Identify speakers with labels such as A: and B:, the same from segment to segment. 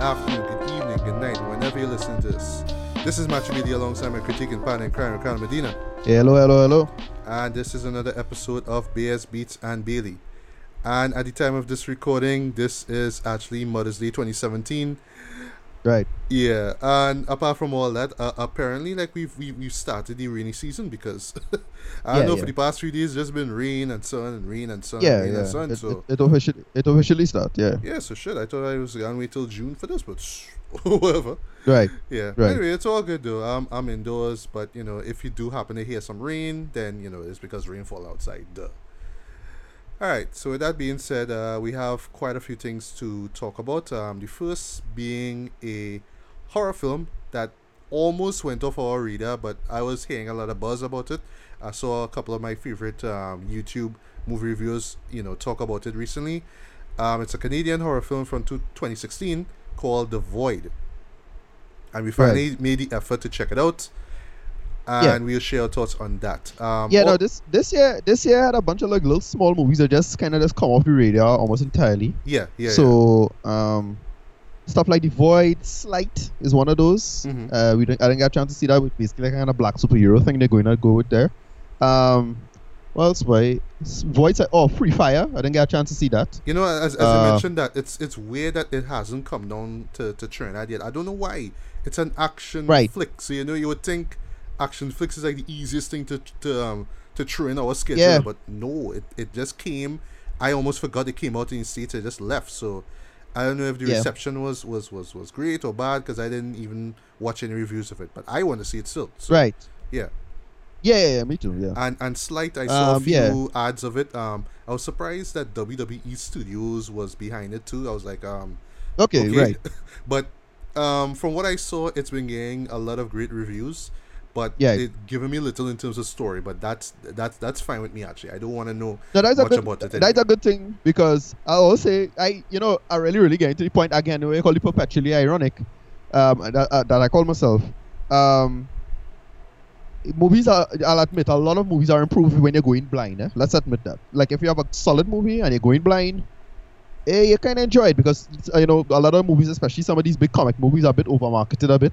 A: good afternoon, good evening, good night, whenever you listen to this. This is Macho Media alongside my critique and partner in crime, Ricardo Medina.
B: Hello, hello, hello.
A: And this is another episode of Bears, Beats, and Bailey. And at the time of this recording, this is actually Mother's Day 2017.
B: Right.
A: Yeah, and apart from all that, uh, apparently, like we've we, we've started the rainy season because I don't
B: Yeah,
A: know
B: yeah.
A: for the past few days, it's just been rain and sun and rain and sun
B: Yeah,
A: and rain
B: yeah.
A: and sun.
B: It,
A: so
B: it, it officially it officially start. Yeah.
A: yeah, so shit. I thought I was gonna wait till June for this, but whatever.
B: Right.
A: Yeah.
B: Right.
A: Anyway, it's all good though. I'm I'm indoors, but you know, if you do happen to hear some rain, then you know it's because rainfall outside. Duh. All right. So with that being said, uh, we have quite a few things to talk about. Um, the first being a horror film that almost went off our radar, but I was hearing a lot of buzz about it. I saw a couple of my favorite um, YouTube movie reviewers, you know, talk about it recently. Um, it's a Canadian horror film from two- 2016 called The Void and we finally made the effort to check it out and
B: Yeah.
A: we'll share our thoughts on that um
B: Yeah. No. This this year this year had a bunch of like little small movies that just kind of just come off the radar almost entirely.
A: yeah yeah
B: so um, stuff like the Void, Sleight is one of those.
A: Mhm.
B: Uh, we didn't, I didn't get a chance to see that. With basically like kind of black superhero thing they're going to go with there. Um, what else? Boy, Void. Sli- Oh, Free Fire. I didn't get a chance to see that.
A: you know as, as
B: Uh,
A: i mentioned that it's it's weird that it hasn't come down to, to trinidad yet i don't know why it's an action
B: Right.
A: flick so you know you would think action flicks is like the easiest thing to to um to throw in our schedule
B: Yeah.
A: but no it, it just came i almost forgot it came out in the states it just left so I don't know if the
B: Yeah.
A: reception was, was, was, was great or bad because I didn't even watch any reviews of it. But I want to see it still. So,
B: Right.
A: Yeah.
B: Yeah, yeah, yeah, me too. Yeah.
A: And and Sleight, I saw a
B: Um,
A: few
B: yeah.
A: ads of it. Um, I was surprised that WWE Studios was behind it too. I was like, um,
B: Okay,
A: okay.
B: right.
A: but um, from what I saw, it's been getting a lot of great reviews. But
B: Yeah.
A: it giving me little in terms of story. But that's that's that's fine with me actually. I don't want to know
B: No, that's a
A: much
B: good.
A: about it.
B: That's a good thing because I will say I, you know, I really, really get into the point again. We call it perpetually ironic. Um, that, uh, that I call myself. Um, movies are. I'll admit a lot of movies are improved when you're going blind. Eh? Let's admit that. Like if you have a solid movie and you're going blind, eh, you kind of enjoy it because you know a lot of movies, especially some of these big comic movies, are a bit over marketed a bit.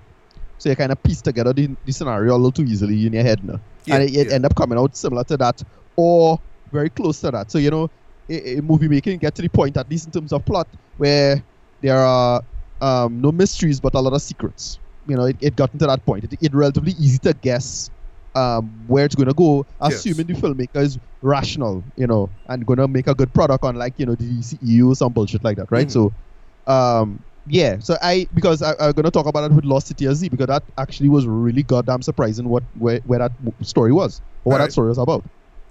B: So you kind of piece together the, the scenario a little too easily in your head now
A: Yeah,
B: and it, it
A: yeah.
B: end up coming out similar to that or very close to that. So you know, i- movie making get to the point, at least in terms of plot, where there are um, no mysteries but a lot of secrets. You know, it, it got into that point. It, it relatively easy to guess um, where it's going to go,
A: Yes.
B: assuming the filmmaker is rational, you know, and going to make a good product, unlike you know the DCEU or some bullshit like that, right?
A: Mhm.
B: So, um, yeah. So I because I, I'm going to talk about it with Lost City of Z because that actually was really goddamn surprising what where, where that story was or what
A: Alright.
B: that story was about.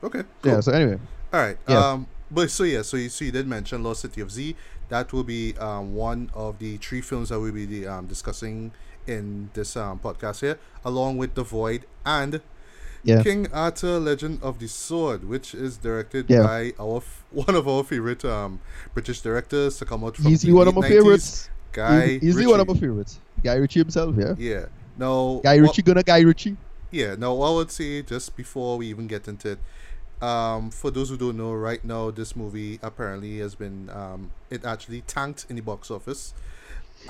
A: Okay. Cool.
B: Yeah. So anyway,
A: All right.
B: Yeah.
A: Um, but so yeah, so you, so you did mention Lost City of Z. That will be um, one of the three films that we'll be the, um, discussing in this um, podcast here, along with The Void and
B: Yeah.
A: King Arthur: Legend of the Sword, which is directed
B: Yeah.
A: by our f- one of our favorite um, British directors to come out from
B: easily
A: the
B: one of my
A: 90s,
B: favorites.
A: Guy
B: Easy- easily one of my favorites. Guy Ritchie himself. Yeah.
A: Yeah. No.
B: Guy Ritchie gonna Guy Ritchie.
A: yeah, now I would say just before we even get into it, um, for those who don't know, right now this movie apparently has been um, it actually tanked in the box office.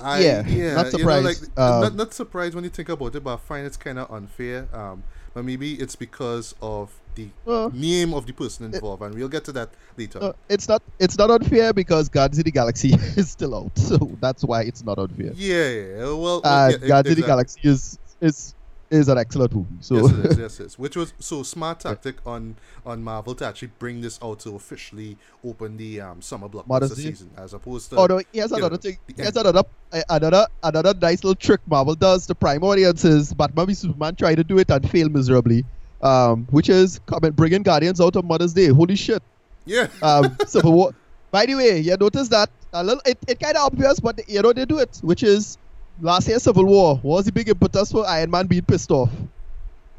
A: I,
B: Yeah, not
A: you know, like
B: surprised. Um,
A: not not surprised when you think about it, but I find it's kind of unfair. Um, but maybe it's because of the
B: Uh,
A: name of the person involved, and we'll get to that later.
B: uh, it's not it's not unfair because Guardians of the Galaxy is still out, so that's why it's not unfair.
A: yeah, yeah, well,
B: Uh,
A: yeah,
B: Guardians of the. Galaxy is is is an excellent movie. So
A: yes, it is, yes, it is. Which was so smart tactic on on Marvel to actually bring this out to officially open the um, summer blockbuster season, as opposed to
B: Oh no! Here's another
A: know,
B: thing. Here's another uh, another another nice little trick Marvel does to prime audiences. Batman v Superman tried to do it and failed miserably. Um, which is come and bringing Guardians out on Mother's Day. Holy shit!
A: yeah,
B: Um, Civil War. By the way, you notice that a little. It, it kind of obvious, but you know they do it. Which is last year Civil War what was the big impetus for Iron Man being pissed off.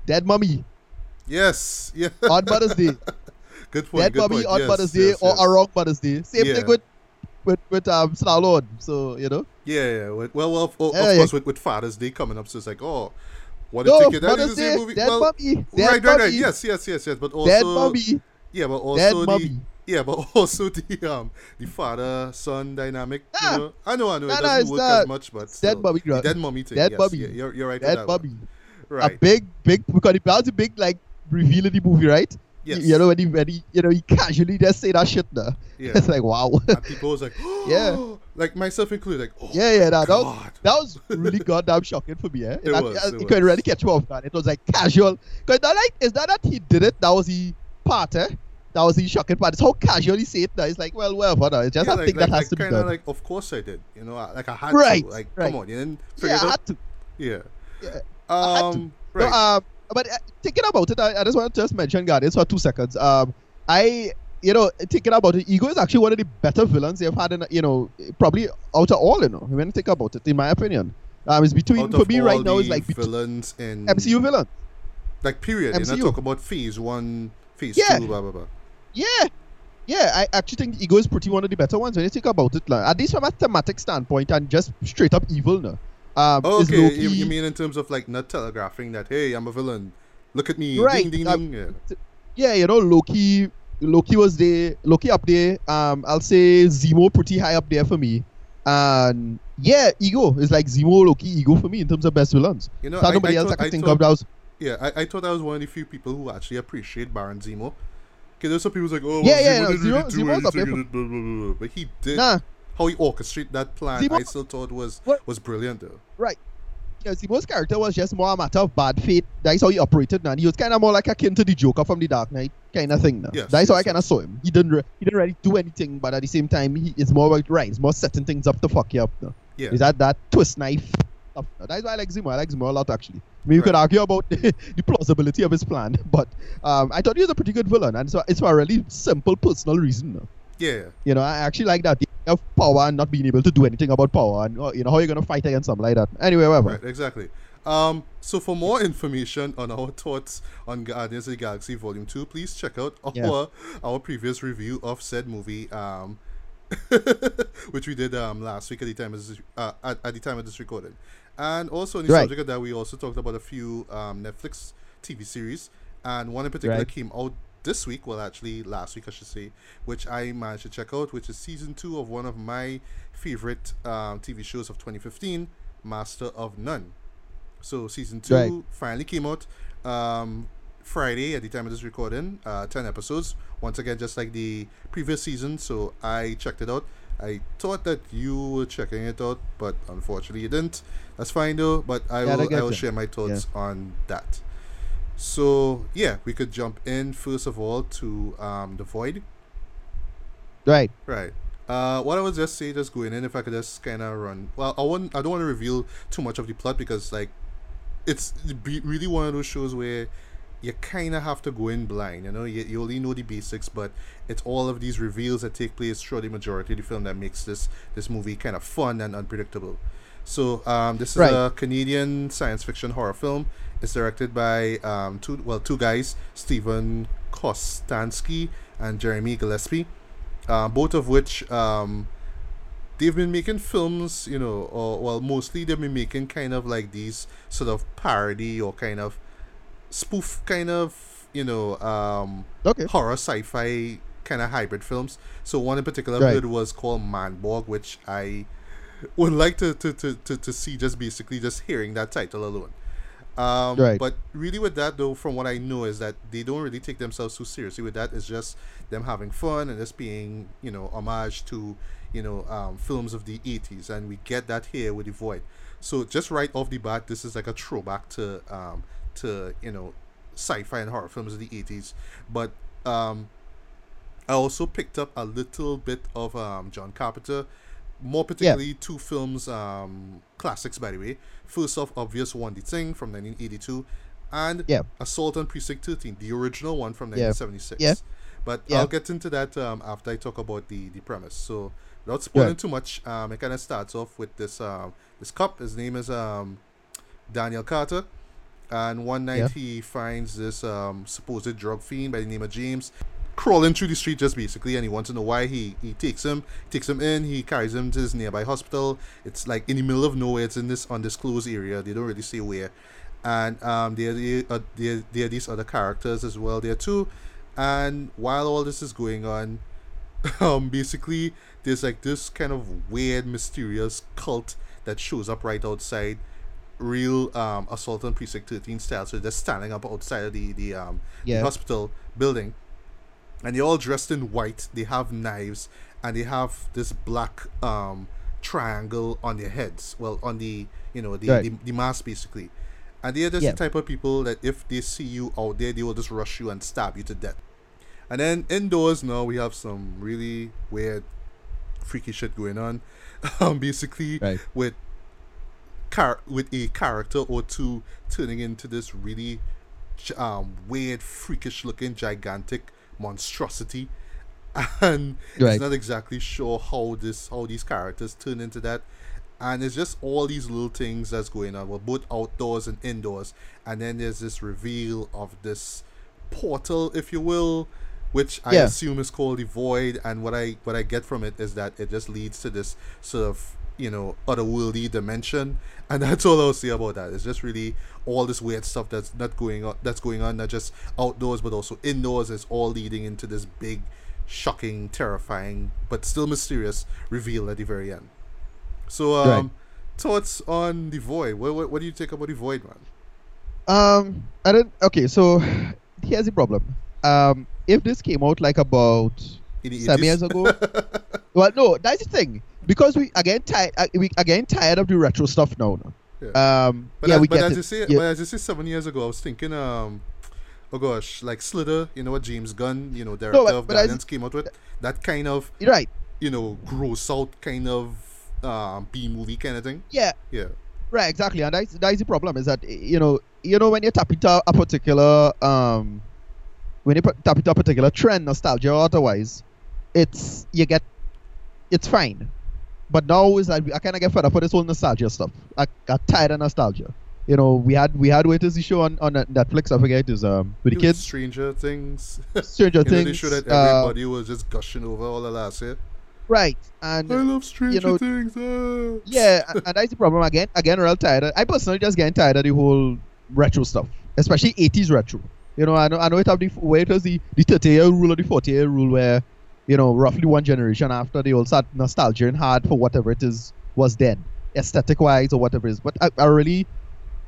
B: Dead mummy
A: yes, yeah.
B: on Mother's Day.
A: good point.
B: Dead
A: good
B: mummy
A: point.
B: on
A: yes,
B: Mother's Day
A: yes,
B: or
A: yes.
B: a wrong Mother's Day. Same
A: Yeah.
B: thing with with with um Star Lord. So you know.
A: Yeah, yeah. Well, well, of, of
B: Yeah, yeah.
A: course, with, with Father's Day coming up, so it's like, oh, what
B: No,
A: think? That
B: Mother's
A: the same movie.
B: dead
A: well,
B: mummy, dead
A: right, right, right. Yes, yes, yes, yes. But
B: dead
A: also,
B: mummy,
A: yeah, but
B: dead
A: also the
B: mummy.
A: Yeah, but also the um the father son dynamic.
B: Ah.
A: You know? I know, I know,
B: Nah,
A: it doesn't
B: it's
A: work
B: not.
A: as much, but
B: Dead
A: still.
B: Bobby
A: The
B: Grant.
A: dead mummy thing.
B: Dead
A: yes,
B: Bobby.
A: yeah, You're, you're right.
B: Dead
A: that one.
B: Bobby. A big, big because that was a big like reveal in the movie, right?
A: Yes.
B: You, you know when he, when he, you know, he casually just say that shit now.
A: Yeah.
B: It's like wow.
A: and people was like,
B: Yeah.
A: Like myself included, like, oh,
B: yeah, yeah, that, that was
A: God.
B: that was really goddamn shocking for me. Eh?
A: It
B: That-
A: was,
B: uh,
A: it
B: it could really catch you off guard. It was like casual. Cause that like is that that he did it? That was the part, eh? That was the shocking part. It's how casual he say it now. It's like, well, whatever. Now. It's just
A: yeah,
B: a
A: like,
B: thing
A: like,
B: that has
A: like
B: to be done.
A: like, of course I did. You know, like I had
B: Right,
A: to. Like,
B: right.
A: come on, you didn't figure
B: yeah,
A: it
B: I
A: out.
B: had to.
A: Yeah.
B: Yeah, I had to.
A: Um. Right.
B: No, um, but uh, thinking about it, I, I just want to just mention Guardians for two seconds. Um, I, you know, thinking about it, Ego is actually one of the better villains they've had in, you know, probably out of all, you know, when you think about it, in my opinion. Um, it's between, for me right now, it's like
A: villains in
B: MCU villain.
A: Like period. You're not
B: MCU.
A: talk about phase one, phase
B: Yeah.
A: two, blah blah blah.
B: Yeah. Yeah, I actually think Ego is pretty one of the better ones when you think about it. Like, at least from a thematic standpoint and just straight up evil No? Um,
A: okay,
B: Loki,
A: you, you mean in terms of like not telegraphing that hey, I'm a villain. Look at me.
B: Right,
A: Ding ding
B: um,
A: ding. Yeah.
B: yeah, you know, Loki Loki was there, Loki up there. Um, I'll say Zemo pretty high up there for me. And yeah, Ego is like Zemo, Loki, Ego for me in terms of best villains.
A: You know,
B: So
A: I,
B: nobody
A: I
B: else I
A: thought,
B: can
A: I
B: think
A: thought,
B: of that was
A: Yeah, I, I thought I was one of the few people who actually appreciate Baron Zemo. Okay, there's some people who's like, oh,
B: Yeah,
A: well,
B: yeah,
A: Zemo
B: no,
A: didn't really
B: Zemo-
A: do
B: Zemo's up there
A: anything in it, blah, blah, blah. But he did.
B: nah.
A: How he orchestrated that plan,
B: Zemo-
A: I still thought was
B: What?
A: was brilliant though.
B: Yeah, Zemo's character was just more a matter of bad fate. That's how he operated, man. He was kind of more like akin to the Joker from the Dark Knight kind of thing. Now.
A: Yes,
B: That's how I kind of saw him. He didn't, re- he didn't really do anything, but at the same time, he is more about right. He's more setting things up to fuck you up. Now.
A: Yeah.
B: Is that that twist knife? Stuff. That's why I like Zemo. I like Zemo a lot actually. I mean, you could argue about the plausibility of his plan, but um, I thought he was a pretty good villain, and so it's for a really simple personal reason. Now.
A: Yeah.
B: You know, I actually like that. Of power and not being able to do anything about power, and uh, you know how you're gonna fight against something like that. Anyway, whatever.
A: Right, exactly. Um, so for more information on our thoughts on Guardians of the Galaxy Volume Two, please check out our
B: Yeah.
A: our previous review of said movie, um, which we did um last week at the time of this, uh, at, at the time of this recording, and also on the
B: Right.
A: subject of that, we also talked about a few um Netflix TV series, and one in particular
B: Right.
A: came out this week, well actually last week I should say, which I managed to check out, which is season two of one of my favorite um, TV shows of 2015, Master of None. So season two
B: Right.
A: finally came out um, Friday at the time of this recording. Uh, ten episodes. Once again, just like the previous season. So I checked it out. I thought that you were checking it out, but unfortunately you didn't. That's fine though. But I
B: Yeah, I
A: will. I will share my thoughts on that. So yeah, we could jump in first of all to um, the void.
B: Right.
A: Right. Uh, what I would just say, just going in, if I could just kind of run. Well, I won't. I don't want to reveal too much of the plot because, like, it's really one of those shows where you kind of have to go in blind. You know, you, you only know the basics, but it's all of these reveals that take place throughout the majority of the film that makes this this movie kind of fun and unpredictable. So, um, this is
B: Right.
A: a Canadian science fiction horror film. It's directed by um, two well two guys, Steven Kostanski and Jeremy Gillespie uh, both of which um, they've been making films, you know, or well, mostly they've been making kind of like these sort of parody or kind of spoof, kind of, you know, um,
B: Okay.
A: horror sci-fi kind of hybrid films. So one in particular
B: Right.
A: was called Manborg, which I would like to, to, to, to, to see just basically just hearing that title alone. Um,
B: Right.
A: But really, with that though, from what I know, is that they don't really take themselves too seriously. With that, it's just them having fun and just being, you know, homage to, you know, um, films of the '80s, and we get that here with the Void. So just right off the bat, this is like a throwback to, um, to you know, sci-fi and horror films of the '80s. But um, I also picked up a little bit of um, John Carpenter, more particularly two films, um, classics by the way. First off, obvious one, The Thing from 1982, and
B: Yeah.
A: Assault on Precinct 13, the original one from 1976.
B: Yeah.
A: But
B: Yeah.
A: I'll get into that um, after I talk about the, the premise. So without spoiling too much, um, it kind of starts off with this um, this cop. His name is um, Daniel Carter. And one night
B: Yeah.
A: he finds this um, supposed drug fiend by the name of James crawling through the street just basically and he wants to know why he he takes him takes him in he carries him to his nearby hospital. It's like in the middle of nowhere it's in this undisclosed area they don't really say where. And um there there, uh, there, there are these other characters as well there too. And while all this is going on um, basically, there's like this kind of weird, mysterious cult that shows up right outside. Real um, assault on precinct 13 style so they're standing up outside of the, the, um, the hospital building and they're all dressed in white they have knives and they have this black um, triangle on their heads well on the you know the,
B: Right.
A: the, the mask basically and they're just
B: Yeah.
A: the type of people that if they see you out there they will just rush you and stab you to death and then indoors now we have some really weird freaky shit going on um basically
B: Right.
A: with car with a character or two turning into this really um weird freakish looking gigantic monstrosity. And
B: Right.
A: it's not exactly sure how this how these characters turn into that. And it's just all these little things that's going on. Well both outdoors and indoors. And then there's this reveal of this portal if you will which i
B: Yeah.
A: assume is called the void. And what i what i get from it is that it just leads to this sort of you know otherworldly dimension. And that's all i'll say about that. It's just really all this weird stuff that's not going on that's going on not just outdoors but also indoors is all leading into this big shocking terrifying but still mysterious reveal at the very end so um
B: Right.
A: thoughts on the void what, what, what do you think about the void man
B: Um, I don't. Okay, so here's the problem. Um, if this came out like about seven years ago, well, no, that's the thing because we again tired. Uh, we again tired of the retro stuff now. no?
A: Yeah.
B: Um,
A: But,
B: yeah,
A: as,
B: we
A: but
B: get
A: as
B: it.
A: you say,
B: Yeah.
A: but as you say, seven years ago, I was thinking, um, oh gosh, like Slither, you know what James Gunn, you know, director
B: but-
A: of
B: but
A: Guardians, came out with that kind of,
B: right.
A: you know, gross out kind of um, B movie kind of thing.
B: Yeah,
A: Yeah,
B: right. Exactly, and that's that's the problem. Is that you know you know when you tap into a particular um when you tap into a particular trend, nostalgia or otherwise, it's you get it's fine. But now is that I kind of get fed up with this whole nostalgia stuff. I got tired of nostalgia. You know, we had we had is the show on, on Netflix? I forget it is um with the
A: was
B: kids,
A: Stranger Things.
B: Stranger
A: you know,
B: Things.
A: they showed that
B: uh,
A: everybody was just gushing over all the last year.
B: right, and
A: I love Stranger
B: know,
A: Things. ah.
B: yeah, and, and that's the problem again. Again, real tired. I personally just getting tired of the whole retro stuff, especially 80s retro. You know, I know, I know it have the where it was the the 30 year rule or the 40 year rule where, you know, roughly one generation after they all start nostalgia and hard for whatever it is was then, aesthetic wise or whatever it is. But I, I really,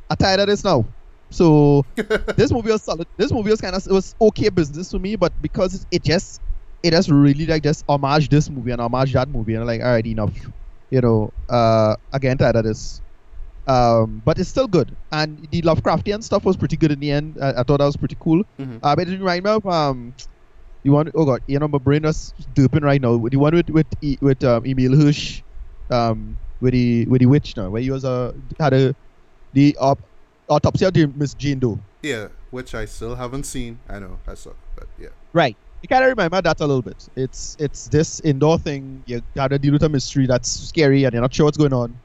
B: I'm tired of this now. So this movie was solid. This movie was kind of it was okay business to me, but because it just it just really like just homage this movie and homage that movie and I'm like all right enough, you know. Uh, again tired of this. Um, but it's still good, and the Lovecraftian stuff was pretty good in the end. I, I thought that was pretty cool.
A: Mhm.
B: Uh, but it reminded me of um, the one oh god, you know my brain is derping right now. The one with with with um, Emile Hirsch, um, with the with the witch now, where he was uh, had a the uh, autopsy of the Miss Jane Doe.
A: Yeah, which I still haven't seen. I know, I suck, but yeah.
B: Right. You kind of remember that a little bit. It's it's this indoor thing. You gotta deal with a mystery that's scary, and you're not sure what's going on.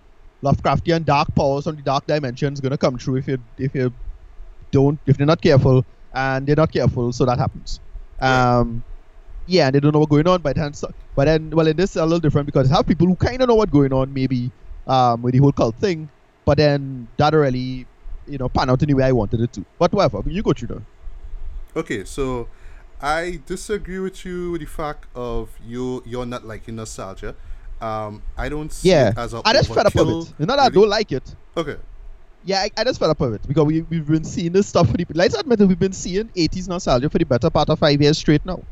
B: Lovecraftian dark powers from the dark dimensions gonna come true if you if you don't if they're not careful, and they're not careful, so that happens. Um, yeah, and they don't know what's going on. But then, but then, well, in this a little different because have people who kind of know what's going on, maybe, um, with the whole cult thing. But then that really, you know, pan out in the way I wanted it to. But whatever, you go through that.
A: Okay, so I disagree with you with the fact of you you're not liking nostalgia. Um, I don't see
B: Yeah,
A: it as a
B: I just fed up of it. Not that I don't like it.
A: Okay,
B: Yeah, I, I just fed up of it because we, we've been seeing this stuff for the. Let's admit that we've been seeing 80s nostalgia for the better part of five years straight now.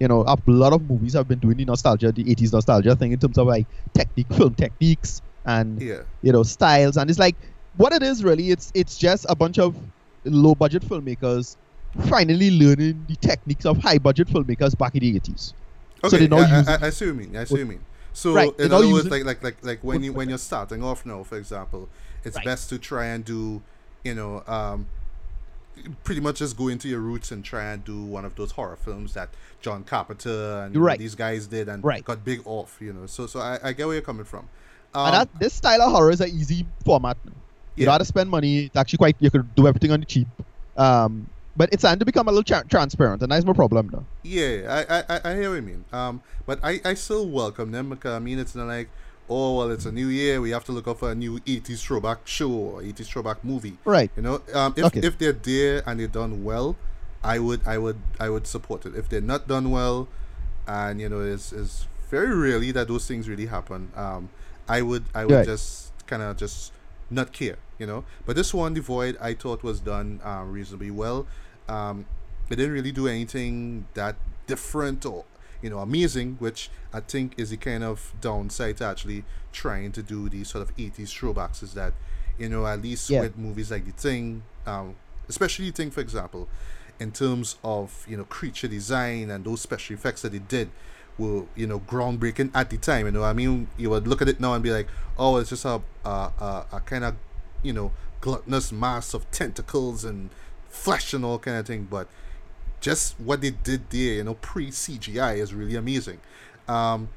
B: You know, a lot of movies have been doing the nostalgia, the 80s nostalgia thing in terms of like technique, film techniques, and
A: yeah,
B: you know styles. And it's like what it is really. It's it's just a bunch of low budget filmmakers finally learning the techniques of high budget filmmakers back in the 80s.
A: okay.
B: So they now
A: I, I, I see what you mean. I see what you mean. So
B: Right,
A: in other words, like like like like when you when you're starting off now, for example, it's
B: Right.
A: best to try and do, you know, um, pretty much just go into your roots and try and do one of those horror films that John Carpenter and
B: Right.
A: these guys did and
B: Right.
A: got big off, you know. So so I, I get where you're coming from. Um,
B: and that this style of horror is an easy format. You
A: Yeah.
B: don't have to spend money. It's actually quite. You could do everything on the cheap. Um, but it's starting to become a little tra- transparent, and that's my problem now.
A: Yeah, I, I, I- I hear what you mean. Um, but I, I still welcome them because I mean it's not like, oh well, it's a new year, we have to look out for a new '80s throwback show or '80s throwback movie.
B: Right.
A: You know, um, if
B: Okay.
A: if they're there and they're done well, I would I would I would support it. If they're not done well, and you know, it's, it's very rarely that those things really happen. Um, I would I would
B: Right.
A: just kind of just not care, you know. But this one, The Void, I thought was done uh, reasonably well. Um, it didn't really do anything that different or you know amazing, which I think is the kind of downside to actually trying to do these sort of 80s throwbacks. Is that you know at least
B: Yeah.
A: with movies like The Thing, um, especially The Thing, for example, in terms of you know creature design and those special effects that they did were you know groundbreaking at the time. You know, I mean, you would look at it now and be like, oh, it's just a a, a, a kind of you know gluttonous mass of tentacles and flesh and all kind of thing. But just what they did there, you know, pre CGI is really amazing. Um,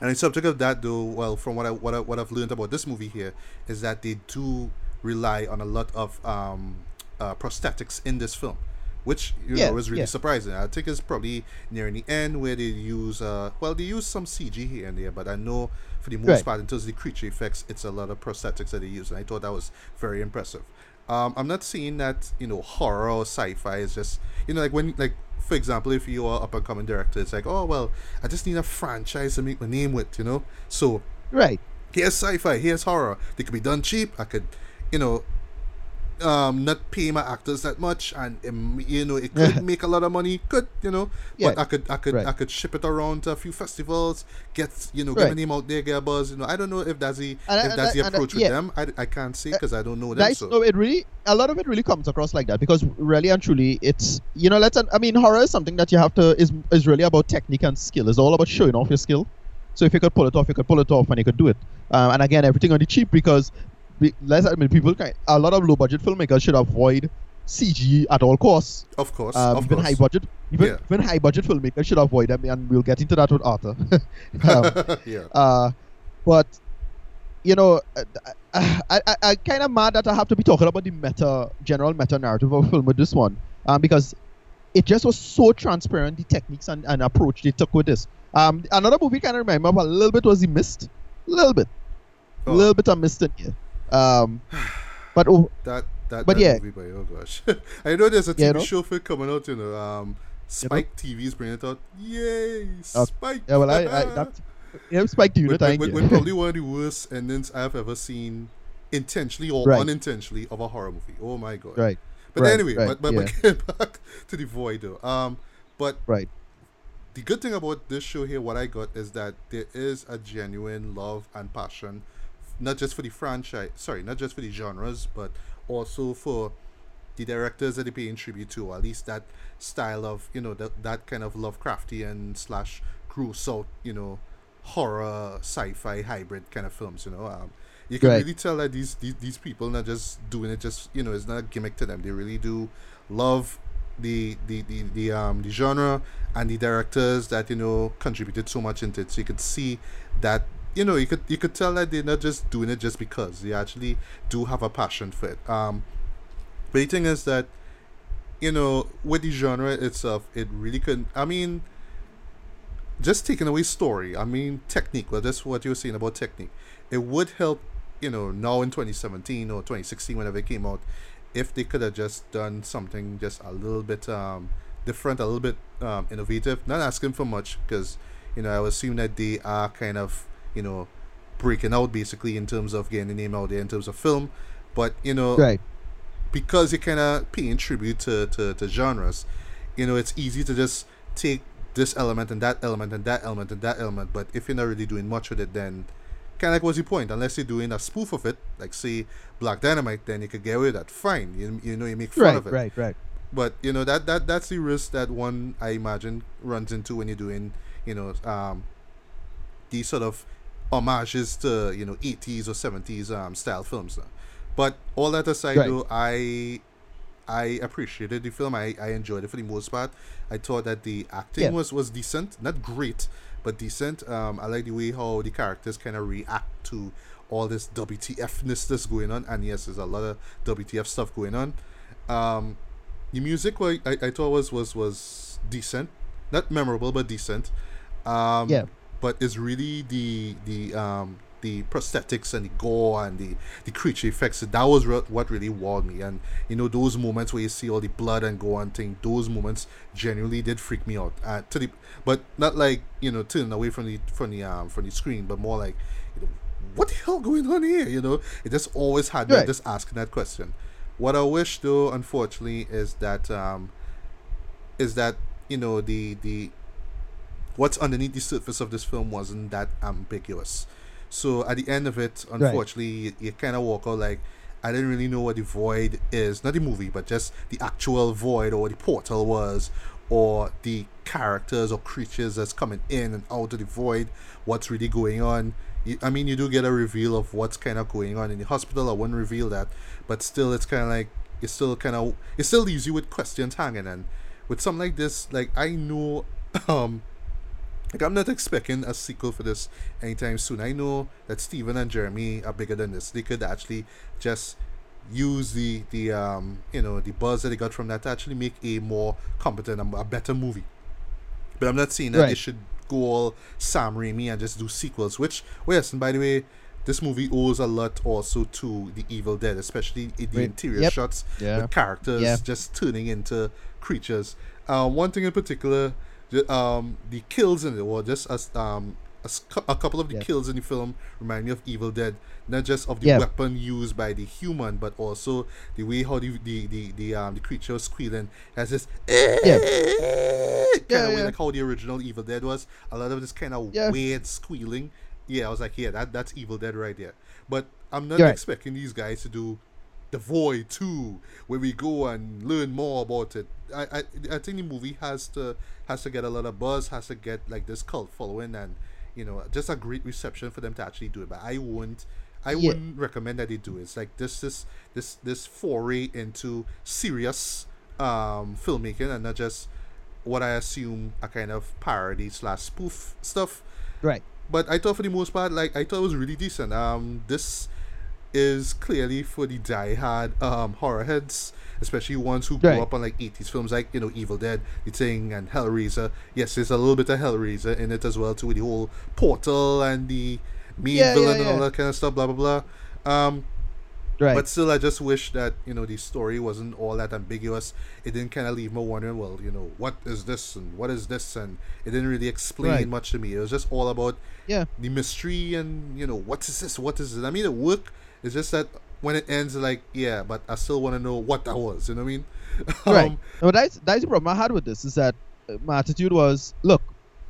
A: and in subject of that, though, well, from what I what I, what I've learned about this movie here is that they do rely on a lot of um, uh, prosthetics in this film, which you
B: Yeah,
A: know is really
B: yeah.
A: surprising. I think it's probably nearing the end where they use uh, well, they use some CG here and there, but I know for the most
B: Right.
A: part, in terms of the creature effects, it's a lot of prosthetics that they use, and I thought that was very impressive. Um, I'm not saying that you know horror or sci-fi is just you know like when like for example if you are up and coming director, it's like oh well I just need a franchise to make my name with, you know. So
B: Right.
A: here's sci-fi, here's horror. They could be done cheap. I could, you know, um, not pay my actors that much, and um, you know, it could make a lot of money. Could you know? But I could, I could,
B: right.
A: I could ship it around to a few festivals. Get you know, get my name out there, get a buzz. You know, I don't know if that's the
B: And-
A: if
B: and-
A: that's the
B: and- and-
A: approach with
B: yeah.
A: them. I, I can't say because I don't know them.
B: Nice.
A: So
B: No, it really a lot of it really comes across like that because really and truly, it's you know, let's. I mean, horror is something that you have to is is really about technique and skill. It's all about showing off your skill. So if you could pull it off, you could pull it off, and you could do it. Um, and again, everything on the cheap because be- let's admit, people kind a lot of low budget filmmakers should avoid CG at all costs.
A: of course,
B: Um,
A: of
B: even
A: course.
B: high budget, even
A: Yeah.
B: even high budget filmmakers should avoid them, and we'll get into that with Arthur. um,
A: yeah.
B: uh, but you know, I, I, I, I kind of mad that I have to be talking about the meta, general meta narrative of a film with this one, um, because it just was so transparent the techniques and, and approach they took with this. Um, another movie kind of remind me of a little bit was The Mist, a little bit, a
A: Oh.
B: little bit of Mist in here. Um, but oh,
A: that that,
B: but
A: that
B: yeah.
A: movie by oh gosh. I know there's a tv
B: Yeah,
A: show for it coming out you know um spike tv's bringing it out. Yay
B: Oh,
A: spike.
B: yeah, well, I, I that yeah, Spike you,
A: with,
B: thank
A: with,
B: you.
A: with probably one of the worst endings i've ever seen intentionally or
B: Right.
A: unintentionally of a horror movie. Oh my god.
B: Right,
A: but
B: right,
A: anyway
B: right,
A: but, but,
B: yeah.
A: but getting back to the void though. Um but
B: right,
A: the good thing about this show here, what I got is that there is a genuine love and passion, not just for the franchise, sorry, not just for the genres, but also for the directors that they're paying tribute to, or at least that style of, you know, that, that kind of Lovecraftian slash gross out, you know, horror, sci-fi hybrid kind of films, you know. Um, you can
B: Right.
A: really tell that these, these these people not just doing it just you know it's not a gimmick to them they really do love the the, the, the um the genre and the directors that you know contributed so much into it so you could see that you know you could you could tell that they're not just doing it just because. They actually do have a passion for it. Um but the thing is that you know with the genre itself it really couldn't i mean just taking away story i mean technique well that's what you're saying about technique. It would help you know now in 2017 or 2016 whenever it came out if they could have just done something just a little bit um different a little bit um innovative. Not asking for much because you know i assume that they are kind of you know breaking out basically in terms of getting the name out there in terms of film but you know
B: right,
A: because you're kind of paying tribute to, to, to genres, you know, it's easy to just take this element and that element and that element and that element. But if you're not really doing much with it, then kind of like what's the point? Unless you're doing a spoof of it, like say Black Dynamite, then you could get away with that. Fine, you, you know, you make fun
B: right,
A: of it.
B: right, right.
A: But you know that that that's the risk that one I imagine runs into when you're doing you know um these sort of homages to you know 80s or 70s um style films. But all that aside,
B: Right.
A: though, I I appreciated the film. I, I enjoyed it for the most part. I thought that the acting
B: Yeah.
A: was was decent, not great, but decent. Um, I like the way how the characters kind of react to all this WTFness that's going on, and yes, there's a lot of WTF stuff going on. Um, the music wa- I, I thought was was was decent, not memorable but decent. Um,
B: Yeah.
A: But it's really the the um the prosthetics and the gore and the the creature effects. That was re- what really wowed me. And you know those moments where you see all the blood and gore and thing. Those moments genuinely did freak me out. Uh, to the but not like you know turning away from the from the um from the screen, but more like you know what the hell going on here? You know, it just always had me
B: Right.
A: just asking that question. What I wish though, unfortunately, is that um is that you know the the what's underneath the surface of this film wasn't that ambiguous. So at the end of it, unfortunately, you, you kind of walk out like I didn't really know what the void is. Not the movie, but just the actual void or what the portal was, or the characters or creatures that's coming in and out of the void. What's really going on? You, I mean, you do get a reveal of what's kind of going on in the hospital. I wouldn't reveal that, but still, it's kind of like it's still kind of it still leaves you with questions hanging. And with something like this, like I know, um, like I'm not expecting a sequel for this anytime soon. I know that Steven and Jeremy are bigger than this. They could actually just use the the um you know the buzz that they got from that to actually make a more competent and a better movie. But I'm not saying that they should go all Sam Raimi and just do sequels. Which, well, yes, and by the way, this movie owes a lot also to the Evil Dead, especially in the
B: Right.
A: interior
B: Yep.
A: shots
B: Yeah.
A: with characters
B: Yeah.
A: just turning into creatures. Uh, one thing in particular, the, um, the kills in it, or just as um, a, a couple of the
B: Yeah.
A: kills in the film remind me of Evil Dead, not just of the
B: Yeah.
A: weapon used by the human, but also the way how the the the, the um the creature was squealing has this
B: Yeah.
A: kind
B: Yeah,
A: of way like how the original Evil Dead was. A lot of this kind of weird squealing. Yeah, I was like, yeah, that that's Evil Dead right there. But I'm not
B: You're right.
A: expecting these guys to do the Void too, where we go and learn more about it. I, I I think the movie has to has to get a lot of buzz, has to get like this cult following, and you know just a great reception for them to actually do it. But I wouldn't. I
B: Yeah.
A: wouldn't recommend that they do it. It's like this this this this foray into serious um filmmaking and not just what I assume a kind of parody slash spoof stuff
B: Right.
A: but I thought for the most part, like I thought it was really decent. Um, this is clearly for the die-hard um horror heads, especially ones who grew
B: Right.
A: up on like eighties films, like you know Evil Dead, The Thing, and Hellraiser. Yes, there's a little bit of Hellraiser in it as well too, with the whole portal and the main
B: Yeah, yeah,
A: villain and all that kind of stuff. Blah blah blah. Um,
B: Right.
A: but still, I just wish that you know the story wasn't all that ambiguous. It didn't kind of leave me wondering, well, you know, what is this and what is this, and it didn't really explain
B: Right.
A: much to me. It was just all about
B: yeah.
A: the mystery and you know what is this, what is it. I mean, it worked. It's just that when it ends, like yeah, but I still want to know what that was. You know what I mean?
B: right. No, that's that's the problem I had with this is that uh, my attitude was, look,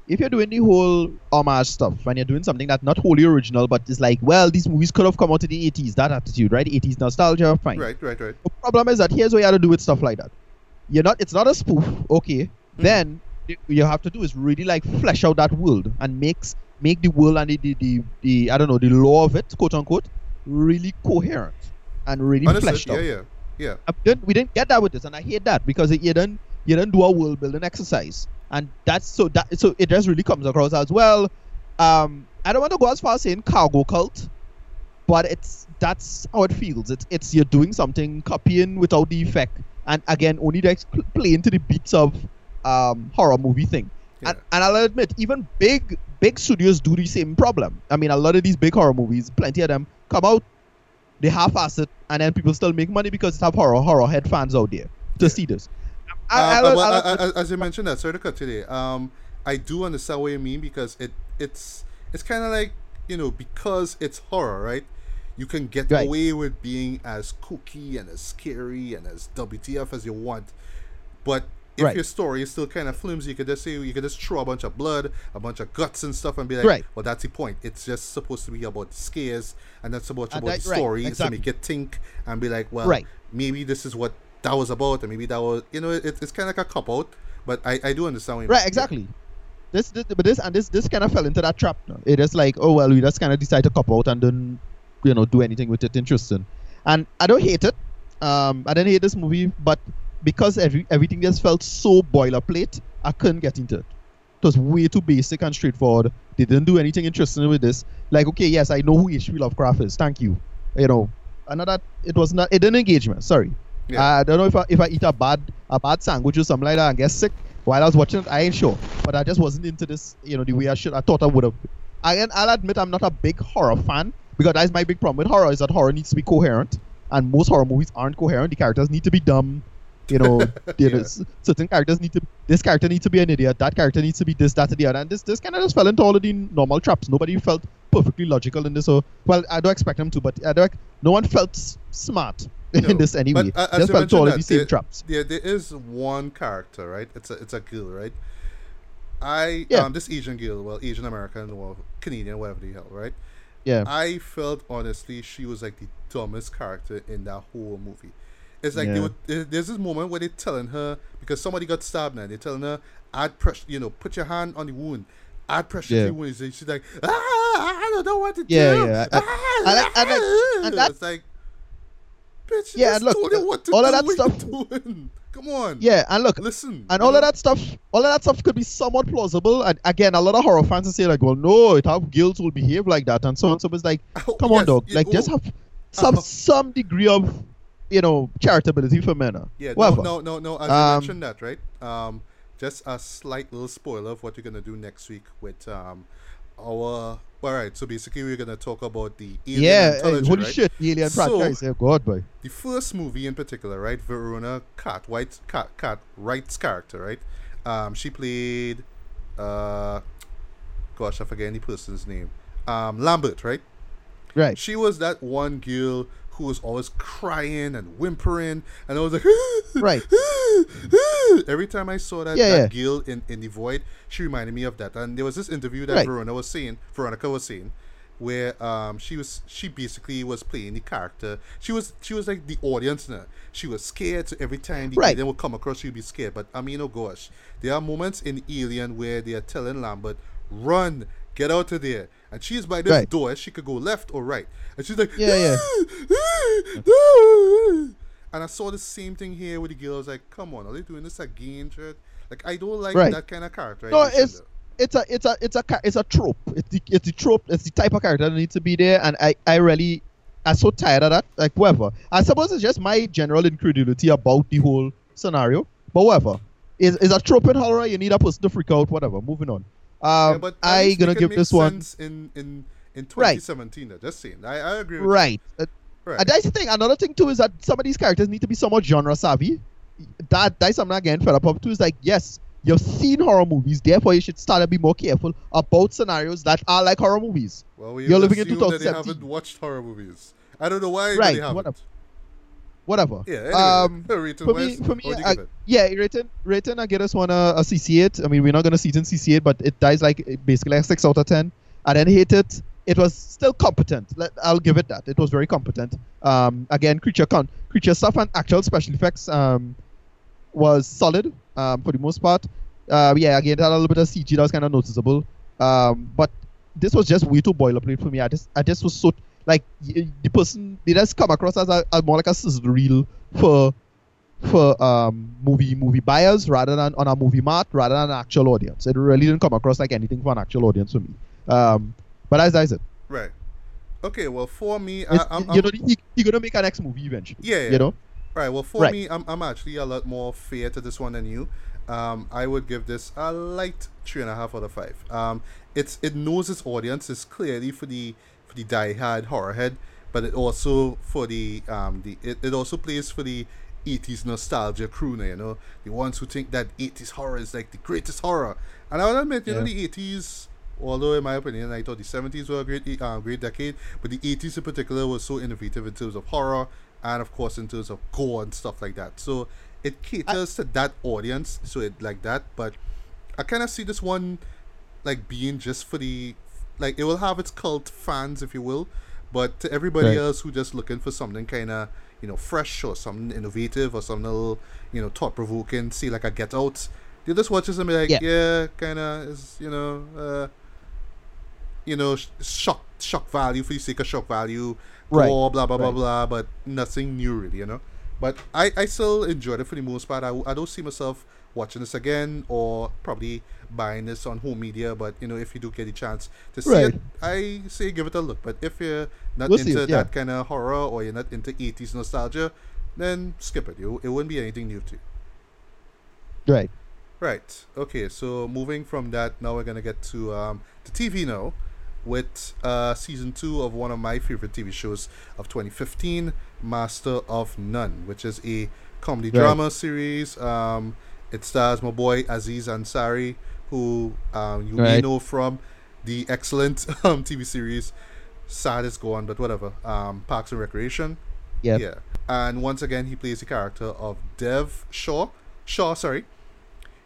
B: if you're doing the whole homage stuff and you're doing something that's not wholly original, but it's like, well, these movies could have come out in the 80s, that attitude, right? 80s nostalgia, fine.
A: Right, right, right.
B: The problem is that here's what you have to do with stuff like that. You're not. It's not a spoof. Okay. Then you have to do is really like flesh out that world and makes make the world and the, the, the, the I don't know the law of it, quote unquote, really coherent and really
A: Understood.
B: fleshed out.
A: yeah, yeah.
B: Uh, we didn't, we didn't get that with this, and I hate that because it, you didn't you didn't do a world building exercise, and that's so that so it just really comes across as well. Um, I don't want to go as far as saying cargo cult, but it's that's how it feels. It's it's you're doing something, copying without the effect, and again only just pl- playing to the beats of um horror movie thing. And, and I'll admit, even big big studios do the same problem. I mean, a lot of these big horror movies, plenty of them come out, they half-ass it, and then people still make money because they have horror horror head fans out there to
A: Yeah.
B: see this.
A: Uh,
B: I,
A: uh,
B: I'll-
A: well,
B: I'll-
A: uh, uh, as you mentioned that, sorry to cut today. Um, I do understand what you mean because it it's it's kind of like you know because it's horror, right? You can get
B: Right.
A: away with being as kooky and as scary and as WTF as you want, but if
B: Right.
A: your story is still kind of flimsy, you could just say you could just throw a bunch of blood, a bunch of guts and stuff, and be like,
B: Right.
A: "Well, that's the point. It's just supposed to be about scares, and that's about
B: And
A: about
B: that-
A: the
B: right,
A: story
B: exactly.
A: to make it think and be like, well,
B: Right.
A: maybe this is what that was about, and maybe that was, you know, it, it's kind of like a cop out. But I, I do understand what you
B: right,
A: mean.
B: exactly. This, this, but this and this, this kind of fell into that trap. No? It is like, oh well, we just kind of decide to cop out and then, you know, do anything with it interesting. And I don't hate it. Um, I didn't hate this movie, but because every everything just felt so boilerplate, I couldn't get into it. It was way too basic and straightforward. They didn't do anything interesting with this. Like, okay, yes, I know who H.P. Lovecraft is. Thank you. You know, another. It was not. It didn't engage me. Sorry.
A: Yeah.
B: I don't know if I, if I eat a bad a bad sandwich or something like that and get sick while I was watching it. I ain't sure, but I just wasn't into this. You know, the way I should. I thought I would have. again, I'll admit I'm not a big horror fan because that's my big problem with horror is that horror needs to be coherent, and most horror movies aren't coherent. The characters need to be dumb. You know, you
A: Yeah.
B: s- certain characters need to. This character needs to be an idiot. That character needs to be this, that, and the other. And this, this kind of just fell into all of the normal traps. Nobody felt perfectly logical in this. So, well, I don't expect them to, but I don't. No one felt s- smart
A: No,
B: in this anyway.
A: but, uh,
B: just fell into all of the same
A: that,
B: traps.
A: There, there is one character, right? It's a it's a girl, right? I
B: Yeah.
A: um this Asian girl, well Asian American or Canadian, whatever the hell, right?
B: Yeah.
A: I felt honestly she was like the dumbest character in that whole movie. It's like
B: Yeah.
A: would, there- there's this moment where they're telling her because somebody got stabbed now. They're telling her add pressure, you know, put your hand on the wound, add pressure
B: Yeah.
A: to the wound. And she's like, ah, I don't know what to
B: Yeah,
A: do.
B: yeah. I-
A: Ah,
B: I like- I like- and that-
A: it's like, bitch,
B: Yeah,
A: yeah,
B: and look,
A: told you what to
B: all
A: do.
B: of that stuff-
A: doing? Come on,
B: Yeah, and look,
A: listen,
B: and all
A: know?
B: of that stuff all of that stuff could be somewhat plausible and again a lot of horror fans say like well no it have guilt will behave like that and so on so it's like
A: Oh,
B: come on dog
A: yeah,
B: like just have some
A: Uh-huh.
B: some degree of you know charitability for men.
A: Yeah, no,
B: Whatever.
A: no, no, no. As
B: Um,
A: mentioned that, right? Um, just a slight little spoiler of what you're gonna do next week with um our. All right, so basically we're gonna talk about the alien
B: yeah hey, holy
A: right?
B: shit alien
A: So-
B: franchise yeah god boy
A: The first movie in particular, right? Verona Cat White Cat Cat Wright's character, right? Um, she played, uh, gosh, I forget any person's name. Um, Lambert, right?
B: right
A: She was that one girl who was always crying and whimpering, and I was like,
B: Right.
A: Every time I saw that,
B: Yeah,
A: that girl in, in the void, she reminded me of that. And there was this interview that
B: Right.
A: Verona was saying, Veronica was saying, where um she was she basically was playing the character. She was she was like the audience now. She was scared, so every time the
B: Right.
A: alien would come across, she'd be scared. But I mean, oh gosh, there are moments in Alien where they are telling Lambert, "Run, get out of there," and she's by this
B: Right.
A: door. She could go left or right, and she's like,
B: Yeah, yeah.
A: and I saw the same thing here with the girl. I was like, come on, are they doing this again, Jared? Like, I don't like
B: Right.
A: that kind of character.
B: no it's it's a it's a it's a it's a trope it's the it's the trope it's the type of character that needs to be there and i i really i'm so tired of that like whatever i suppose it's just my general incredulity about the whole scenario but whatever is is a trope in horror you need a person to freak out whatever moving on um
A: yeah, but
B: i gonna give this one
A: in in in 2017. though. Just saying, I, I agree with
B: right uh.
A: Right.
B: and that's the thing another thing too is that some of these characters need to be somewhat genre savvy that that's something again fed up of too is like yes you've seen horror movies therefore you should start to be more careful about scenarios that are like horror movies
A: well, we
B: you're living in
A: assume that they haven't watched horror movies. I don't know why,
B: Right,
A: they haven't.
B: whatever. Whatever.
A: Yeah. Anyway,
B: um,
A: rating
B: for me, for me,
A: what do you
B: I, yeah, rating, rating. I get us one a, a CC8. I mean, we're not gonna see it in CC8, but it dies like basically a six out of ten. I didn't hate it. It was still competent. Let, I'll give it that. It was very competent. Um, again, creature count, creature stuff, and actual special effects um, was solid um, for the most part. Uh, yeah, again, that a little bit of CG that was kind of noticeable. Um, but this was just way too boilerplate for me. I just, I just was so like the person they just come across as a, a more like a sizzle reel for for um movie movie buyers rather than on a movie mart rather than an actual audience. It really didn't come across like anything for an actual audience for me. Um, but as I said,
A: Right. Okay. Well, for me, I, I'm,
B: you know he, he gonna make a next movie eventually.
A: Yeah, yeah.
B: You know.
A: Right. Well, for
B: Right.
A: me, I'm, I'm actually a lot more fair to this one than you. Um, I would give this a light three and a half out of five. Um, it's it knows its audience is clearly for the the diehard horror head, but it also for the um the it, it also plays for the 80s nostalgia crew now, you know, the ones who think that 80s horror is like the greatest horror. And I would admit, you know, the 80s, although in my opinion, I thought the 70s were a great, uh, great decade, but the 80s in particular was so innovative in terms of horror and, of course, in terms of gore and stuff like that. So it caters to that audience, so it like that. But I kind of see this one like being just for the, like, it will have its cult fans, if you will, but to everybody
B: Right.
A: else who just looking for something kind of you know fresh or something innovative or something little you know thought provoking see like a get out they just watch this and be like
B: Yeah.
A: yeah, kind of is you know uh you know sh- shock shock value for the sake of shock value
B: Right.
A: blah blah blah
B: Right.
A: blah but nothing new really you know but I, I still enjoyed it for the most part I, I don't see myself watching this again or probably buying this on home media but you know if you do get a chance to see
B: Right.
A: it I say give it a look but if you're not
B: We'll
A: into
B: it, yeah.
A: that kind of horror or you're not into 80s nostalgia then skip it you, it wouldn't be anything new to you
B: Right.
A: Right. Okay. So moving from that, now we're gonna get to um, the TV now. with uh, season two of one of my favorite TV shows of 2015, Master of None, which is a comedy
B: Right.
A: drama series. Um, it stars my boy Aziz Ansari, who um, you may know from the excellent um, TV series Sad is Gone, but whatever. Um, Parks and Recreation.
B: Yep.
A: Yeah. And once again, he plays the character of Dev Shaw. Shaw, sorry.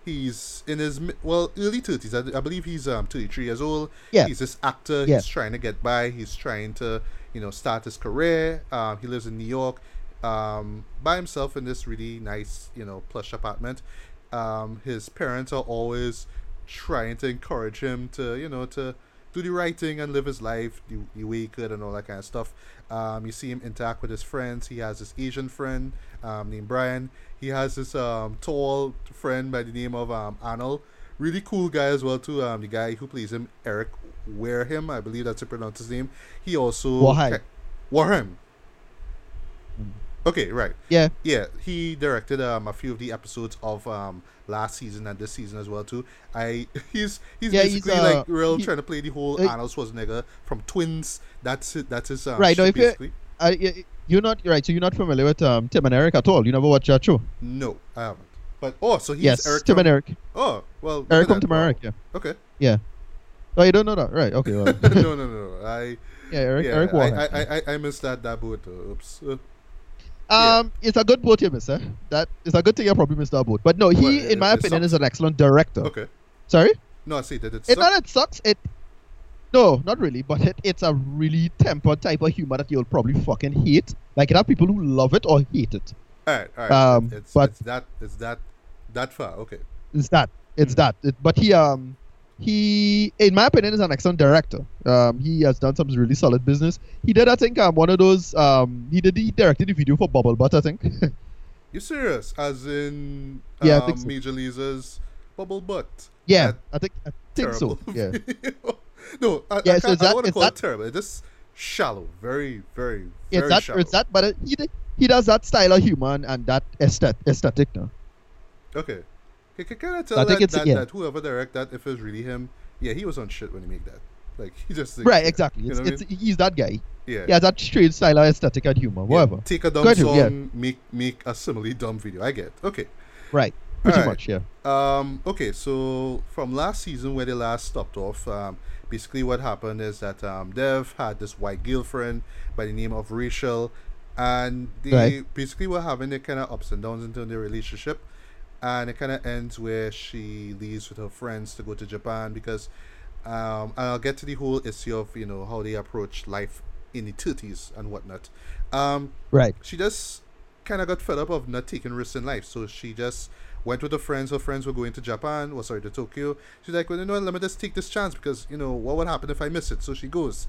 A: He's in his well early thirties. I, I believe he's um thirty three years old.
B: Yeah.
A: He's this actor.
B: Yeah.
A: He's trying to get by. He's trying to you know start his career. Um, he lives in New York, um, by himself in this really nice you know plush apartment. Um, his parents are always trying to encourage him to you know to do the right thing and live his life the, the way he could and all that kind of stuff. Um, you see him interact with his friends. He has this Asian friend um, named Brian. He has this um, tall friend by the name of um, Arnold. Really cool guy as well too. Um, the guy who plays him, Eric Wareham, I believe that's how you pronounce his name. He also
B: Warheim.
A: Wareham. Okay, right.
B: Yeah.
A: Yeah, he directed um, a few of the episodes of um, last season and this season as well too. I he's he's
B: Yeah, he's,
A: basically
B: uh,
A: like real
B: he-
A: trying to play the whole
B: uh,
A: Arnold Schwarzenegger from Twins. That's it. That's his um,
B: Right, no, if you-
A: basically.
B: I, y- you're not right. So you're not familiar with um, Tim and Eric at all. You never watched that show.
A: No, I haven't. But oh, so he's
B: yes,
A: Eric.
B: Tim
A: from-
B: and Eric.
A: Oh, well.
B: Eric from. Tim and Eric. Yeah.
A: Okay. Yeah.
B: Oh, you don't know that, right? Okay. Well.
A: no, no, no, no. I
B: yeah, Eric.
A: yeah,
B: Eric
A: I,
B: Warren.
A: I, I, I, I missed that that boat. uh, Oops.
B: Um, it's a good boat miss, eh? That is a good thing you probably that boat. But no, he,
A: Well,
B: in my opinion,
A: sucks.
B: is an excellent director.
A: okay.
B: Sorry,
A: No, I see that it's.
B: it's not it sucks. It no, not really, but it, it's a really tempered type of humor that you'll probably fucking hate. Like it have people who love it or hate it.
A: all right, all right.
B: um,
A: it's,
B: but-
A: it's that it's that that far. Okay.
B: It's that. It's
A: Mhm.
B: that. It, but he um he in my opinion is an excellent director. Um he has done some really solid business. He did I think um one of those um he did he directed the video for Bubble Butt I think.
A: You serious? As in
B: Yeah, I
A: um,
B: think so.
A: Major Lazer's bubble butt.
B: yeah,
A: That
B: I think I think so. Yeah.
A: no, I,
B: Yeah,
A: I,
B: so
A: can't, I
B: that-
A: don't want to call
B: that-
A: it terrible. It's just shallow. Very, very, very
B: It's that
A: shallow.
B: it's that but it, he he does that style of humor and, and that aesthetic aesthetic now.
A: Okay. Can, I tell
B: I
A: that,
B: think it's-
A: that,
B: yeah.
A: that whoever direct that, if it's really him, yeah, he was on shit when he made that. Like, he just...
B: Right, exactly.
A: You
B: It's,
A: what I
B: it's he's that guy.
A: Yeah.
B: yeah, that straight style of aesthetic and humor.
A: Yeah, Take a dumb
B: Go ahead,
A: song,
B: yeah.
A: make make a similarly dumb video. I get. Okay.
B: Right. Pretty
A: Alright.
B: much, yeah.
A: Um, okay, so from last season where they last stopped off, um, basically what happened is that um, Dev had this white girlfriend by the name of Rachel, and they
B: Right.
A: basically were having their kind of ups and downs into their relationship, and it kind of ends where she leaves with her friends to go to Japan because, um, and I'll get to the whole issue of you know how they approach life in the thirties and whatnot. Um,
B: Right.
A: she just kind of got fed up of not taking risks in life. So she just went with her friends. Her friends were going to Japan, or sorry, to Tokyo. She's like, well, you know, what, let me just take this chance because, you know, what would happen if I miss it? So she goes.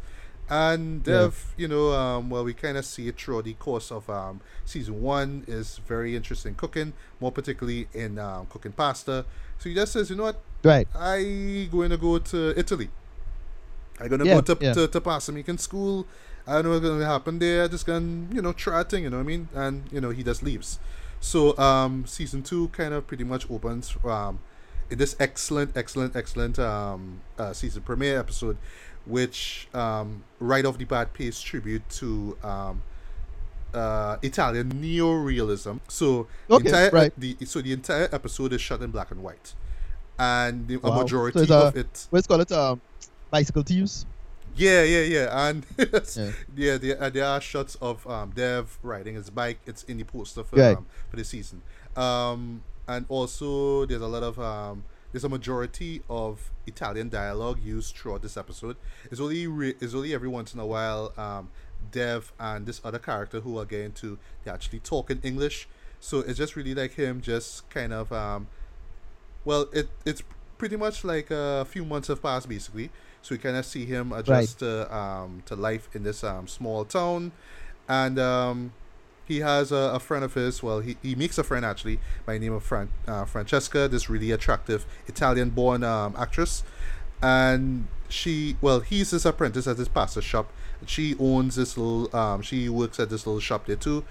A: And
B: Yeah.
A: Dev, you know, um, well, we kind of see it throughout the course of um, season one is very interesting cooking, more particularly in um, cooking pasta. So he just says, you know what,
B: Right.
A: I going to go to Italy. I'm gonna
B: Yeah,
A: go to
B: yeah.
A: to, to pasta making school. I don't know what's gonna happen there. I just gonna you know try a thing. You know what I mean? And you know he just leaves. So um, season two kind of pretty much opens um, in this excellent, excellent, excellent um, uh, season premiere episode, which um, right off the bat pays tribute to um, uh, Italian neo-realism. So the entire
B: right.
A: the so the entire episode is shot in black and white, and the, a
B: Wow. So
A: majority
B: it's a-
A: of it
B: Let's call it um bicycle thieves.
A: yeah, yeah, yeah, and
B: Yeah.
A: yeah, there, uh, there are shots of um, Dev riding his bike. It's in the poster for
B: Right.
A: um, for the season, um, and also there's a lot of um, there's a majority of Italian dialogue used throughout this episode. It's only re- it's only every once in a while um, Dev and this other character who are getting to they actually talk in English. So it's just really like him, just kind of um, well, it it's pretty much like a few months have passed basically. So we kind of see him adjust to um, to life in this um, small town, and um, he has a, a friend of his. Well, he, he makes a friend actually by the name of Fran- uh, Francesca, this really attractive Italian-born um, actress, and she well he's his apprentice at this pasta shop. She owns this little. Um, she works at this little shop there too,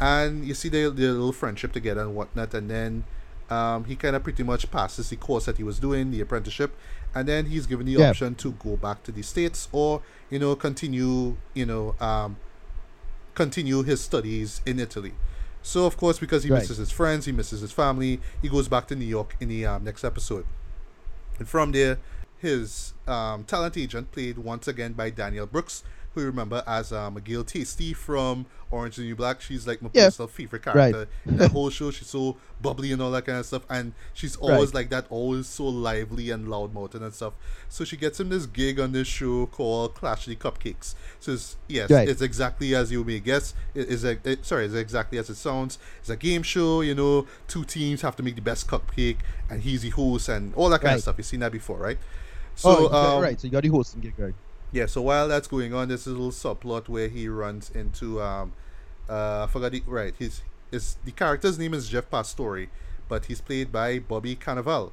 A: and you see their, their little friendship together and whatnot, and then Um, he kind of pretty much passes the course that he was doing, the apprenticeship, and then he's given the
B: Yeah.
A: option to go back to the states or you know continue you know um, continue his studies in Italy. So of course, because he
B: Right.
A: misses his friends, he misses his family, he goes back to New York in the um, next episode. And from there, his um, talent agent, played once again by Danielle Brooks, who you remember as uh, McGill Tasty from Orange is the New Black. She's like my
B: Yeah.
A: personal favorite character in the whole show. She's so bubbly and all that kind of stuff, and she's always
B: Right.
A: like that, always so lively and loudmouth and stuff. So she gets him this gig on this show called Clash the Cupcakes. So it's, yes,
B: Right.
A: it's exactly as you may guess. It is a, it, sorry, it's exactly as it sounds. It's a game show. You know, two teams have to make the best cupcake, and he's the host and all that kind of stuff. You've seen that before, right?
B: oh,
A: So
B: got-
A: um,
B: right. So you got the hosting gig, right?
A: Yeah, so while that's going on, there's a little subplot where he runs into um uh I forgot the right, his his the character's name is Jeff Pastore, but he's played by Bobby Cannavale.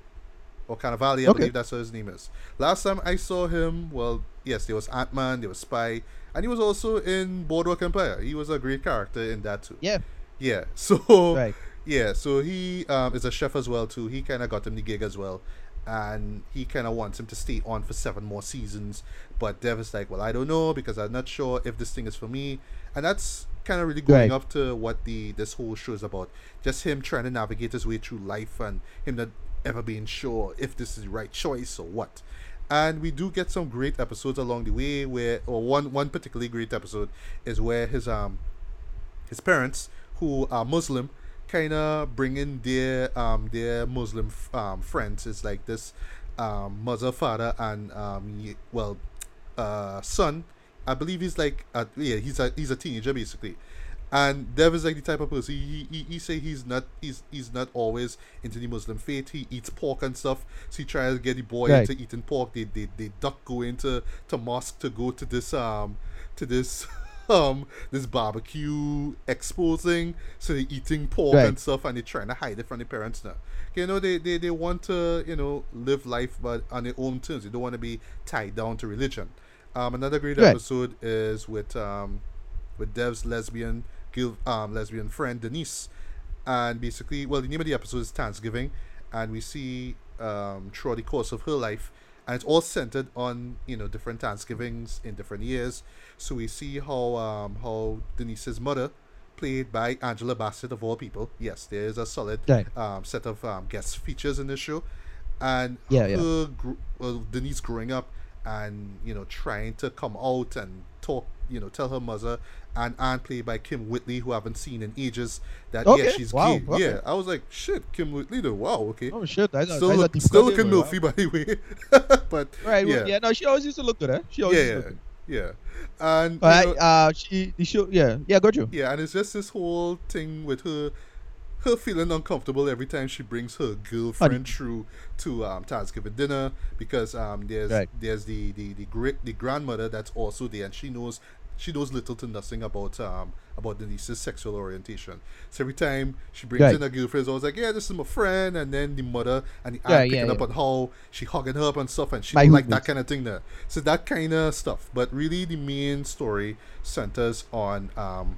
A: Or Cannavale, I
B: Okay.
A: believe that's what his name is. Last time I saw him, well, yes, there was Ant Man, there was Spy, and he was also in Boardwalk Empire. He was a great character in that too.
B: Yeah.
A: Yeah. So
B: Right.
A: yeah, so he um, is a chef as well too. He kind of got him the gig as well, and he kind of wants him to stay on for seven more seasons. But Dev is like, well, I don't know because I'm not sure if this thing is for me, and that's kind of really going
B: Right.
A: up to what the this whole show is about. Just him trying to navigate his way through life and him not ever being sure if this is the right choice or what. And we do get some great episodes along the way where, or one one particularly great episode is where his um his parents who are Muslim kind of bring in their um their Muslim f- um friends. It's like this um mother, father, and um well uh son. I believe he's like uh, yeah he's a he's a teenager basically. And Dev is like the type of person he, he, he say he's not he's he's not always into the Muslim faith. He eats pork and stuff. So he tries to get the boy
B: Right.
A: into eating pork. They they, they duck go into to mosque to go to this um to this um this barbecue exposing so they're eating pork
B: Right.
A: and stuff and they're trying to hide it from the parents now. You know they, they they want to you know live life but on their own terms. They don't want to be tied down to religion. Um another great
B: Right.
A: episode is with um with dev's lesbian um lesbian friend denise. And basically well the name of the episode is thanksgiving. And we see um throughout the course of her life and it's all centered on you know different thanksgivings in different years so we see how um how denise's mother played by angela bassett of all people yes there is a solid
B: Right.
A: um, set of um, guest features in this show and
B: Yeah, yeah.
A: gr- well, denise growing up and you know trying to come out and talk you know tell her mother and Anne played by Kym Whitley who I haven't seen in ages that yeah she's
B: wow,
A: gay
B: okay.
A: yeah I was like shit Kym Whitley though wow okay
B: Oh shit! That's
A: still,
B: that's
A: look, still looking
B: wow.
A: by the way but
B: Right.
A: yeah
B: Yeah. yeah. No, she always used to look good. Eh? She always
A: yeah
B: used to
A: yeah,
B: look good.
A: yeah. and
B: All
A: you know,
B: Uh, she the show. Yeah. Yeah. Got you.
A: yeah and it's just this whole thing with her her feeling uncomfortable every time she brings her girlfriend through to um Thanksgiving dinner because um there's
B: Right.
A: there's the the the great the grandmother that's also there and she knows she knows little to nothing about um about Denise's sexual orientation. So every time she brings
B: Right.
A: in her girlfriend, it's always like, yeah, this is my friend, and then the mother and the aunt
B: Yeah,
A: picking
B: yeah,
A: up
B: yeah.
A: on how she hugging her up and stuff, and she like that kind of thing there. So that kind of stuff. But really, the main story centers on um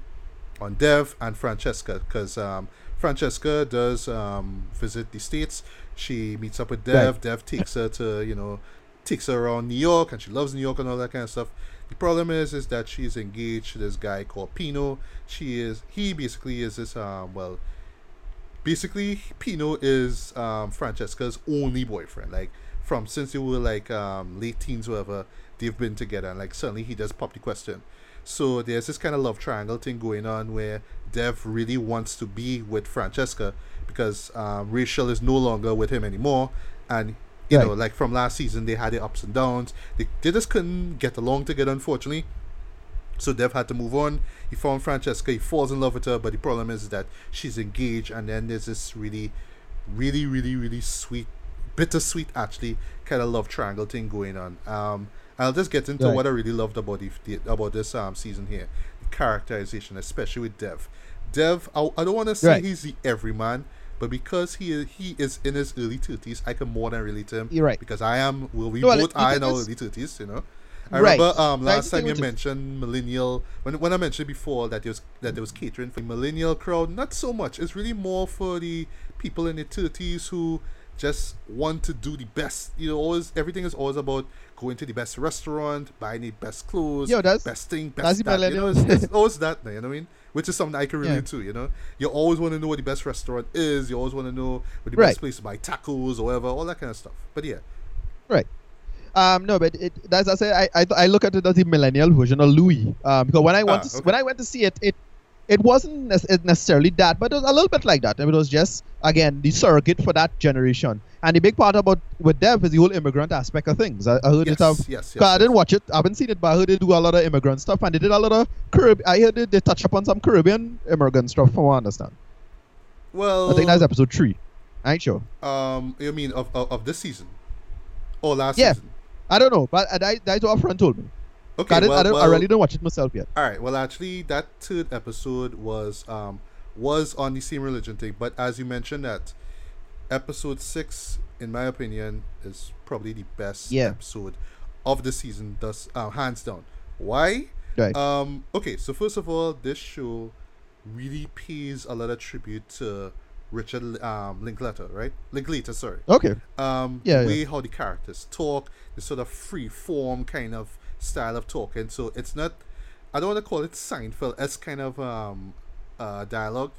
A: on Dev and Francesca because um, Francesca does um, visit the states. She meets up with Dev.
B: Right.
A: Dev takes her to you know takes her around New York, and she loves New York and all that kind of stuff. The problem is is that she's engaged to this guy called Pino. She is he basically is this um well basically Pino is um Francesca's only boyfriend. Like from since they were like um late teens or whatever, they've been together and like suddenly he does pop the question. So there's this kind of love triangle thing going on where Dev really wants to be with Francesca because um, Rachel is no longer with him anymore, and you
B: Right.
A: know, like from last season, they had their ups and downs. They, they just couldn't get along together, unfortunately. So Dev had to move on. He found Francesca. He falls in love with her, but the problem is that she's engaged, and then there's this really, really, really, really sweet, bittersweet, actually, kind of love triangle thing going on. Um, I'll just get into
B: Right.
A: what I really loved about the, about this um season here, the characterization, especially with Dev. Dev, I, I don't want to say
B: Right.
A: he's the everyman, but because he is, he is in his early thirties, I can more than relate to him.
B: You're right.
A: Because I am, well, we
B: Well,
A: both are in our early thirties, you know. I
B: Right.
A: remember um, last time you mentioned millennial when when I mentioned before that it was that there was catering for the millennial crowd. Not so much. It's really more for the people in their thirties who just want to do the best. You know, always everything is always about going to the best restaurant, buying the best clothes,
B: Yo, that's-
A: best thing,
B: that's
A: best
B: the
A: that. You know, it's, it's always that. You know what I mean? Which is something I can relate
B: Yeah.
A: to. You know, you always want to know what the best restaurant is. You always want to know where the
B: Right.
A: best place to buy tacos or whatever, all that kind of stuff. But yeah, Right.
B: Um, no, but it, that's I say I, I I look at it as the millennial version of Louis. Um, because when I went
A: Ah,
B: to,
A: okay.
B: when I went to see it, it it wasn't necessarily that, but it was a little bit like that. It was just again the surrogate for that generation. And the big part about with Dev is the whole immigrant aspect of things. I, I heard
A: yes,
B: it have.
A: yes, yes,
B: 'cause I didn't watch it. I haven't seen it, but I heard they do a lot of immigrant stuff, and they did a lot of Carib. I heard they, they touch upon some Caribbean immigrant stuff, from what I understand.
A: Well,
B: I think that's episode three. I ain't sure.
A: Um, you mean of, of, of this season? Or last
B: Yeah.
A: season?
B: I don't know, but that, that's what a friend told me.
A: Okay,
B: I,
A: well,
B: I, don't, I really don't watch it myself yet.
A: all right. Well, actually, that third episode was um was on the same religion thing, but as you mentioned, that episode six, in my opinion, is probably the best
B: Yeah.
A: episode of the season. Thus, uh, hands down. Why?
B: Right.
A: Um. Okay. So first of all, this show really pays a lot of tribute to Richard um Linklater, right? Linklater, sorry.
B: okay.
A: um
B: Yeah,
A: the
B: yeah.
A: way how the characters talk, the sort of free form kind of style of talking. So it's not I don't want to call it Seinfeld as kind of um uh dialogue,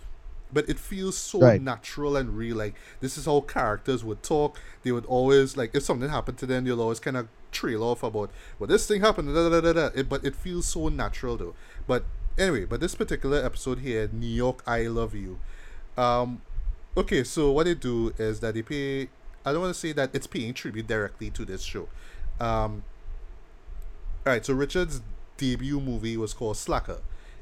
A: but it feels so
B: Right.
A: natural and real. Like this is how characters would talk. They would always like if something happened to them, they'll always kind of trail off about well this thing happened. Da, da, da, da. It, but it feels so natural though. But anyway, but this particular episode here, New York, I love you. Um, okay, so what they do is that they pay. I don't want to say that it's paying tribute directly to this show. Um, right, so Richard's debut movie was called Slacker.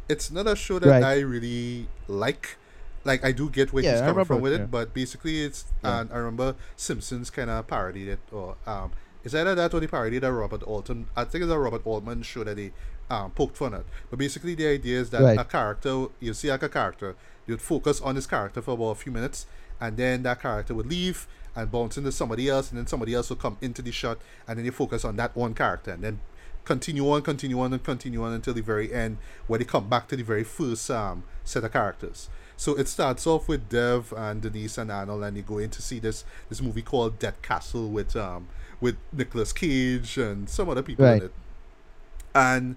A: It's not a show that
B: Right.
A: I really like. Like I do get where
B: Yeah,
A: he's coming from with
B: it, yeah.
A: but basically it's
B: Yeah.
A: and I remember Simpsons kind of parodied it, or um, is either that or they parodied a Robert Altman. I think it's a Robert Altman show that they um poked fun at. But basically the idea is that
B: Right.
A: a character you see like a character, you'd focus on this character for about a few minutes, and then that character would leave and bounce into somebody else, and then somebody else will come into the shot, and then you focus on that one character, and then continue on, continue on, and continue on until the very end, where they come back to the very first um, set of characters. So it starts off with Dev and Denise and Arnold, and you go in to see this this movie called Dead Castle with um with Nicolas Cage and some other people
B: Right.
A: in it. And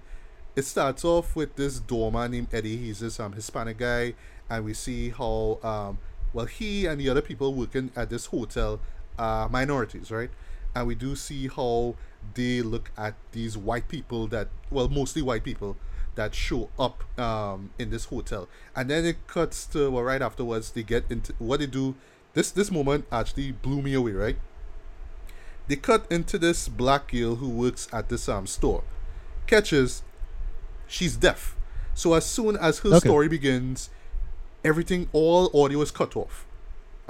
A: it starts off with this doorman named Eddie. He's this um, Hispanic guy, and we see how um, well he and the other people working at this hotel are minorities, right? And we do see how they look at these white people that, well, mostly white people that show up um, in this hotel, and then it cuts to well, right afterwards they get into what they do. This this moment actually blew me away, right? They cut into this black girl who works at this um store. Catches, she's deaf. So as soon as her
B: Okay.
A: story begins, everything, all audio is cut off.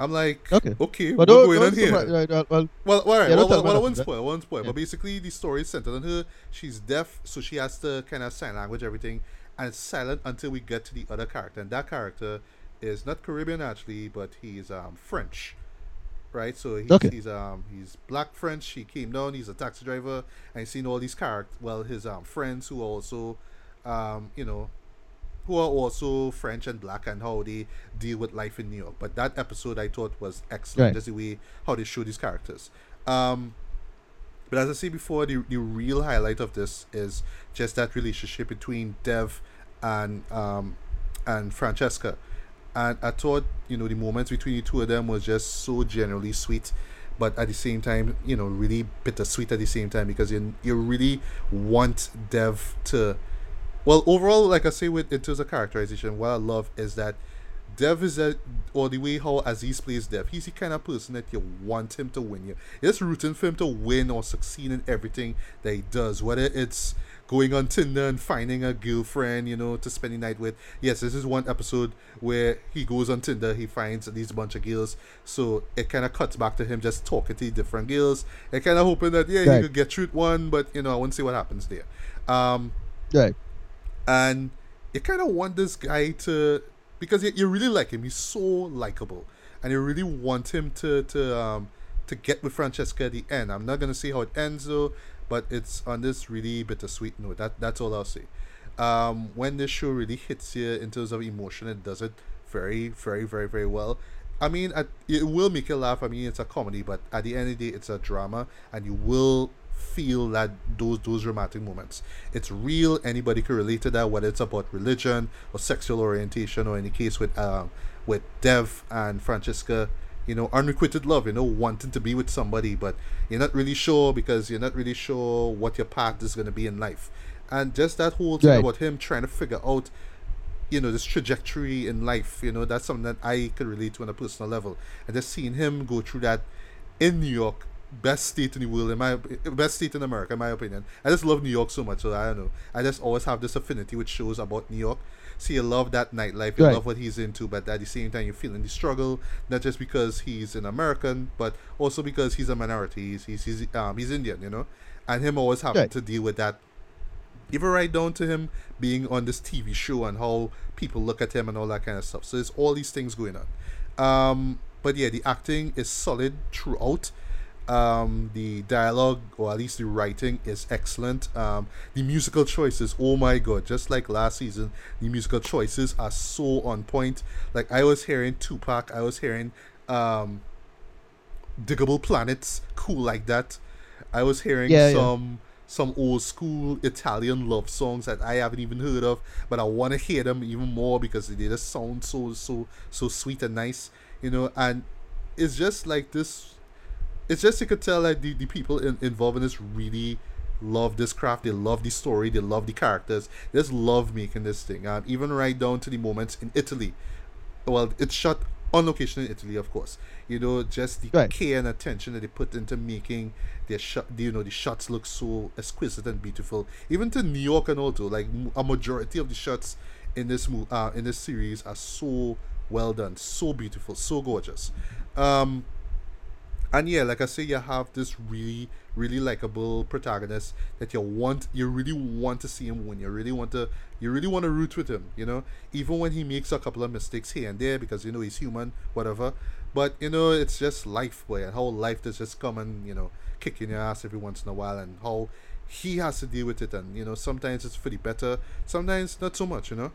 A: I'm like,
B: Okay.
A: okay,
B: But don't,
A: going on here?
B: right, well, well,
A: all right.
B: Yeah,
A: well, well, well, I won't spoil. I won't spoil.
B: Yeah.
A: But basically, the story is centered on her. She's deaf, so she has to kind of sign language everything, and it's silent until we get to the other character. And that character is not Caribbean actually, but he's um French, right? So he's,
B: Okay.
A: he's um he's black French. He came down. He's a taxi driver, and he's seen all these characters. Well, his um friends who are also, um you know, who are also French and black and how they deal with life in New York. But that episode I thought was excellent,
B: Right.
A: just the way how they show these characters. Um, but as I said before, the, the real highlight of this is just that relationship between Dev and um, and Francesca. And I thought, you know, the moments between the two of them was just so generally sweet, but at the same time, you know, really bittersweet at the same time because you, you really want Dev to well, overall, like I say, with in terms of characterization, what I love is that Dev is a, or the way how Aziz plays Dev, he's the kind of person that you want him to win. You you're just rooting for him to win or succeed in everything that he does, whether it's going on Tinder and finding a girlfriend, you know, to spend the night with. Yes, this is one episode where he goes on Tinder, he finds these bunch of girls, so it kind of cuts back to him just talking to different girls, and kind of hoping that yeah, he could get through one, but you know, I want to see what happens there. Um,
B: right.
A: And you kind of want this guy to because you, you really like him he's so likable and you really want him to to um to get with francesca at the end i'm not gonna say how it ends though but it's on this really bittersweet note. That that's all I'll say. Um, when this show really hits you in terms of emotion, it does it very, very, very, very well. I mean, it will make you laugh. I mean, it's a comedy, but at the end of the day, it's a drama, and you will feel that those those dramatic moments. It's real. Anybody can relate to that, whether it's about religion or sexual orientation, or in the case with um, with Dev and Francesca, you know, unrequited love. You know, wanting to be with somebody, but you're not really sure because you're not really sure what your path is going to be in life, and just that whole thing right. about him trying to figure out you know this trajectory in life you know that's something that i could relate to on a personal level and just seeing him go through that in new york best state in the world, in my best state in America, in my opinion. I just love New York so much, so I don't know. I just always have this affinity with shows about New York. See, you love that nightlife, you right. love what he's into, but at the same time, you're feeling the struggle, not just because he's an American, but also because he's a minority. He's he's, he's um he's Indian, you know, and him always having right. to deal with that. Even right down to him being on this TV show and how people look at him and all that kind of stuff. So there's all these things going on. Um, but yeah, the acting is solid throughout um, the dialogue, or at least the writing, is excellent. Um, the musical choices, oh my god, just like last season, the musical choices are so on point. Like I was hearing Tupac, I was hearing um, Digable Planets, cool like that. I was hearing yeah, some. Yeah. Some old school Italian love songs that I haven't even heard of, but I want to hear them even more because they just sound so so so sweet and nice, you know. And it's just like this it's just you could tell that the, the people in, involved in this really love this craft. They love the story. They love the characters. They just love making this thing. And even right down to the moments in Italy. Well, it's shot on location in Italy, of course. You know, just the right. care and attention that they put into making their shot. You know, the shots look so exquisite and beautiful. Even to New York and all too. Like a majority of the shots in this mo- uh, in this series are so well done, so beautiful, so gorgeous. Um, and yeah, like I say, you have this really, really likable protagonist that you want, you really want to see him win. You really want to, you really want to root with him. You know, even when he makes a couple of mistakes here and there because you know he's human, whatever. But you know, it's just life, boy, and how life does just come and you know kick in your ass every once in a while, and how he has to deal with it. And you know, sometimes it's for the better, sometimes not so much. You know.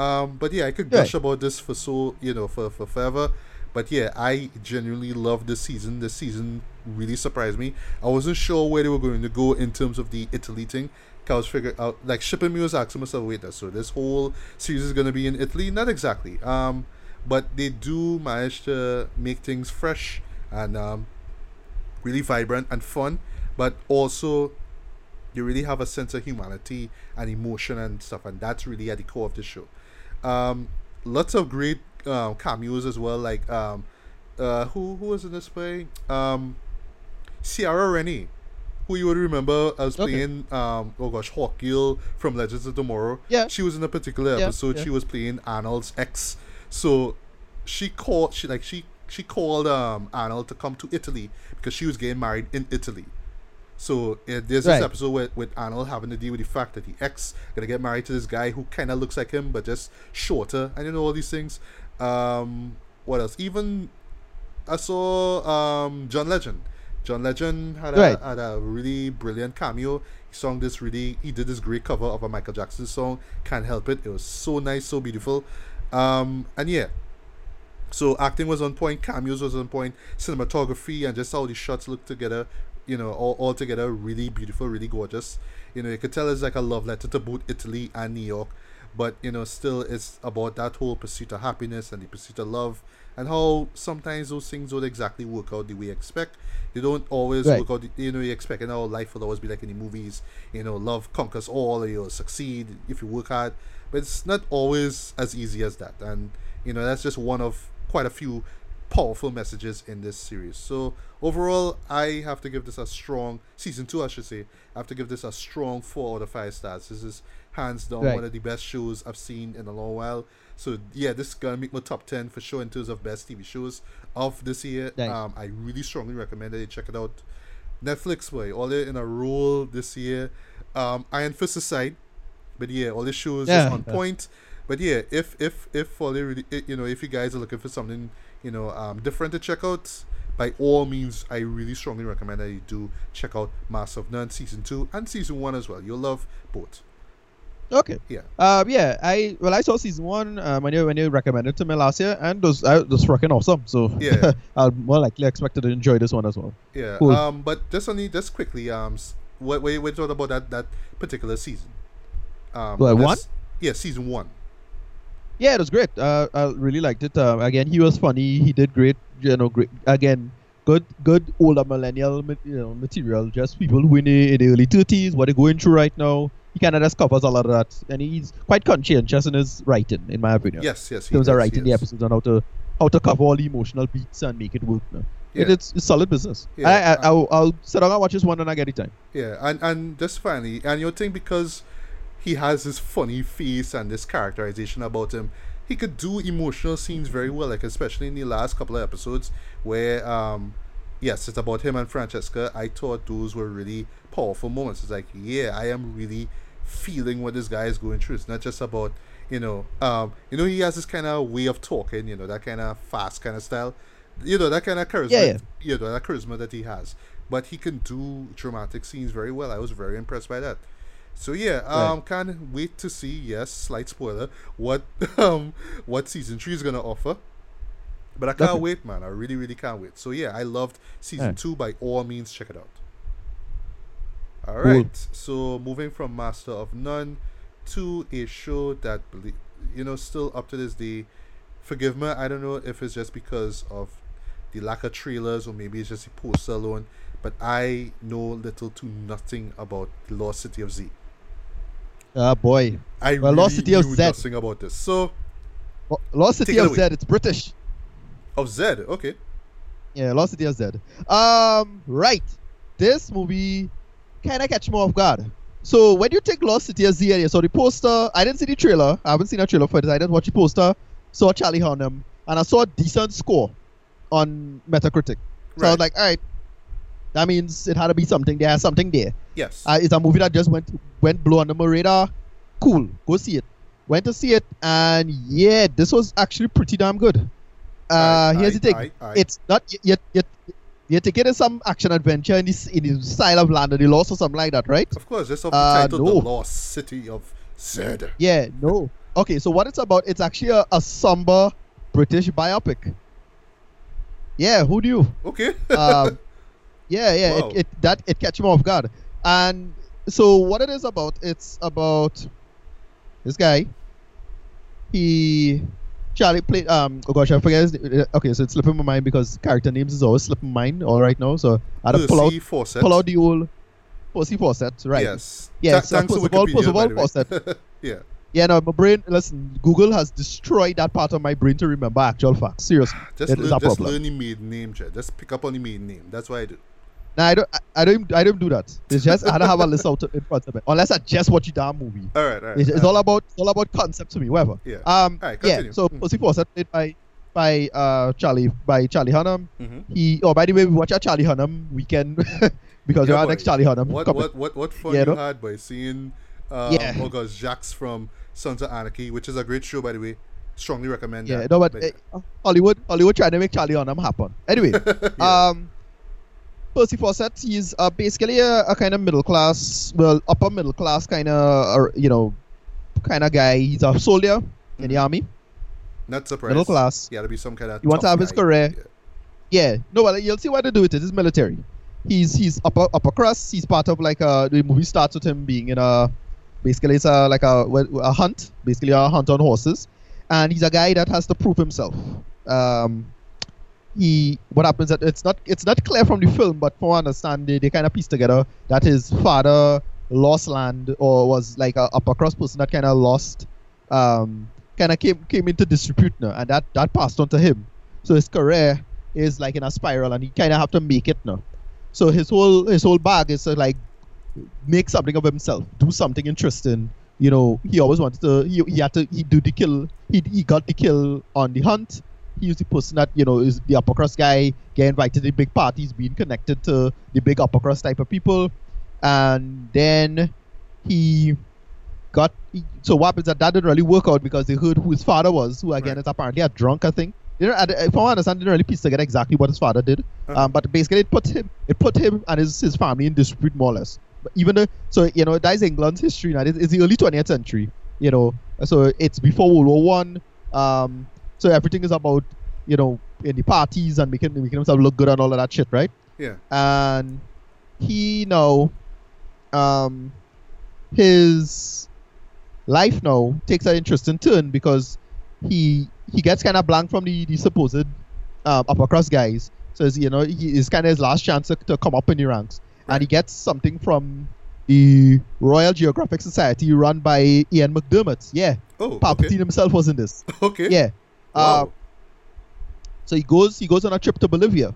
A: Um, but yeah, I could gush about this for so you know for for forever. But yeah, I genuinely love this season. This season really surprised me. I wasn't sure where they were going to go in terms of the Italy thing. I was figuring out like shipping me was asking myself, wait, so this whole series is gonna be in Italy? Not exactly. Um, but they do manage to make things fresh and um, really vibrant and fun. But also, you really have a sense of humanity and emotion and stuff, and that's really at the core of the show. Um, lots of great um, cameos as well. Like um, uh, who who was in this play? Um, Ciara Renée, who you would remember as okay. playing um oh gosh Hawkgirl from Legends of Tomorrow.
B: Yeah,
A: she was in a particular episode. Yeah. She was playing Arnold's ex. So she called she like she she called um Arnold to come to Italy because she was getting married in Italy. So uh, there's right. this episode with, with Arnold having to deal with the fact that the ex gonna get married to this guy who kind of looks like him but just shorter, and you know all these things. Um, what else? Even I saw um, John Legend. John Legend had a, right. had a really brilliant cameo. He sung this really, he did this great cover of a Michael Jackson song. Can't help it. It was so nice, so beautiful. Um, and yeah, so acting was on point, cameos was on point, cinematography and just how the shots look together, you know, all, all together really beautiful, really gorgeous. You know, you could tell it's like a love letter to both Italy and New York but you know still it's about that whole pursuit of happiness and the pursuit of love and how sometimes those things don't exactly work out the way you expect they don't always right. work out the, you know you expect you know life will always be like in the movies you know love conquers all you'll succeed if you work hard but it's not always as easy as that and you know that's just one of quite a few powerful messages in this series. So overall, I have to give this a strong season two. I should say I have to give this a strong four out of five stars. This is hands down right. one of the best shows I've seen in a long while. So yeah, this is gonna make my top ten for sure in terms of best TV shows of this year. Nice. Um, I really strongly recommend that you check it out. Netflix way, all it in a roll this year. Um, Iron Fist aside, but yeah, all the shows yeah. on point. But yeah, if if if all really, you know, if you guys are looking for something you know um, different to check out, by all means, I really strongly recommend that you do check out Master of None season two and season one as well. You'll love both.
B: Okay.
A: Yeah.
B: Um. Yeah. I well, I saw season one um, when you when you recommended to me last year, and those I was fucking awesome. So
A: Yeah.
B: I'm more likely expected to enjoy this one as well.
A: Yeah.
B: Cool.
A: Um. But just only just quickly. Um. What we we talked about that that particular season. Um.
B: What, one?
A: Yeah, season one.
B: Yeah, it was great. Uh, I really liked it. Um, again, he was funny. He did great. You know, great. Again, good, good older millennial, you know, material. Just people who in the, in the early thirties, what they're going through right now. He kind of just covers a lot of that, and he's quite conscientious in his writing, in my opinion.
A: Yes. Yes.
B: terms of
A: does,
B: writing the episodes on how to how to cover all the emotional beats and make it work. No? It, it's, it's solid business.
A: Yeah,
B: I, I,
A: I-
B: I'll, I'll sit down and watch this one when I get the time.
A: Yeah, and and just finally, and you think because he has this funny face and this characterization about him, he could do emotional scenes very well. Like especially in the last couple of episodes where, um, yes, it's about him and Francesca. I thought those were really powerful moments. It's like, yeah, I am really feeling what this guy is going through. It's not just about you know, um, you know, he has this kind of way of talking. You know, that kind of fast kind of style. You know, that kind of charisma.
B: Yeah, yeah.
A: You know, that charisma that he has but he can do dramatic scenes very well. I was very impressed by that. So yeah, um, can't wait to see. Yes, slight spoiler. What um what season three is gonna offer. But I can't
B: Okay.
A: wait, man. I really, really can't wait. So yeah, I loved season
B: Alright.
A: two. By all means, check it out. All
B: Cool.
A: So moving from Master of None to a show that you know still up to this day. Forgive me. I don't know if it's just because of the lack of trailers or maybe it's just the poster alone. But I know little to nothing about the Lost City of Z.
B: Ah, boy.
A: I
B: Well,
A: really
B: Lost City of
A: knew
B: Z.
A: nothing about this. So
B: Lo- Lost City
A: Take it
B: of. Z. It's British.
A: of Z, okay.
B: Yeah, Lost City of Z. Um, right. This movie kind of catch me off guard. So when you take Lost City of Z and you saw the poster, I didn't see the trailer. I haven't seen a trailer for this. I didn't watch the poster. Saw Charlie Hunnam, and I saw a decent score on Metacritic. So I was
A: Right.
B: like, all right, that means it had to be something there, something there.
A: Yes.
B: Uh, it's a movie that just went went blow under my radar. Cool, go see it. Went to see it, and yeah, this was actually pretty damn good. Uh,
A: Aye,
B: here's
A: aye,
B: the thing:
A: aye.
B: it's not yet yet. You're taking in some action adventure in this in the style of Land of the Lost or something like that, right?
A: of course, just off the
B: uh,
A: title,
B: no.
A: The Lost City of Z.
B: Yeah, no. Okay, so what it's about? It's actually a, a somber British biopic. Yeah, who knew?
A: Okay.
B: um, yeah, yeah,
A: Wow.
B: it, it that it catch him off guard. And so what it is about? It's about this guy. He Charlie played. Um, oh gosh, I forget. His, uh, okay, so it's slipping my mind because character names is always slipping my mind. All right now, so I had to pull out
A: Fawcett.
B: pull out the old Percy Fawcett, right?
A: Yes.
B: Yeah,
A: Tha-
B: so
A: thanks to
B: first of all-
A: Wikipedia,
B: first of all. Fawcett.
A: yeah.
B: Yeah, no, my brain. Listen, Google has destroyed that part of my brain to remember actual facts. Seriously,
A: Just,
B: it
A: learn,
B: is a
A: just
B: problem.
A: learn the maiden name, Jed. Just pick up on the maiden name. That's what I do.
B: Nah, I don't. I, don't. I don't do that. It's just I don't have a list out in front of me unless I just watch the damn movie.
A: All right, all right.
B: It's, it's
A: all
B: all about it's all about concept to me, whatever.
A: Yeah.
B: Um.
A: Alright,
B: yeah. So
A: Mm.
B: Percy Fawcett played by by uh Charlie by Charlie Hunnam.
A: hmm
B: He. Oh, by the way, we watch a Charlie Hunnam weekend because
A: Yeah,
B: you're our next Charlie Hunnam.
A: What, what, what, what fun
B: Yeah,
A: you
B: no?
A: had by seeing, um,
B: Yeah.
A: oh gosh, Jax from Sons of Anarchy, which is a great show, by the way. Strongly recommend
B: Yeah.
A: that.
B: No, but uh, Hollywood Hollywood trying to make Charlie Hunnam happen. Anyway.
A: Yeah.
B: Um, Percy Fawcett, he's uh, basically a, a kind of middle class, well, upper middle class kind of, uh, you know, kind of guy. He's a soldier in the
A: Mhm.
B: army,
A: Not surprised.
B: middle class.
A: Had to be some kind of.
B: He wants to have his career.
A: Yeah.
B: Yeah, no, well, you'll see what they do with it. It's military. He's he's upper upper crust. He's part of like uh the movie starts with him being in a basically it's a like a a hunt, basically a hunt on horses, and he's a guy that has to prove himself. Um, he what happens that it's not it's not clear from the film, but from what I understand, they, they kind of piece together that his father lost land or was like a upper crust person that kind of lost, um, kind of came came into disrepute now, and that that passed on to him. So his career is like in a spiral, and he kind of have to make it now. So his whole his whole bag is to like make something of himself, do something interesting. You know, he always wanted to. He, he had to. He do the kill. He he got the kill on the hunt. He was the person that you know is the upper crust guy. Get invited to the big parties, being connected to the big upper crust type of people, and then he got. He, so what happens that that didn't really work out because they heard who his father was, who again
A: Right.
B: is apparently a drunk, I think. you know, I- from what I understand, didn't really piece together exactly what his father did.
A: Uh-huh.
B: Um, but basically, it put him, it put him and his, his family in dispute more or less. But even though, so you know, that is England's history now. It's, it's the early 20th century. You know, so it's before World War One. Um, so everything is about you know in the parties and making making himself look good and all of that shit, right?
A: Yeah.
B: and he now um his life now takes an interesting turn because he he gets kind of blank from the, the supposed um, upper crust guys so you know he is kind of his last chance to, to come up in the ranks and he gets something from the Royal Geographic Society run by Ian McDiarmid yeah
A: Oh,
B: Palpatine
A: okay.
B: himself was in this
A: Okay.
B: yeah uh, so he goes he goes on a trip to Bolivia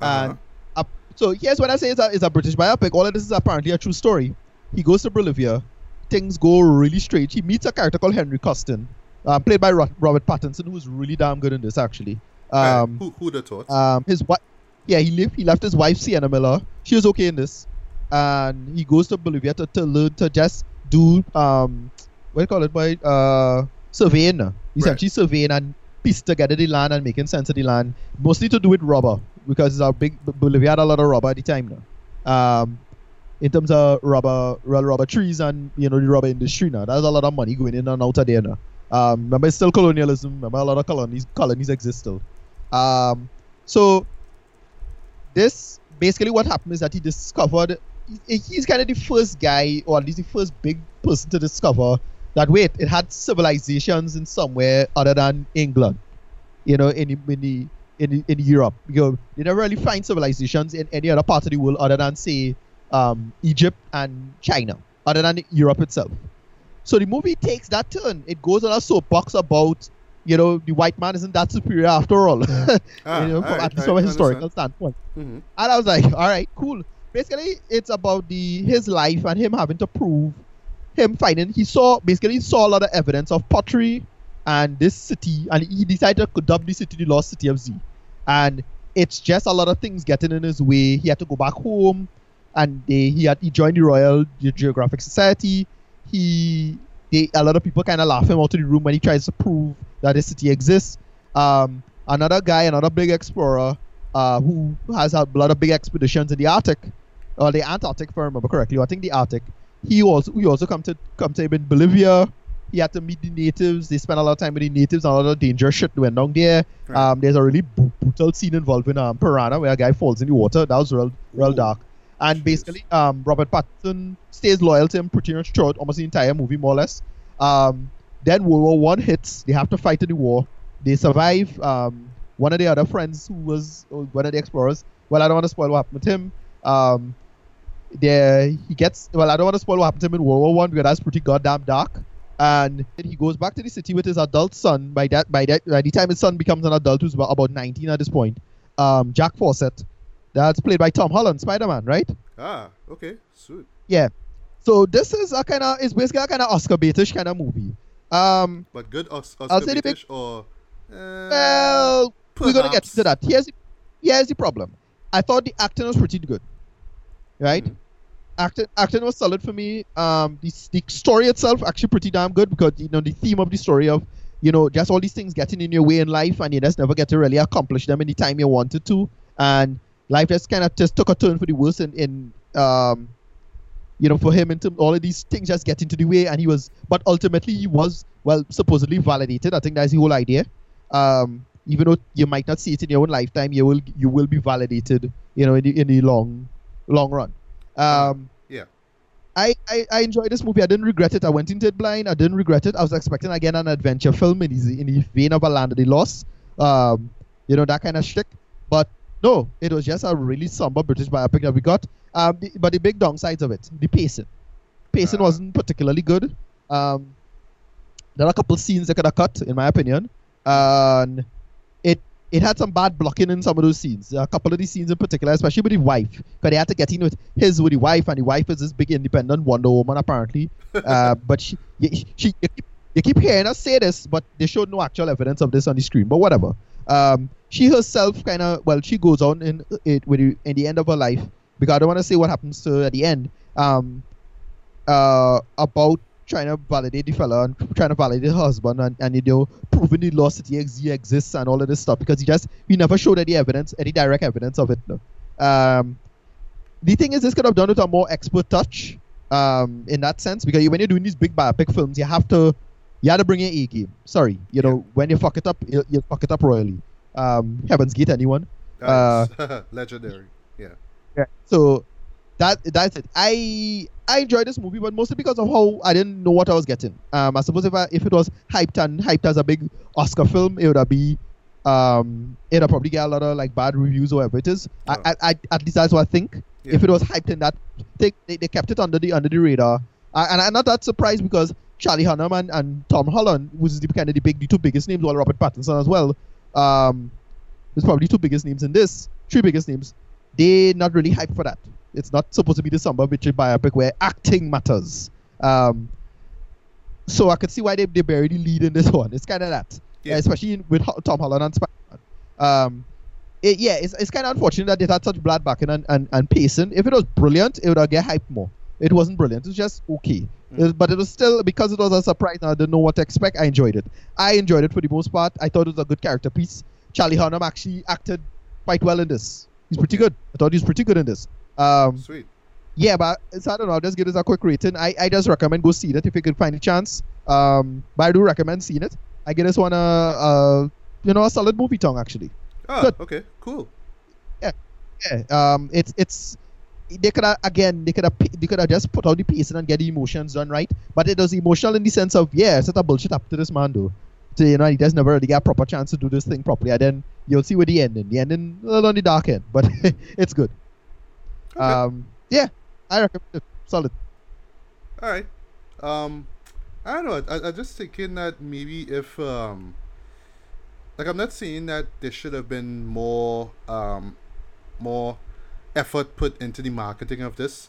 A: Uh-huh.
B: and uh, so here's what I say is a, is a British biopic. All of this is apparently a true story. He goes to Bolivia, things go really strange. He meets a character called Henry Costin, uh, played by Ro- Robert Pattinson, who's really damn good in this actually.
A: Uh,
B: Um,
A: who who'd have thought?
B: um, his wife, yeah, he left. He left his wife Sienna Miller. She was okay in this, and he goes to Bolivia to, to learn to just do um, what do you call it, by uh, surveying. He's
A: Right.
B: actually surveying and piece together the land and making sense of the land, mostly to do with rubber because it's a big Bolivia had a lot of rubber at the time now. Um, in terms of rubber, rubber trees and you know the rubber industry now, there's a lot of money going in and out of there now. Um, remember, it's still colonialism. Remember, a lot of colonies colonies exist still. Um, so this basically what happened is that he discovered he- he's kind of the first guy, or at least the first big person to discover that wait, it had civilizations in somewhere other than England. You know, in in the in, in Europe, you know, they never really find civilizations in any other part of the world other than say um, Egypt and China, other than Europe itself. So the movie takes that turn. It goes on a soapbox about, you know, the white man isn't that superior after all.
A: Ah,
B: you know, from,
A: alright,
B: at least from a historical standpoint.
A: Mhm.
B: And I was like, all right, cool. Basically, it's about the his life and him having to prove him finding. He saw basically he saw a lot of evidence of pottery and this city, and he decided to dub the city the lost city of Z. And it's just a lot of things getting in his way. He had to go back home, and they, he had he joined the Royal Ge- Geographic Society. He they, a lot of people kind of laugh him out of the room when he tries to prove that this city exists. Um, another guy, another big explorer, uh, who has had a lot of big expeditions in the Arctic, or the Antarctic, if I remember correctly. I think the Arctic. He also he also come to come to in Bolivia. He had to meet the natives. They spent a lot of time with the natives. and A lot of dangerous shit went down there.
A: Right.
B: Um, there's a really brutal scene involving um, Piranha where a guy falls in the water. That was real, real
A: Ooh.
B: dark. And
A: Jeez.
B: basically, um, Robert Pattinson stays loyal to him pretty much throughout almost the entire movie, more or less. Um, then World War One hits. They have to fight in the war. They survive. Um, one of the other friends who was one of the explorers. Well, I don't want to spoil what happened with him. Um, there he gets. Well, I don't want to spoil what happened to him in World War One because that's pretty goddamn dark. And then he goes back to the city with his adult son. By that, by that, by the time his son becomes an adult, who's about, about 19 at this point, um, Jack Fawcett, that's played by Tom Holland, Spider-Man, right?
A: Ah, okay, sweet.
B: Yeah. So this is a kind of, it's basically a kind of Oscar baitish kind of movie. Um,
A: But good Os- Oscar
B: the big-
A: or uh,
B: well, we're gonna get to that. Here's the, here's the problem. I thought the acting was pretty good, right?
A: Mhm.
B: Acting acting was solid for me. Um, the, the story itself actually pretty damn good because you know the theme of the story of you know just all these things getting in your way in life and you just never get to really accomplish them in the time you wanted to, and life just kind of just took a turn for the worse in, in um, you know for him into all of these things just get into the way and he was but ultimately he was well supposedly validated. I think that's the whole idea. Um, even though you might not see it in your own lifetime, you will you will be validated. You know in the in the long long run. Um,
A: Yeah.
B: I, I, I enjoyed this movie. I didn't regret it. I went into it blind. I didn't regret it. I was expecting again an adventure film in the, in the vein of a Land of the Lost, um, you know that kind of shtick. But no, it was just a really somber British biopic that we got. Um, the, but the big downsides of it, the pacing, pacing
A: Ah.
B: wasn't particularly good. Um, there are a couple scenes they could have cut, in my opinion, and it had some bad blocking in some of those scenes. A couple of these scenes in particular, especially with the wife, because they had to get in with his with the wife, and the wife is this big independent Wonder Woman apparently. uh, but she, she, she you, keep, you keep hearing us say this, but they showed no actual evidence of this on the screen. But whatever. Um, she herself kind of well, she goes on in it with the, in the end of her life because I don't want to say what happens to her at the end. Um, uh, about trying to validate the fella and trying to validate the husband and, and you know proving the lost city ex- exists and all of this stuff because he just he never showed any evidence, any direct evidence of it. No. Um, the thing is, this could have done with a more expert touch um, in that sense because when you're doing these big biopic films, you have to you have to bring your A game. Sorry, you know when you fuck it up, you, you fuck it up royally. Um, Heaven's Gate, anyone? Uh,
A: legendary. Yeah.
B: Yeah. So that that's it. I I enjoyed this movie, but mostly because of how I didn't know what I was getting. Um, I suppose if I, if it was hyped and hyped as a big Oscar film, it would have be um it would probably get a lot of like bad reviews or whatever it is.
A: Oh.
B: I, I, I at least that's what I think.
A: Yeah.
B: If it was hyped in that, they, they, they kept it under the under the radar. I, and I'm not that surprised because Charlie Hunnam and, and Tom Holland, is the kind of the big the two biggest names, while Robert Pattinson as well. Um, there's probably two biggest names in this, three biggest names. They not really hyped for that. It's not supposed to be the summer bitchy biopic where acting matters. Um, so I could see why they, they buried the lead in this one. It's kind of that,
A: Yeah.
B: especially in- with Tom Holland and Spider-Man. Um, it, yeah, it's, it's kind of unfortunate that it had such blood backing and, and, and pacing. If it was brilliant, it would have get hyped more. It wasn't brilliant. It was just okay.
A: Mm.
B: It- but it was still, because it was a surprise and I didn't know what to expect, I enjoyed it. I enjoyed it for the most part. I thought it was a good character piece. Charlie Hunnam actually acted quite well in this. He's pretty good. I thought he was pretty good in this. Um,
A: Sweet.
B: yeah, but so I don't know. I'll just give this a quick rating. I, I just recommend go see it if you can find a chance. Um, but I do recommend seeing it. I give this one a, a you know a solid movie tongue actually.
A: Oh,
B: Good.
A: okay, cool.
B: Yeah, yeah, um, it's it's they could have again they could have they could have just put out the pacing and get the emotions done right. But it was emotional in the sense of yeah, it's not a bullshit up to this man though. So you know he just never really got a proper chance to do this thing properly. And then you'll see with the ending. The ending a little on the dark end, but it's good.
A: Okay.
B: Um, yeah, I recommend it. Solid.
A: All right. Um, I don't know. I, I'm just thinking that maybe if um, like I'm not saying that there should have been more um, more effort put into the marketing of this,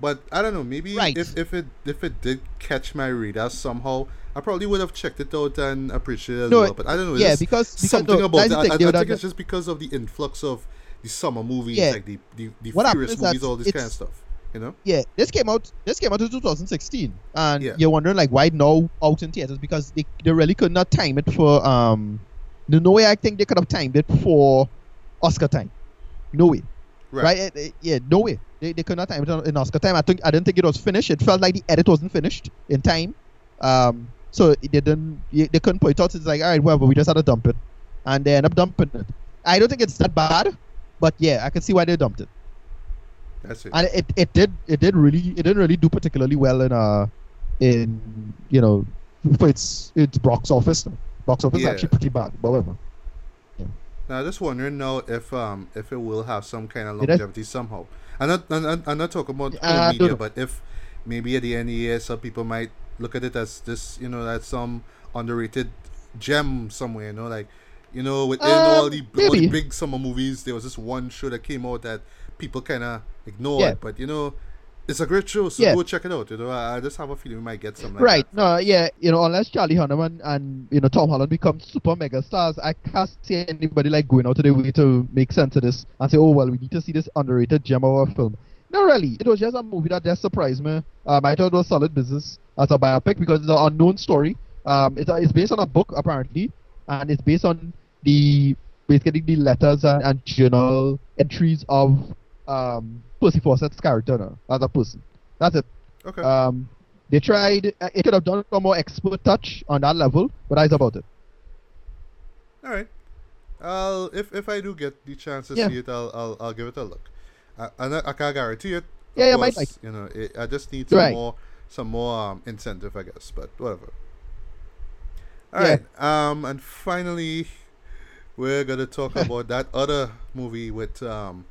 A: but I don't know. Maybe
B: Right.
A: if if it if it did catch my radar somehow, I probably would have checked it out and appreciated it as
B: No,
A: well. But I don't know.
B: yeah, because, because
A: something
B: no,
A: about
B: the
A: I, I, I think it's just because of the influx of the summer movies,
B: Yeah.
A: like the the, the Furious movies, all this kind of stuff. You know?
B: yeah, this came out. This came out in 2016, and
A: Yeah.
B: you're wondering like why now out in theaters because they, they really could not time it for um. No, no way I think they could have timed it for Oscar time. No way.
A: Right.
B: Right? It- it- yeah, no way. They, they could not time it in Oscar time. I think I didn't think it was finished. It felt like the edit wasn't finished in time. Um, so it didn't. They they couldn't put it out. It's like all right, whatever. We just had to dump it, and they end up dumping it. I don't think it's that bad, but yeah, I can see why they dumped it.
A: That's it.
B: and it, it did it did really it didn't really do particularly well in uh in you know for its its box office box office is
A: Yeah.
B: actually pretty bad but whatever
A: Now, I'm just wondering now if um if it will have some kind of longevity somehow. I'm not I'm, not- I'm not talking about
B: Uh,
A: media, but if maybe at the end of the year, some people might look at it as this, you know, as some underrated gem somewhere. You know, like you know, within all
B: Um,
A: the all the big summer movies, there was this one show that came out that people kind of ignored.
B: Yeah.
A: But you know, it's a great show, so
B: Yeah.
A: go check it out. You know, I, I just have a feeling we might get some. Like
B: right
A: that.
B: no yeah you know unless charlie hunnam and, you know tom holland become super mega stars i can't see anybody like going out of their way to make sense of this and say oh well we need to see this underrated gem of a film no really it was just a movie that just surprised me um, i thought it was solid business as a biopic because it's an unknown story um, it's, it's based on a book apparently and it's based on the basically the letters and, and journal entries of um, Percy Fawcett's character now, as a person. That's it.
A: Okay.
B: Um, they tried. Uh, it could have done a more expert touch on that level, but that's about it.
A: All right. I'll if if I do get the chance to
B: Yeah.
A: see it, I'll I'll, I'll give it a look. I, I, I can't guarantee it.
B: Yeah, yeah, might
A: course, You know, it, I just need some
B: Right.
A: more some more um, incentive, I guess. But whatever. All
B: Yeah.
A: right. Um, and finally, we're gonna talk about that other movie with um,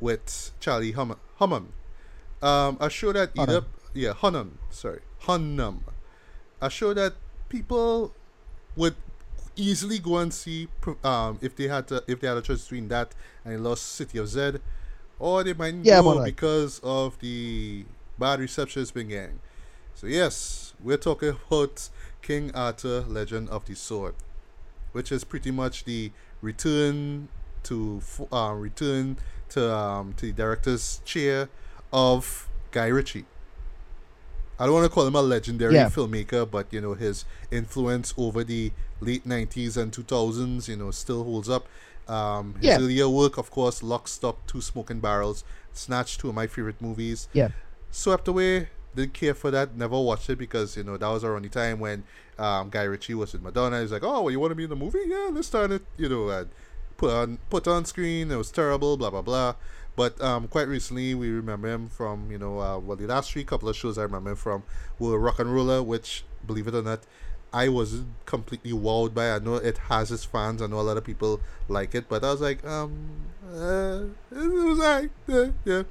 A: with Charlie Hum- Hunnam. Um, a show that either
B: Hunnam.
A: yeah Hunnam, sorry Hunnam, a show that people would easily go and see um if they had to if they had a choice between that and Lost City of Z, or they might
B: Yeah,
A: go
B: more like-
A: because of the bad reception it's been getting. So yes, we're talking about King Arthur: Legend of the Sword, which is pretty much the return to uh, return to um, to the director's chair of Guy Ritchie. I don't want to call him a legendary
B: Yeah.
A: filmmaker, but you know his influence over the late '90s and 2000s, you know, still holds up. Um, his
B: Yeah.
A: earlier work, of course, Lock, Stock, Two Smoking Barrels, Snatch, two of my favorite movies.
B: Yeah.
A: Swept Away, didn't care for that. Never watched it because you know that was our only time when um, Guy Ritchie was with Madonna. He's like, "Oh, well, you want to be in the movie? Yeah, let's start it." You know, put on put on screen. It was terrible. Blah blah blah. But um, quite recently, we remember him from you know uh, well the last three couple of shows I remember him from were RocknRolla, which believe it or not, I wasn't completely wowed by. I know it has its fans. I know a lot of people like it, but I was like, um, uh, it was. Yeah, yeah.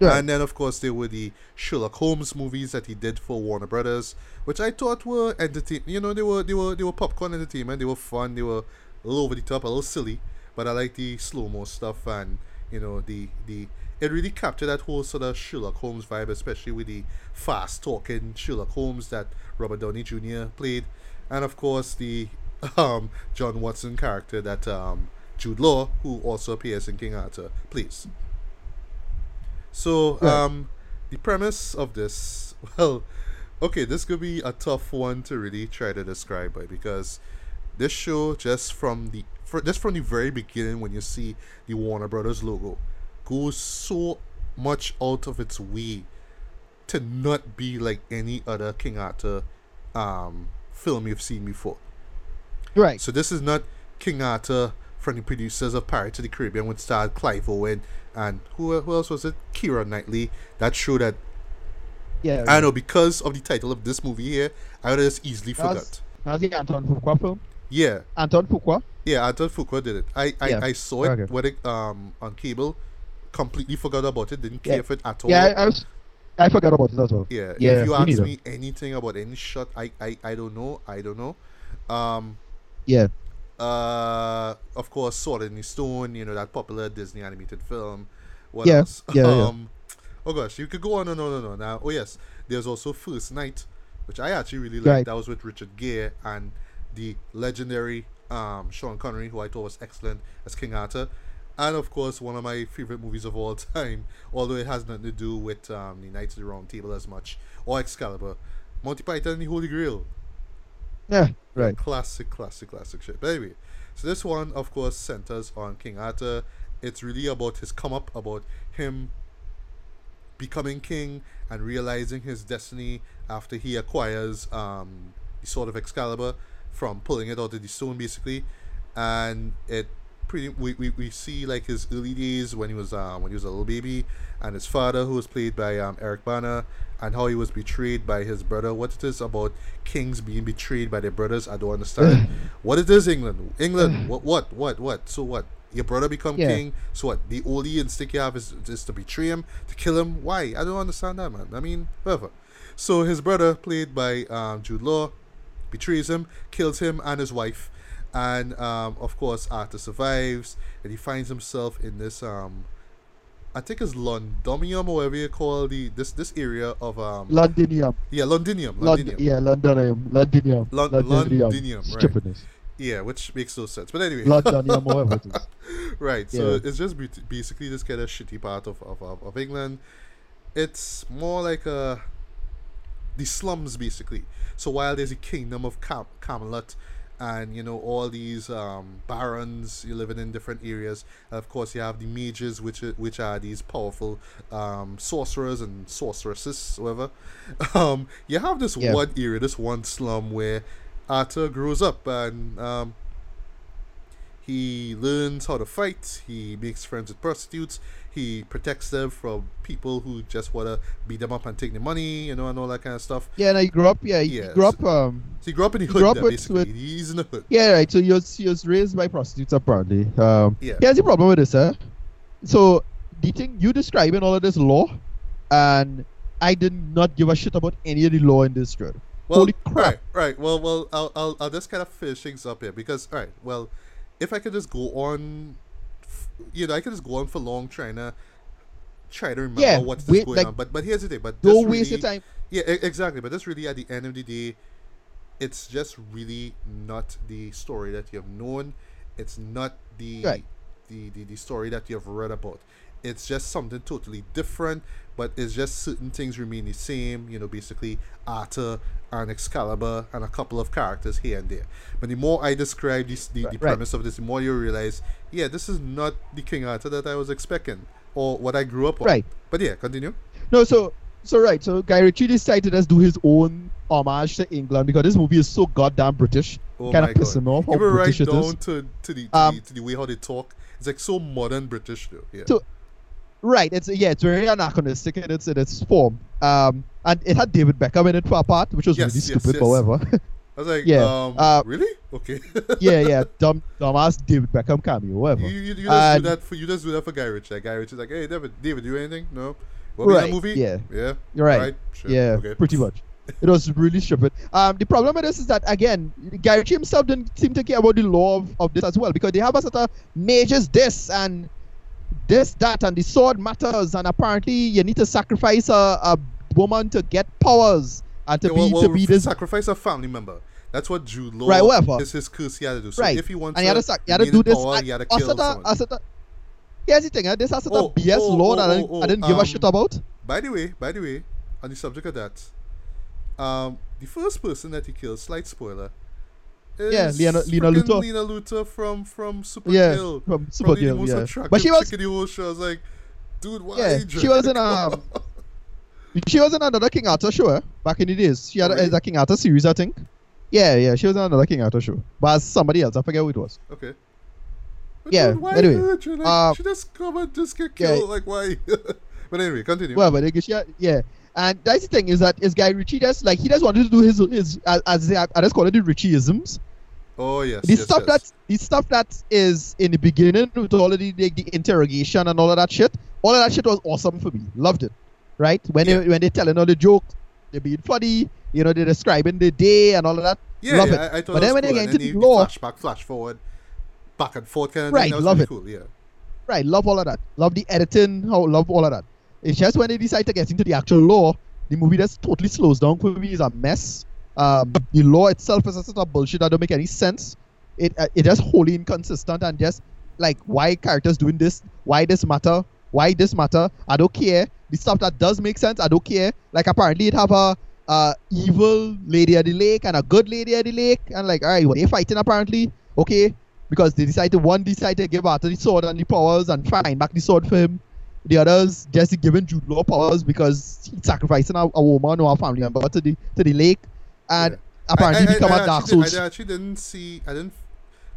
B: Yeah.
A: And then, of course, there were the Sherlock Holmes movies that he did for Warner Brothers, which I thought were entertain. You know, they were they were they were popcorn entertainment. They were fun. They were a little over the top, a little silly, but I like the slow mo stuff and you know the the. It really captured that whole sort of Sherlock Holmes vibe, especially with the fast talking Sherlock Holmes that Robert Downey Jr. played, and of course the um, John Watson character that um, Jude Law, who also appears in King Arthur, plays. So,
B: Right.
A: um, the premise of this, well, okay, this could be a tough one to really try to describe, but because this show just from the for, just from the very beginning when you see the Warner Brothers logo goes so much out of its way to not be like any other King Arthur um film you've seen before.
B: Right.
A: So this is not King Arthur from the producers of Pirates of the Caribbean, which starred Clive Owen and who, who else was it? Keira Knightley. That show that
B: Yeah.
A: I know because of the title of this movie here, I would have just easily
B: That was-
A: forgot.
B: That's the Anton Fuqua film.
A: Yeah,
B: Anton Fuqua.
A: yeah. Anton Fuqua did it. I I,
B: Yeah.
A: I saw it
B: Okay.
A: when it um on cable. Completely forgot about it. Didn't care
B: Yeah.
A: for it at all.
B: Yeah, I, I was. I forgot about it as well.
A: Yeah,
B: Yeah,
A: if you ask
B: neither.
A: me anything about any shot, I, I, I don't know. I don't know. Um,
B: Yeah.
A: Uh, of course, Sword in the Stone, you know, that popular Disney animated film. What
B: Yeah,
A: else?
B: yeah, yeah.
A: um, Oh gosh, you could go on and on and on. Now, oh yes, there's also First Knight, which I actually really liked.
B: Right.
A: That was with Richard Gere and the legendary um, Sean Connery, who I thought was excellent as King Arthur. And of course, one of my favorite movies of all time, although it has nothing to do with um, the Knights of the Round Table as much, or Excalibur, Monty Python and the Holy Grail.
B: Yeah. Right.
A: Classic, classic, classic shit. But anyway, so this one, of course, centers on King Arthur. It's really about his come up, about him becoming king and realizing his destiny after he acquires um, the sword of Excalibur from pulling it out of the stone, basically. And it pretty we, we, we see like his early days when he was um, when he was a little baby, and his father, who was played by um, Eric Bana, and how he was betrayed by his brother. What it is about kings being betrayed by their brothers, I don't understand. what it is, England? England? what? What? What? What? So what? Your brother become
B: Yeah.
A: king. So what? The only instinct you have is, is to betray him, to kill him. Why? I don't understand that, man. I mean, whatever. So his brother, played by um, Jude Law, betrays him, kills him and his wife, and um, of course Arthur survives, and he finds himself in this um, I think it's Londonium or whatever you call the this this area of um
B: Londinium.
A: yeah Londinium. Londinium
B: Yeah. Londonium. Londinium.
A: Lon-
B: Londinium.
A: Londinium, right. Yeah which makes no sense but anyway
B: Londonium. Whatever it is.
A: right so
B: Yeah.
A: it's just basically this kind of shitty part of, of, of, of england it's more like a the slums basically so while there's a kingdom of Cam- camelot and you know all these um, barons you're living in different areas of course you have the mages which are, which are these powerful um, sorcerers and sorceresses whatever um, you have this
B: Yeah.
A: one area this one slum where arthur grows up and um, he learns how to fight. He makes friends with prostitutes. He protects them from people who just want to beat them up and take their money, you know, and all that kind of stuff.
B: Yeah. And I grew up. Yeah. He,
A: Yeah,
B: he grew up. Um.
A: So he grew up in the hood,
B: grew up
A: there,
B: with-
A: basically.
B: with-
A: He's in the hood.
B: Yeah. Right. So he was he was raised by prostitutes apparently. Um.
A: Yeah.
B: Here's the problem with this, eh? So the thing you describing all of this law, and I did not give a shit about any of the law in this thread.
A: Well,
B: Holy crap.
A: Right, right. Well, well, I'll, I'll, I'll just kind of finish things up here because, all right, well, if I could just go on, you know, I could just go on for long trying to try to remember
B: Yeah,
A: what's
B: wait,
A: going
B: like,
A: on. But but here's the thing. But
B: Don't
A: this
B: waste your time.
A: Yeah, exactly. But that's really at the end of the day, it's just really not the story that you have known. It's not the
B: Right.
A: the, the the story that you have read about. It's just something totally different. But it's just certain things remain the same. You know, basically Arthur and Excalibur and a couple of characters here and there. But the more I describe this, the, the
B: Right.
A: premise of this, the more you realize, yeah, this is not the King Arthur that I was expecting or what I grew up on.
B: Right.
A: But yeah, continue.
B: No, so so right. So Guy Ritchie decided to do his own homage to England because this movie is so goddamn British.
A: Oh
B: kind of pissing off how
A: Even right
B: British it
A: down to, to, the, to,
B: Um,
A: the, to the way how they talk. It's like so modern British though. Yeah.
B: So- Right. It's yeah. It's very anachronistic in its in its form. Um, and it had David Beckham in it for a part, which was
A: Yes,
B: really stupid.
A: yes.
B: However,
A: I was like,
B: yeah,
A: um,
B: uh,
A: really? Okay.
B: yeah, yeah, dumb dumbass David Beckham cameo. Whatever.
A: You, you, you just
B: And-
A: do that for you just do that for Guy Ritchie. Like Guy Ritchie's like, hey David, David, do anything? No. What
B: Right,
A: that movie?
B: yeah.
A: Yeah.
B: You're right.
A: Alright, sure,
B: Yeah,
A: Okay.
B: pretty much. It was really stupid. Um, the problem with this is that again, Guy Ritchie himself didn't seem to care about the law of, of this as well because they have a sort of mages this and this that and the sword matters and apparently you need to sacrifice a, a woman to get powers and to
A: Yeah,
B: be
A: well, well,
B: to be this
A: sacrifice a family member. That's what Jude Law
B: Right, whatever.
A: is his curse he had to do. So
B: right.
A: if he wants
B: and you had
A: to,
B: to, sac- you had to do this.
A: power,
B: and
A: he had to kill
B: of-
A: someone.
B: a sort of- Here's the thing, eh? this is a
A: Oh,
B: BS
A: oh,
B: law
A: oh,
B: that I
A: oh,
B: didn't,
A: oh,
B: I didn't give a
A: um,
B: shit about.
A: By the way, by the way, on the subject of that, um, the first person that he killed, slight spoiler,
B: Yeah, Lena- Lena Luthor.
A: Lena Luthor from from Supergirl.
B: Yeah, from
A: Probably the
B: Supergirl,
A: most
B: yeah.
A: attractive
B: But she was
A: chick in the whole show. I was like, dude, why?
B: Yeah, she was in um, she was in another King Arthur show eh, back in the days. She had
A: Oh,
B: a,
A: really?
B: a King Arthur series, I think. Yeah, yeah, she was in another King Arthur show, but as somebody else, I forget who it was.
A: okay. But
B: Yeah,
A: dude, why
B: anyway,
A: hurt? Like,
B: uh,
A: she just come and just get
B: yeah.
A: killed. Like, why? but anyway, continue.
B: Well, but she had- yeah, and that's the thing is that is Guy Ritchie just like he just wanted to do his his as, as they, I just call it the Ritchieisms.
A: Oh yes,
B: the
A: yes,
B: stuff
A: yes.
B: that the stuff that is in the beginning with all of the, the, the interrogation and all of that shit, all of that shit was awesome for me. Loved it. Right? When
A: Yeah.
B: they when they telling all the jokes, they being funny, you know, they're describing the day and all of that.
A: Yeah,
B: love
A: yeah,
B: it.
A: I, I thought
B: But then when they
A: cool.
B: get
A: and
B: into the law-
A: flashback, flash forward, back and forth kind of
B: Right,
A: thing. That was
B: love
A: really
B: it.
A: cool. Yeah.
B: Right, love all of that. Love the editing, how love all of that. It's just when they decide to get into the actual law, the movie just totally slows down for me. It's a mess. Um, the law itself is a sort of bullshit that don't make any sense. It uh, it just wholly inconsistent and just like why characters doing this, why this matter, why this matter. I don't care. The stuff that does make sense, I don't care. Like apparently it have a evil lady at the lake and a good lady at the lake, and like all right, well, they fighting apparently. Okay, because they decided one decided to give Arthur the sword and the powers and find back the sword for him. The others just giving Jude Law powers because he's sacrificing a, a woman or a family member to the to the lake, and
A: Yeah.
B: apparently
A: I, I,
B: become
A: I,
B: a Dark
A: actually,
B: Souls.
A: did- I actually didn't see. I didn't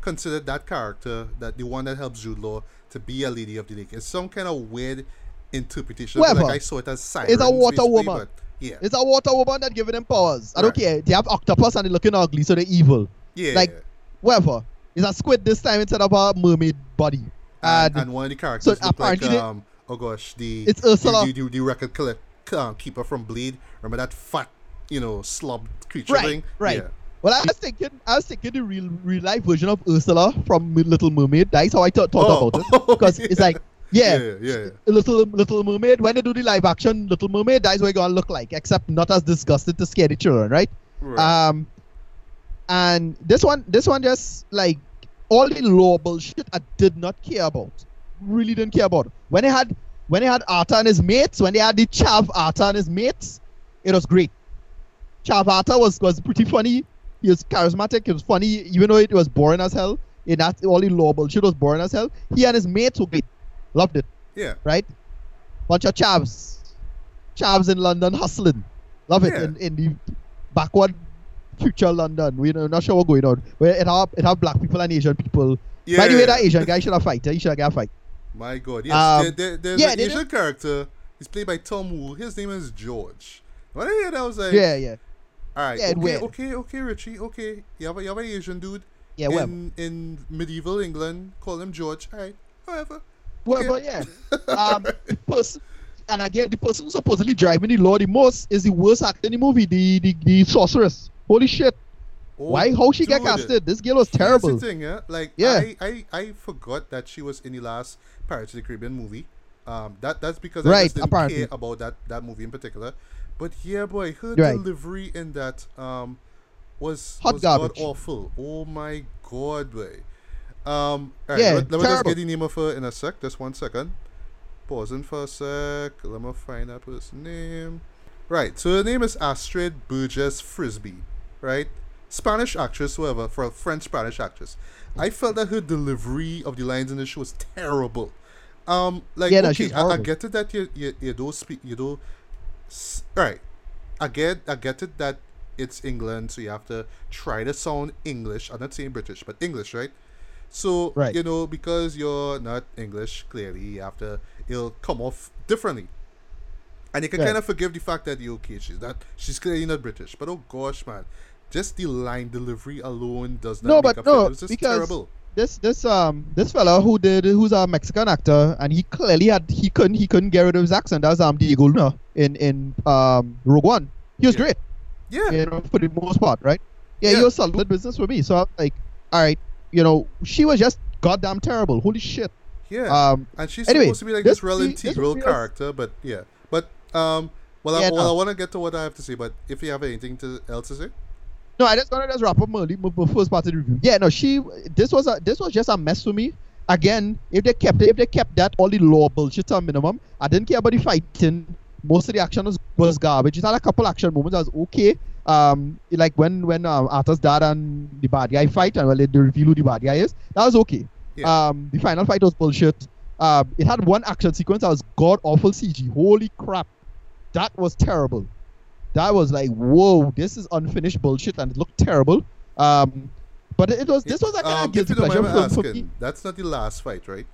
A: consider that character, that the one that helps Jude Law, to be a lady of the lake. It's some kind of weird interpretation.
B: Whatever.
A: Like I saw it as sirens.
B: It's a water woman.
A: Yeah,
B: It's a water woman that giving them powers. I don't care. They have octopus and they're looking ugly, so they're evil.
A: yeah.
B: like, Whatever. It's a squid this time instead of a mermaid body.
A: and,
B: And,
A: and one of the characters
B: so
A: look like
B: apparently they-
A: um. Oh gosh, the
B: It's Ursula.
A: the, the, the record collect, um, keeper from Blade. Remember that fat, you know, slob creature
B: Right,
A: thing?
B: right.
A: Yeah.
B: well, I was thinking, I was thinking the real, real life version of Ursula from Little Mermaid. That's how I thought, thought
A: Oh,
B: about it because it's like, yeah,
A: yeah, yeah, yeah.
B: Little Little Mermaid. When they do the live action Little Mermaid, that's what it's gonna look like, except not as disgusted to scare the children, right?
A: Right.
B: Um, and this one, this one just like all the law bullshit I did not care about. Really didn't care about. When they had when they had Arthur and his mates, when they had the Chav Arthur and his mates, it was great. Chav Arthur was was pretty funny. He was charismatic. It was funny, even though it was boring as hell. In that all the law bullshit was boring as hell. He and his mates were great. Loved it
A: yeah.
B: right? Bunch of chavs, chavs in London hustling. Love it
A: Yeah.
B: in, in the backward future London. We're not sure what's going on. Where it have it have black people and Asian people.
A: Yeah.
B: By the way, that Asian guy should have fight. He should have got a fight.
A: My God, yes,
B: Um,
A: there, there, there's
B: yeah,
A: an Asian character. He's played by Tom Wu. His name is George. When I hear that, I was like,
B: Yeah, yeah,
A: all right,
B: yeah,
A: okay, okay, okay, Ritchie, okay. You have a, you have an Asian dude
B: yeah. Whatever,
A: in, in medieval England. Call him George. All right, whatever.
B: whatever. Yeah. Um, person, and again, the person who's supposedly driving the law the most is the worst actor in the movie, the the, the sorceress. Holy shit!
A: Oh,
B: Why? How she get
A: dude,
B: casted? This girl was terrible.
A: the thing, yeah. Like,
B: Yeah.
A: I, I, I forgot that she was in the last Pirates of the Caribbean movie. Um, that that's because I
B: Right,
A: just didn't
B: apparently.
A: care about that that movie in particular. But yeah, boy, her
B: Right.
A: delivery in that um was
B: Hot
A: was
B: garbage.
A: god awful. Oh my god, boy. Um, right,
B: Yeah,
A: let, let me just get the name of her in a sec. Just one second. pausing for a sec. Let me find that person's name. Right, so her name is Astrid Bergès-Frisbey, right? Spanish actress, whoever, for a French Spanish actress. I felt that her delivery of the lines in the show was terrible. Um, like
B: Yeah, no,
A: okay,
B: she's
A: I, I get it that you you, you don't speak, you don't. S- Right, I get I get it that it's England, so you have to try to sound English. I'm not saying British, but English, right? So
B: Right.
A: you know because you're not English, clearly you have to it'll come off differently. And you can
B: Right.
A: kind of forgive the fact that you okay, she's not she's clearly not British. But oh gosh, man. Just the line delivery alone does not
B: No,
A: make
B: but
A: up
B: no,
A: for it. It was just
B: because-
A: terrible.
B: This this um this fella who did who's a Mexican actor and he clearly had he couldn't he couldn't get rid of his accent. That was um Diego Luna in in um Rogue One. He was
A: Yeah.
B: great,
A: Yeah.
B: you know, for the most part, right? Yeah,
A: Yeah.
B: he was solid business for me. So I'm like, all right, you know, she was just goddamn terrible. Holy shit.
A: Yeah.
B: Um,
A: and she's
B: anyway,
A: supposed to be like
B: this
A: this real
B: be- this
A: integral
B: be a-
A: character, but yeah. But um well,
B: Yeah,
A: I, well,
B: no.
A: I want to get to what I have to say, but if you have anything to, else to say,
B: No, I just gonna just wrap up my, my first part of the review. Yeah, no, she this was a this was just a mess for me. Again, if they kept it, if they kept that all the law bullshit to a minimum, I didn't care about the fighting. Most of the action was, was garbage. It had a couple action moments that was okay. Um, like when when um, Arthur's dad and the bad guy fight, and well, they reveal who the bad guy is. That was okay.
A: Yeah.
B: Um, the final fight was bullshit. Um, it had one action sequence that was god awful CG. Holy crap, that was terrible. That was like, whoa, this is unfinished bullshit, and it looked terrible. Um, but it was this was a kind
A: um,
B: of guilty pleasure film for me.
A: that's not the last fight, right?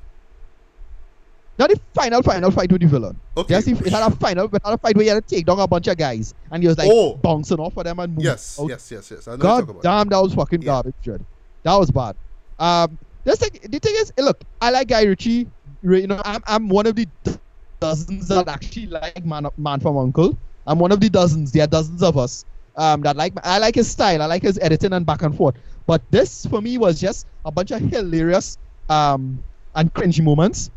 B: Not the final final fight with the villain.
A: Okay.
B: If it had a final, it had a fight where you had to take down a bunch of guys, and he was like
A: Oh.
B: bouncing off of them and moving.
A: Yes,
B: out.
A: yes, yes, yes. I know what you're talking
B: God damn, that was fucking
A: Yeah.
B: garbage, shit. That was bad. Um, this thing, the thing is, look, I like Guy Ritchie. You know, I'm, I'm one of the dozens that actually like Man, Man from Uncle. I'm one of the dozens. There are dozens of us um, that like. I like his style. I like his editing and back and forth. But this, for me, was just a bunch of hilarious um, and cringy moments.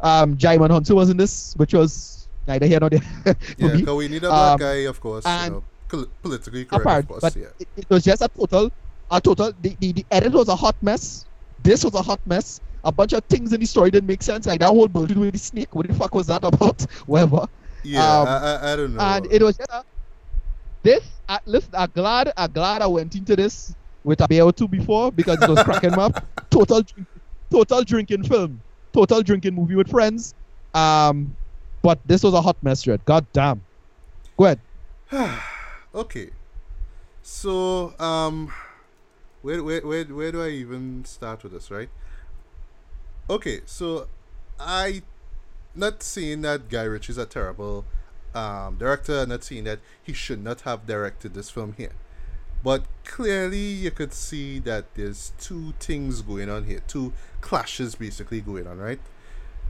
B: Um, Djimon Hounsou was in this, which was neither here nor there for
A: Yeah,
B: me.
A: because we need a black
B: Um,
A: guy, of course. You
B: and-
A: know, politically correct,
B: apart,
A: of course.
B: but
A: yeah.
B: it, it was just a total, a total. The, the, the edit was a hot mess. This was a hot mess. A bunch of things in the story didn't make sense. Like that whole building with the snake. What the fuck was that about? Whatever.
A: Yeah,
B: um,
A: I, I, I don't know.
B: And it was just a, this. Uh, listen, I'm glad. I'm glad I went into this with a beer or two before because it was cracking up. Total, drink, total drinking film. Total drinking movie with friends. Um, but this was a hot mess, Red. God damn. Go ahead.
A: okay. So, um, where, where, where, where do I even start with this, right? Okay, so I not saying that Guy Ritchie's a terrible um, director, not saying that he should not have directed this film here. But clearly, you could see that there's two things going on here, two clashes basically going on, right?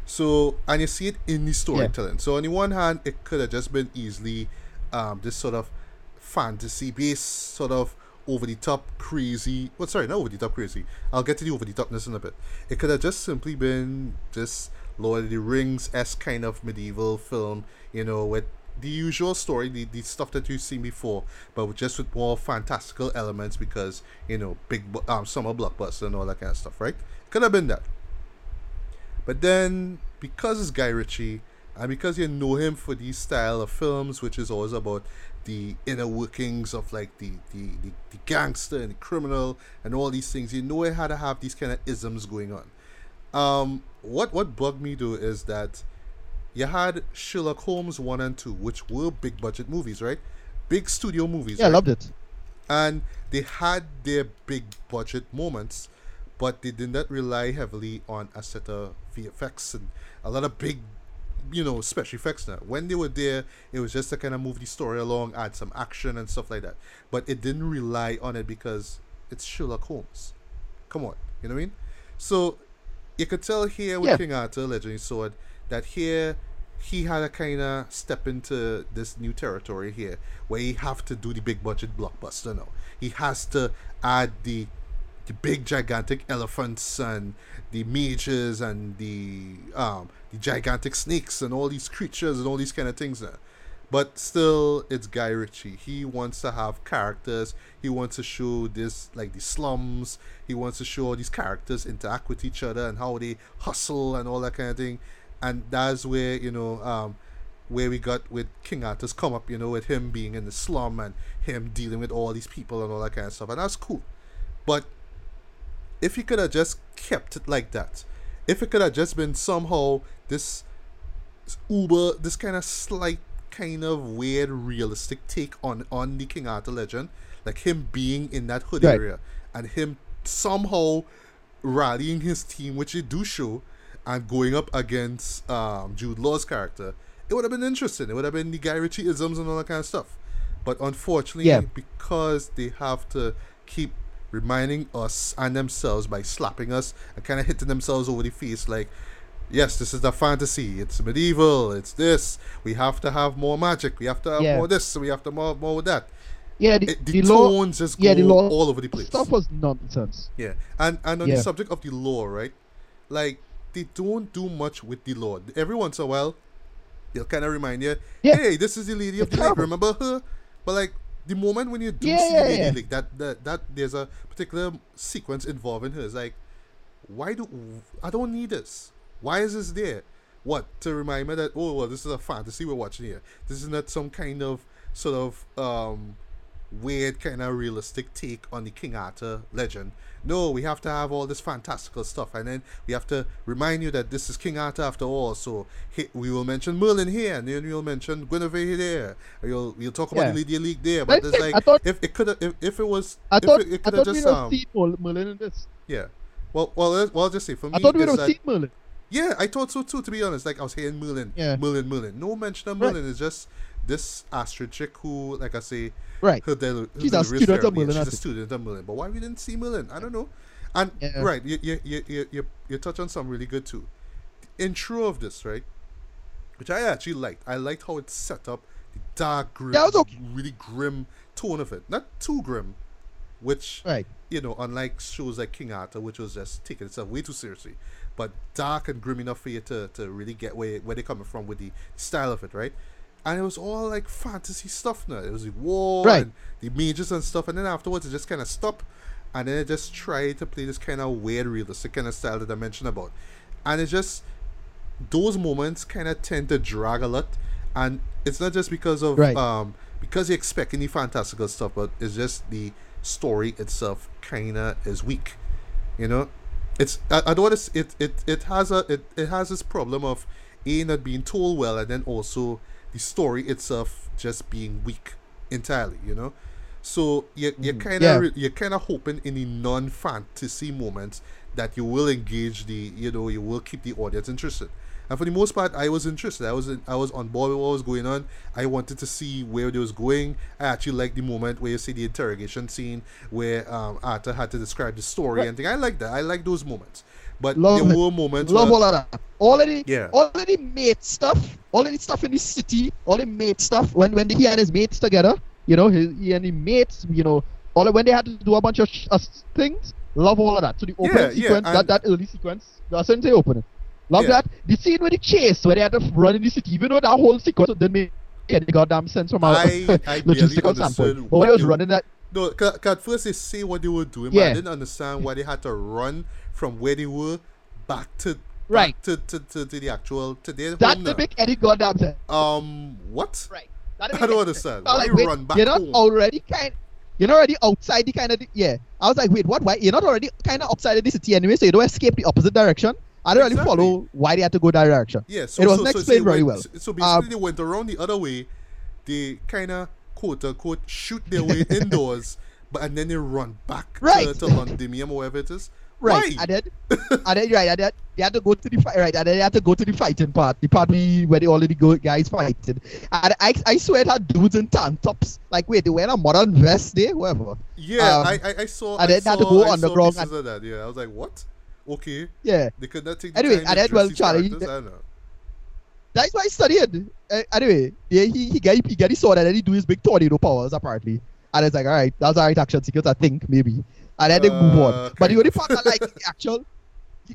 A: So, and you see it in the storytelling. So, on the one hand, it could have just been easily um, this sort of fantasy based, sort of over the top crazy. Well, sorry, not over the top crazy. I'll get to the over the topness in a bit. It could have just simply been this Lord of the Rings s kind of medieval film, you know, with the usual story, the, the stuff that you've seen before, but just with more fantastical elements because you know, big um summer blockbuster and all that kind of stuff, right? Could have been that. But then, because it's Guy Ritchie, and because you know him for these style of films, which is always about the inner workings of like the, the, the, the gangster and the criminal and all these things, you know it had to have these kind of isms going on. Um, what what bugged me though is that you had Sherlock Holmes one and two, which were big budget movies, right? Big studio movies.
B: Yeah, I loved it.
A: and they had their big budget moments, but they did not rely heavily on a set of VFX and a lot of big, you know, special effects. Now, when they were there, it was just to kind of move the story along, add some action and stuff like that. But it didn't rely on it because it's Sherlock Holmes. Come on, you know what I mean? So you could tell here with
B: Yeah.
A: King Arthur, Legendary Sword, that here he had a kind of step into this new territory here where he have to do the big budget blockbuster now. He has to add the the big gigantic elephants and the mages and the um the gigantic snakes and all these creatures and all these kind of things now. But still, it's Guy Ritchie. He wants to have characters. He wants to show this, like the slums. He wants to show these characters interact with each other and how they hustle and all that kind of thing. and that's where you know um, where we got with King Arthur's come up, you know, with him being in the slum and him dealing with all these people and all that kind of stuff, and that's cool. But if he could have just kept it like that, if it could have just been somehow this uber, this kind of slight, kind of weird, realistic take on on the King Arthur legend, like him being in that hood
B: Right.
A: area and him somehow rallying his team, which they do show, and going up against um, Jude Law's character, it would have been interesting. It would have been the Guy Ritchie isms and all that kind of stuff. But unfortunately,
B: Yeah.
A: because they have to keep reminding us and themselves by slapping us and kind of hitting themselves over the face like, yes, this is the fantasy. It's medieval. It's this. We have to have more magic. We have to have
B: Yeah.
A: more this. We have to more more with that.
B: Yeah, the,
A: It, the,
B: the law
A: tones just go
B: yeah, the law
A: all over the place.
B: stuff was nonsense.
A: Yeah, and and on
B: Yeah.
A: the subject of the law, right? Like they don't do much with the law. Every once in a while, they'll kind of remind you,
B: Yeah.
A: "Hey, this is the lady of the lake. Remember her?" But like the moment when you do
B: Yeah,
A: see
B: yeah,
A: the lady
B: yeah.
A: lake, that that that there's a particular sequence involving her. It's like, why do I don't need this? Why is this there? What to remind me that oh well, this is a fantasy we're watching here. This is not some kind of sort of um weird kind of realistic take on the King Arthur legend. No, we have to have all this fantastical stuff, and then we have to remind you that this is King Arthur after all. So he, we will mention Merlin here, and then we'll mention Guinevere there. You'll we'll talk about
B: Yeah.
A: the Lydia League there. But it's like
B: thought-
A: if it could if, if it was
B: I
A: if
B: thought
A: it, it could have just um
B: Merlin, in this.
A: yeah. Well, well, well, I'll just say for me,
B: I thought we have
A: that-
B: Merlin.
A: Yeah, I thought so too. To be honest, like I was hearing Merlin,
B: Yeah.
A: Merlin, Merlin. No mention of
B: Right.
A: Merlin. It's just this Astrid chick who, like I say,
B: Right.
A: her del-
B: She's a student of Merlin,
A: She's a student of Merlin. But why we didn't see Merlin? I don't know. And
B: Yeah.
A: right, you you, you you you you touch on something really good too. The intro of this, right? Which I actually liked. I liked how it's set up, the dark, grim,
B: Yeah, okay.
A: really grim tone of it. Not too grim, which
B: Right.
A: you know, unlike shows like King Arthur, which was just taking itself way too seriously, but dark and grim enough for you to, to really get where where they're coming from with the style of it, right? And it was all like fantasy stuff now. It was the war
B: Right.
A: and the mages and stuff, and then afterwards it just kind of stopped, and then it just tried to play this kind of weird, realistic kind of style that I mentioned about, and it just those moments kind of tend to drag a lot, and it's not just because of
B: Right.
A: um because you're expecting the fantastical stuff, but it's just the story itself kind of is weak. You know, it's I, I don't want to. It it it has a it, it has this problem of a not being told well, and then also the story itself just being weak entirely. You know, so you you're
B: Mhm.
A: kind
B: Yeah.
A: of you're kind of hoping in the non-fantasy moments that you will engage the you know you will keep the audience interested. And for the most part, I was interested. I was in, I was on board with what was going on. I wanted to see where they was going. I actually liked the moment where you see the interrogation scene where um, Arthur had to describe the story
B: Right.
A: and thing. I like that. I like those moments. But
B: Love
A: there were moments
B: Love
A: where,
B: all of that. All of the,
A: Yeah.
B: all of the mate stuff, all of the stuff in the city, all the mate stuff. When when he and his mates together, you know, his, he and his mates, you know, all of, when they had to do a bunch of sh- uh, things. Love all of that. So the opening
A: Yeah, yeah,
B: sequence, that,
A: and-
B: that early sequence, the Sensei opening. Love
A: Yeah.
B: that. The scene with the chase, where they had to run in the city, even though that whole sequence didn't make any goddamn sense from a
A: I- I
B: logistical standpoint. But when he was running that,
A: No, cause, 'cause at first they say what they were doing, but I didn't understand why they had to run from where they were back to
B: Right.
A: back to, to, to, to the actual to their
B: that didn't make any goddamn sense.
A: Um, what?
B: Right.
A: I don't understand.
B: I
A: Why
B: like, wait,
A: run back
B: you're not
A: home?
B: already kind you're not already outside the kind of yeah. I was like, wait, what? Why you're not already kind of outside of the city anyway? So you don't escape the opposite direction. I don't
A: Exactly.
B: really follow why they had to go that direction.
A: Yeah, so
B: It wasn't
A: so, so,
B: explained very
A: went-
B: well.
A: So, so basically,
B: Um,
A: they went around the other way. They kind of quote unquote shoot their way indoors, but and then they run back to,
B: Right.
A: to Londinium or wherever it is.
B: Right.
A: Why?
B: And then and then right, and then they had to go to the fight right, and then they had to go to the fighting part, the part where they already go guys fighting. And I I swear it had dudes in tank tops. Like wait, they wearing a modern vest there, whatever.
A: Yeah,
B: Um,
A: I, I I saw.
B: and
A: I
B: then they
A: saw,
B: had to go
A: I
B: underground and-
A: of that. Yeah, I was like, what? Okay,
B: Yeah.
A: they could not take the
B: Anyway,
A: time
B: and then, well, Charlie,
A: characters, I don't know.
B: That's why I studied. Uh, anyway, yeah, he he get he get his sword and then he do his big tornado powers apparently. And it's like, all right, that's all right action sequence, I think maybe. And then they move on. But the only part I like the actual,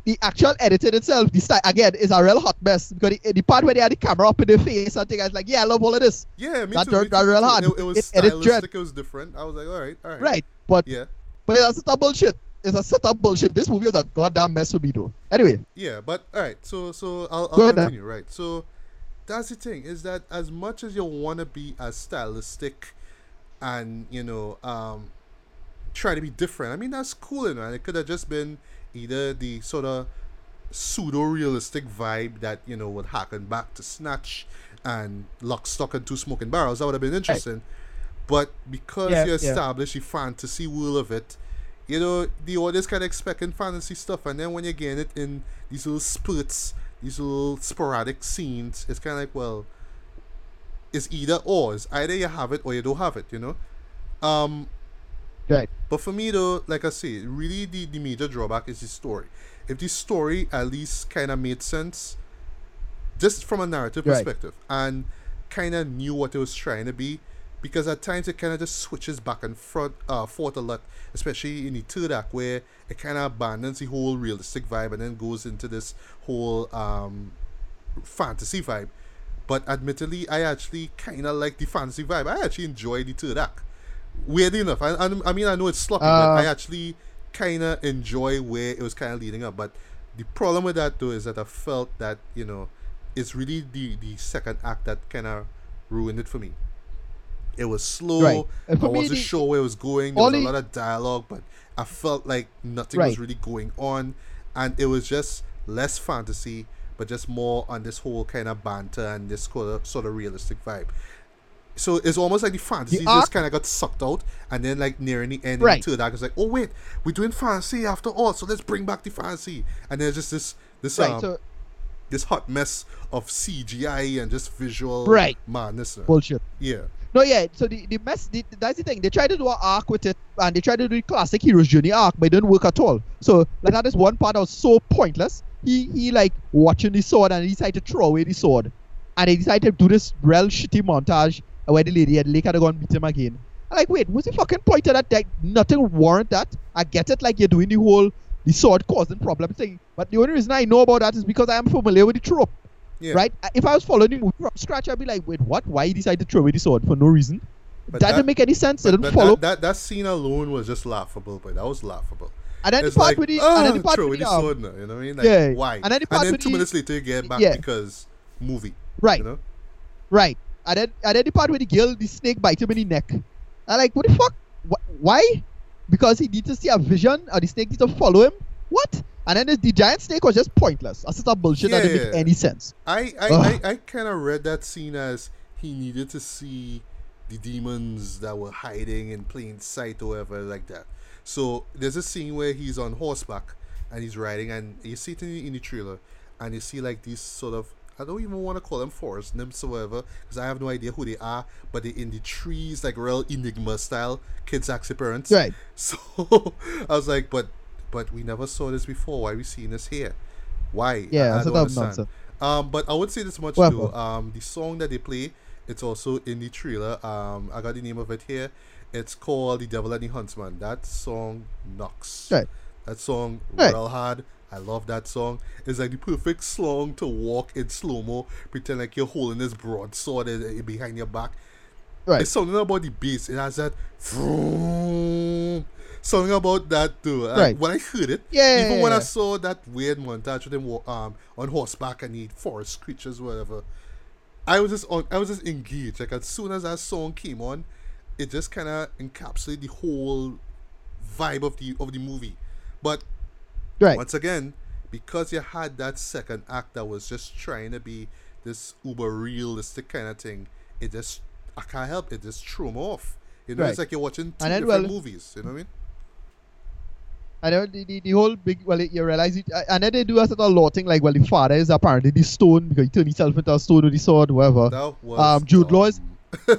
B: the actual editing itself, the style again is a real hot mess because the, the part where they had the camera up in their face and I was like, yeah, I love all of this,
A: Yeah, me
B: That
A: too.
B: real-
A: me
B: that
A: too,
B: real hard.
A: It, it was
B: It- it is dread.
A: stylistic. It was different. I was like, all right, all right.
B: right? But
A: Yeah,
B: but that's a double bullshit. Is a setup bullshit. This movie is a goddamn mess for me though. Anyway,
A: Yeah, but all right. So so I'll, I'll
B: ahead
A: continue. Right. So that's the thing is that as much as you want to be as stylistic and you know um try to be different. I mean that's cool, and it could have just been either the sort of pseudo realistic vibe that you know would harken back to Snatch and Lock, Stock, and Two Smoking Barrels. That would have been interesting. But because
B: Yeah,
A: you
B: yeah.
A: establish the fantasy world of it, you know, the audience kind of expecting fantasy stuff, and then when you get it in these little spurts, these little sporadic scenes, it's kind of like, well, it's either or. It's either you have it or you don't have it, you know? Um,
B: right.
A: but for me, though, like I say, really the, the major drawback is the story. If the story at least kind of made sense, just from a narrative
B: Right.
A: perspective, and kind of knew what it was trying to be, because at times it kind of just switches back and front, uh, forth a lot, especially in the third act where it kind of abandons the whole realistic vibe and then goes into this whole um, fantasy vibe. But admittedly, I actually kind of like the fantasy vibe. I actually enjoy the third act. Weirdly enough, I, I, I mean, I know it's sloppy, but
B: Uh,
A: I actually kind of enjoy where it was kind of leading up. But the problem with that, though, is that I felt that, you know, it's really the, the second act that kind of ruined it for me. It was slow.
B: Right.
A: I wasn't
B: the-
A: sure where it was going. There was a lot of dialogue, but I felt like nothing was really going on. And it was just less fantasy, but just more on this whole kind of banter and this sort of, sort of realistic vibe. So it's almost like the fantasy just
B: arc-
A: kind of got sucked out, and then like nearing the end,
B: Right.
A: the third act, it's like, oh wait, we're doing fantasy after all, so let's bring back the fantasy. And there's just this this
B: Right.
A: um,
B: So
A: this hot mess of CGI and just visual
B: Right.
A: madness.
B: bullshit.
A: Yeah,
B: No, yeah. So the, the mess, the, that's the thing. They tried to do an arc with it, and they tried to do the classic hero's journey arc, but it didn't work at all. So like that is one part that was so pointless. He he like watching the sword, and he decided to throw away the sword, and he decided to do this real shitty montage where the lady had Lake had to go and beat him again. I'm like, wait, what's the fucking point of that? Like, nothing warrant that. I get it, like you're doing the whole the sword causing problem thing, but the only reason I know about that is because I am familiar with the trope.
A: Yeah.
B: Right? Uh, If I was following the movie from scratch, I'd be like, wait, what? Why he decided to throw away the sword for no reason?
A: But
B: that,
A: that-
B: didn't make any sense. It didn't
A: but
B: follow.
A: that, that that scene alone was just laughable, but that was laughable.
B: and then the part
A: like,
B: with the,
A: oh,
B: and then the part
A: throw
B: with the,
A: the
B: um,
A: sword now, you know what I mean? Like,
B: yeah.
A: why?
B: And then the part with
A: two
B: the-
A: minutes later you get back
B: yeah.
A: because movie,
B: right,
A: you know?
B: right. And then, and then the part with the girl, the snake bite him in the neck. I'm like, what the fuck? Wh- why? Because he needs to see a vision, or the snake needs to follow him? What? And then the, the giant snake was just pointless. That's just a bullshit that didn't
A: Yeah.
B: make any sense.
A: I I,
B: Ugh.
A: I, I kind of read that scene as he needed to see the demons that were hiding in plain sight or whatever like that. So there's a scene where he's on horseback and he's riding, and you see it in the, in the trailer, and you see like these sort of I don't even want to call them forest nymphs or whatever because I have no idea who they are, but they're in the trees like real Enigma style kids' axe appearance.
B: Right.
A: So I was like, but but we never saw this before. Why are we seeing this here? Why?
B: Yeah,
A: I, I
B: that's
A: don't understand. Um, but I would say this much
B: Well,
A: too. Um, the song that they play, it's also in the trailer. Um, I got the name of it here. It's called "The Devil and the Huntsman." That song knocks.
B: Right.
A: That song
B: Right.
A: real hard. I love that song. It's like the perfect song to walk in slow mo, pretend like you're holding this broadsword in- in- behind your back.
B: Right.
A: It's something about the bass. It has that vroom, something about that too.
B: Right.
A: When I heard it,
B: Yeah.
A: even when I saw that weird montage with him um on horseback and the forest creatures, whatever, I was just on. I was just engaged. Like as soon as that song came on, it just kind of encapsulated the whole vibe of the of the movie. But
B: Right.
A: once again, because you had that second act that was just trying to be this uber realistic kind of thing, it just I can't help it just threw me off. You know,
B: Right.
A: it's like you're watching two
B: And
A: different
B: well-
A: movies. You know what I mean?
B: I know the, the, the whole big well you realize it and then they do a sort of law thing like well the father is apparently the stone because he turned himself into a stone with the sword whatever.
A: That was
B: Um, Jude Law is-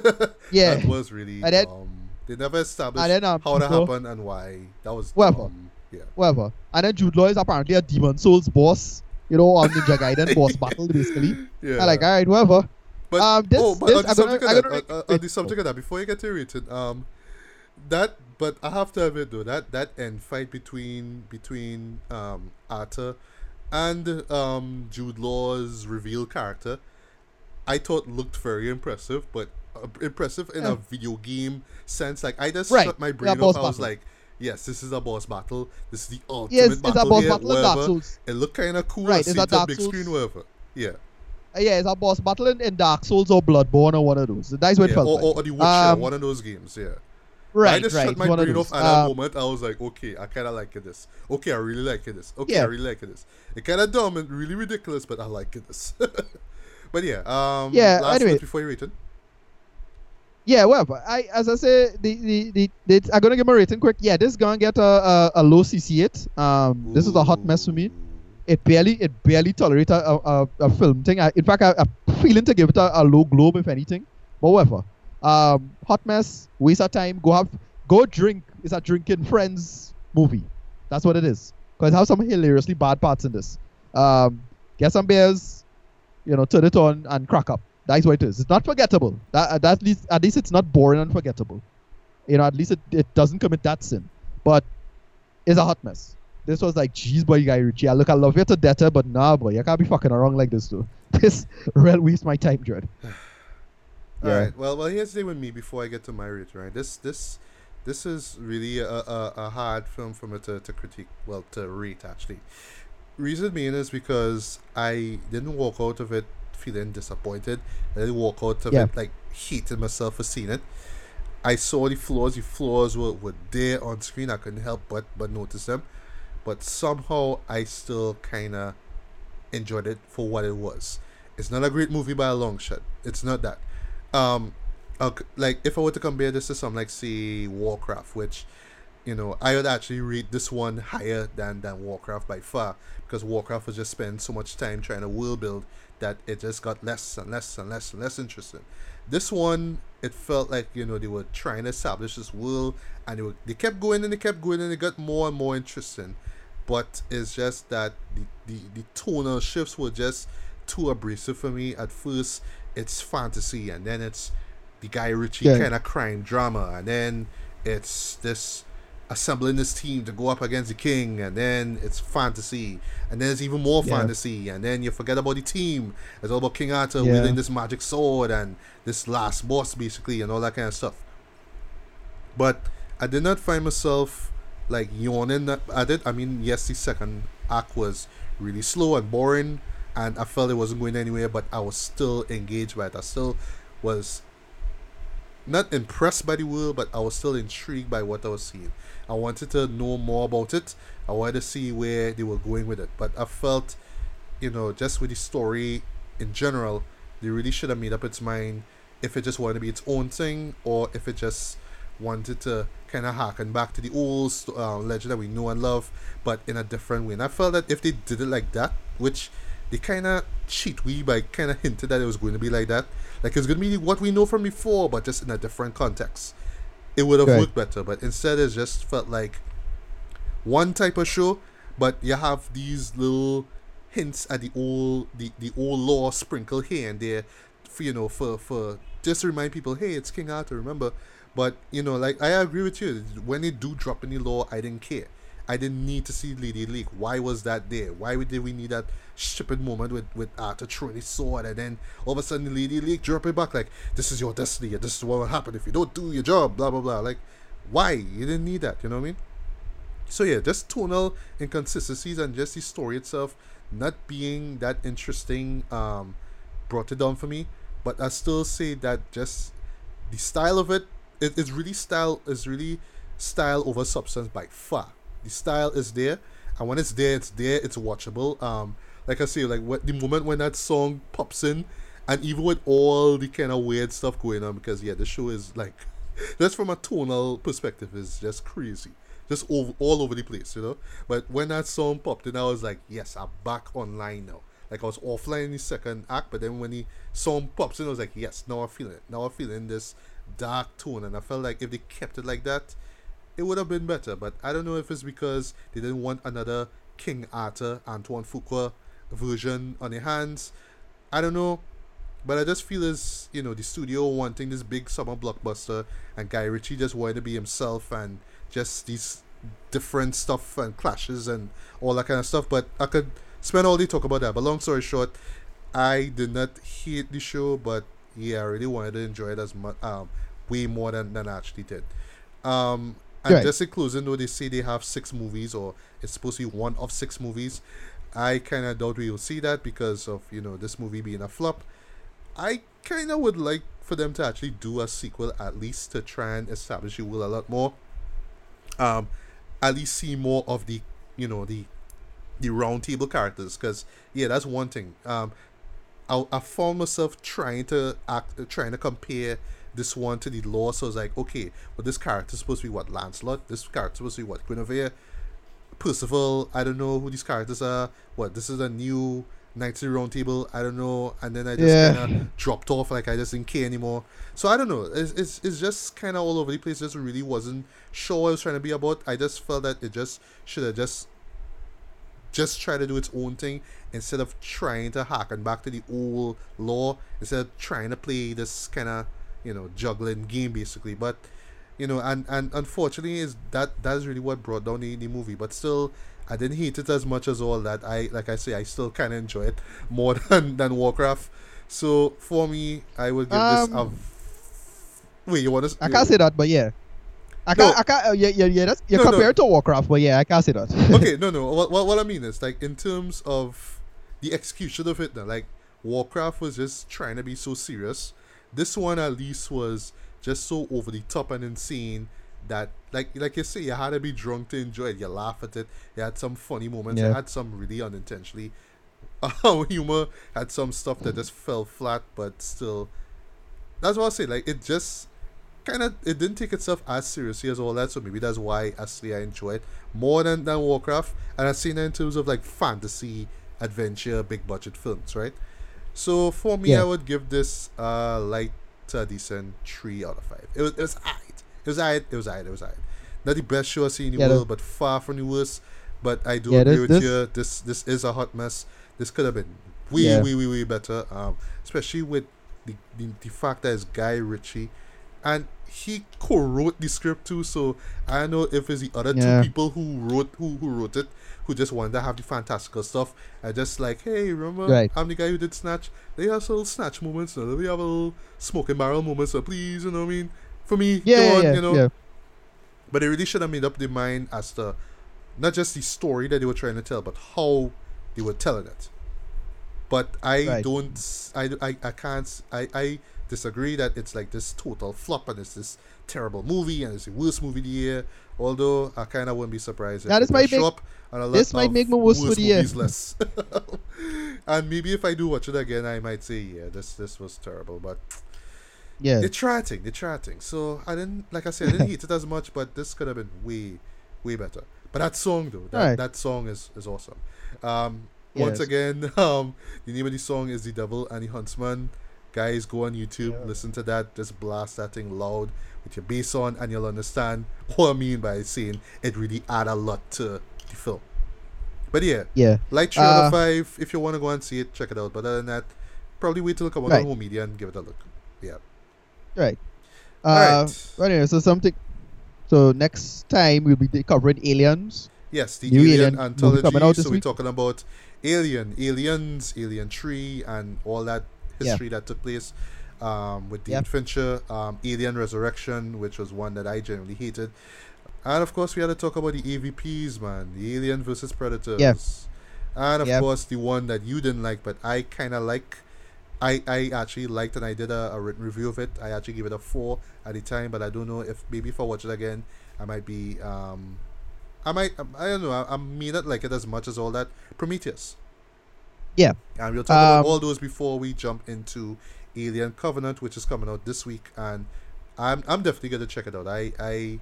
B: Yeah.
A: that was really
B: And then-
A: dumb. They never established
B: And then, um,
A: how that
B: Law-
A: happened and why. That was
B: Whatever.
A: Yeah.
B: whatever. And then Jude Law is apparently a Demon Souls boss. You know, on Ninja Gaiden boss battle basically.
A: Yeah.
B: Like alright, whatever.
A: But
B: Um, this-
A: oh, but
B: this-
A: on the subject
B: gonna-
A: of
B: I'm
A: that,
B: gonna
A: uh, on the subject of that, before you get to rated, um, that but I have to admit though that that end fight between between um Arthur and um Jude Law's reveal character, I thought looked very impressive, but uh, impressive in
B: Yeah.
A: a video game sense. Like I just
B: Right.
A: shut my brain
B: boss
A: off. I was
B: battle.
A: like, yes, this is a boss battle. This is the ultimate
B: Yes, it's
A: battle
B: a boss
A: here,
B: battle in Dark. Souls.
A: It looked kind of cool.
B: Right, it's a Dark
A: big
B: Souls.
A: screen, whatever. Yeah.
B: Uh, yeah, it's a boss battle in, in Dark Souls or Bloodborne or one of those. That's what it
A: yeah.
B: felt
A: Or,
B: like.
A: or, or the Witcher,
B: Um,
A: one of those games, yeah. I just
B: right.
A: shut my brain off at that
B: Um,
A: moment. I was like, okay, I kind of like this. Okay, I really like this. Okay,
B: Yeah.
A: I really like this. It kind of dumb and really ridiculous, but I like this. but yeah, um,
B: Yeah,
A: last
B: anyway.
A: before you rate it.
B: Yeah, well, I as I say, the the, the, the I'm gonna give my rating quick. Yeah, this gonna get a, a, a low CC8. Um, this is a hot mess for me. It barely it barely tolerates a, a, a film thing. I, in fact, I, I'm feeling to give it a, a low globe if anything. But whatever. Um, hot mess. Waste of time. Go have go drink. It's a drinking friends movie. That's what it is. Cause it has some hilariously bad parts in this. Um, get some beers. You know, turn it on and crack up. That's what it is. It's not forgettable. That, that at least at least it's not boring and forgettable. You know, at least it, it doesn't commit that sin. But it's a hot mess. This was like, geez, boy, you Guy Ritchie. I look, I love you to death, but nah, boy, you can't be fucking around like this, though. This real waste my time, Dread.
A: All
B: Yeah.
A: right. Well, well, here's the thing with me before I get to my rate. Right. This, this, this is really a, a, a hard film for me to, to critique. Well, to rate actually. Reason being is because I didn't walk out of it feeling disappointed. I didn't walk out of
B: Yeah.
A: it like hating myself for seeing it. I saw the flaws. The flaws were, were there on screen. I couldn't help but but notice them. But somehow I still kind of enjoyed it for what it was. It's not a great movie by a long shot. It's not that. Um, ok- like if I were to compare this to some like say Warcraft, which you know I would actually rate this one higher than than Warcraft by far because Warcraft was just spend so much time trying to world build that it just got less and less and less and less interesting. This one, it felt like you know they were trying to establish this world, and they were, they kept going and they kept going and it got more and more interesting. But it's just that the, the, the tonal shifts were just too abrasive for me. At first, it's fantasy, and then it's the Guy Ritchie
B: Yeah.
A: kind of crime drama, and then it's this assembling this team to go up against the king, and then it's fantasy, and then it's even more
B: Yeah.
A: fantasy, and then you forget about the team. It's all about King Arthur
B: Yeah.
A: wielding this magic sword and this last boss, basically, and all that kind of stuff. But I did not find myself like yawning at- at it. I mean, yes, the second act was really slow and boring, and I felt it wasn't going anywhere, but I was still engaged by it. I still was not impressed by the world, but I was still intrigued by what I was seeing. I wanted to know more about it. I wanted to see where they were going with it. But I felt, you know, just with the story in general, they really should have made up its mind if it just wanted to be its own thing or if it just wanted to kind of harken back to the old uh, legend that we know and love, but in a different way. And I felt that if they did it like that, which they kind of cheat we by kind of hinted that it was going to be like that, like it's going to be what we know from before, but just in a different context, it would have
B: Right.
A: worked better. But instead, it just felt like one type of show, but you have these little hints at the old the, the old lore sprinkled here and there for you know for for just to remind people hey it's king arthur remember but you know like i agree with you when they do drop any lore i didn't care i didn't need to see lady leak. Why was that there? Why did we need that stupid moment with with arthur throwing his sword and then all of a sudden lady leak drop it back like this is your destiny and this is what will happen if you don't do your job blah blah blah. Like why? You didn't need that you know what i mean? So yeah, just tonal inconsistencies and just the story itself not being that interesting um, brought it down for me. But I still say that just the style of it, it is really style is really style over substance by far. The style is there, and when it's there, it's there. It's watchable. Um, like I say, like what the moment when that song pops in, and even with all the kind of weird stuff going on, because yeah, the show is like, just from a tonal perspective, is just crazy just all, all over the place, you know. But when that song popped in, I was like, yes, I'm back online now. Like I was offline in the second act, but then when the song pops in, I was like, yes, now I'm feeling it. Now I'm feeling this dark tone, and I felt like if they kept it like that, it would have been better. But I don't know if it's because they didn't want another King Arthur, Antoine Fuqua version on their hands. I don't know. But I just feel as, you know, the studio wanting this big summer blockbuster and Guy Ritchie just wanting to be himself and just these different stuff and clashes and all that kind of stuff. But I could spend all day talk about that. But long story short, I did not hate the show, but yeah, I really wanted to enjoy it as much, um, way more than, than I actually did. Um, And
B: Right.
A: just in closing, though, they say they have six movies, or it's supposed to be one of six movies. I kind of doubt we will see that because of you know this movie being a flop. I kind of would like for them to actually do a sequel at least to try and establish the world a lot more. Um, at least see more of the you know the the round table characters because yeah that's one thing. Um, I, I found myself trying to act, trying to compare this one to the lore. So I was like, okay, well, this character's supposed to be what Lancelot. This character's supposed to be what Guinevere, Percival. I don't know who these characters are. What this is a new Knights of the Round Table. I don't know. And then I just
B: Yeah.
A: kind of dropped off. Like I just didn't care anymore. So I don't know. It's it's, it's just kind of all over the place. Just really wasn't sure what I was trying to be about. I just felt that it just should have just just try to do its own thing instead of trying to harken back to the old lore instead of trying to play this kind of you know juggling game basically but you know and and unfortunately is that that's really what brought down the, the movie but still i didn't hate it as much as all that i like i say i still kind of enjoy it more than than warcraft so for me i would give this a
B: Um,
A: wait you want to
B: I can't say that, but yeah. I can't. I can't. Uh, yeah, yeah, yeah. That's you
A: No, no.
B: compare it to Warcraft, but yeah, I can't say that.
A: okay, no, no. What, what, what I mean is, like, in terms of the execution of it, now, like, Warcraft was just trying to be so serious. This one, at least, was just so over the top and insane that, like, like you say, you had to be drunk to enjoy it. You laugh at it. You had some funny moments. You had some really unintentionally uh, humor. Had some stuff that just fell flat, but still. That's what I say. Like, it just kind of it didn't take itself as seriously as all that so maybe that's why actually i enjoy it more than, than warcraft and i've seen it in terms of like fantasy adventure big budget films right so for me
B: Yeah.
A: i would give this uh light to a decent three out of five. It was it was alright it was alright it was alright it was alright not the best show i've seen in the
B: Yeah,
A: world but far from the worst. But i do
B: Yeah,
A: agree
B: this-
A: with
B: this-
A: you. This this is a hot mess. This could have been way
B: Yeah.
A: way way way better um especially with the, the, the fact that it's guy ritchie. And he co-wrote the script too so i don't know if it's the other two people who wrote who, who wrote it who just wanted to have the fantastical stuff and just like hey remember
B: Right.
A: i'm the guy who did snatch they have little snatch moments now we have a little smoking barrel moments so please you know what i mean for me
B: Yeah,
A: go
B: yeah,
A: on,
B: yeah,
A: you know
B: yeah.
A: but they really should have made up their mind as to not just the story that they were trying to tell, but how they were telling it. But I
B: Right.
A: don't, I, I, I can't, I, I disagree that it's like this total flop and it's this terrible movie and it's the worst movie of the year. Although I kind of wouldn't be surprised if
B: this
A: does
B: might make-
A: up on a lot
B: this might
A: of
B: make my worst year.
A: movies list. and maybe if I do watch it again, I might say, yeah, this this was terrible. But
B: Yeah.
A: they try thing, they try thing. So I didn't, like I said, I didn't hate it as much, but this could have been way, way better. But that song though, that,
B: Alright.
A: that song is is awesome. Um, once again, um, the name of the song is "The Devil and the Huntsman." Guys, go on YouTube,
B: Yeah.
A: listen to that. Just blast that thing loud with your bass on, and you'll understand what I mean by saying it really add a lot to the film. But yeah,
B: yeah.
A: like three out of
B: Uh,
A: five. If you want to go and see it, check it out. But other than that, probably wait till it come out
B: Right.
A: on home media and give it a look. Yeah.
B: Right. Uh,
A: Alright.
B: Right. Anyway, so something. So next time we'll be covering aliens.
A: Yes, the
B: New
A: Alien,
B: Alien movie
A: anthology.
B: coming out this
A: so we're talking about Alien, Aliens, Alien Tree, and all that
B: Yeah.
A: history that took place um, with Dean
B: Yep.
A: Fincher. Um, Alien Resurrection, which was one that I generally hated. And of course, we had to talk about the AVPs, man. The Alien versus Predators.
B: Yeah.
A: And of
B: Yep.
A: course, the one that you didn't like, but I kind of like. I, I actually liked and I did a, a written review of it. I actually gave it a four at the time, but I don't know if maybe if I watch it again, I might be um, I might I don't know I, I may not like it as much as all that Prometheus.
B: Yeah.
A: And we'll talk about
B: Um,
A: all those before we jump into Alien Covenant, which is coming out this week, and I'm I'm definitely gonna check it out. I I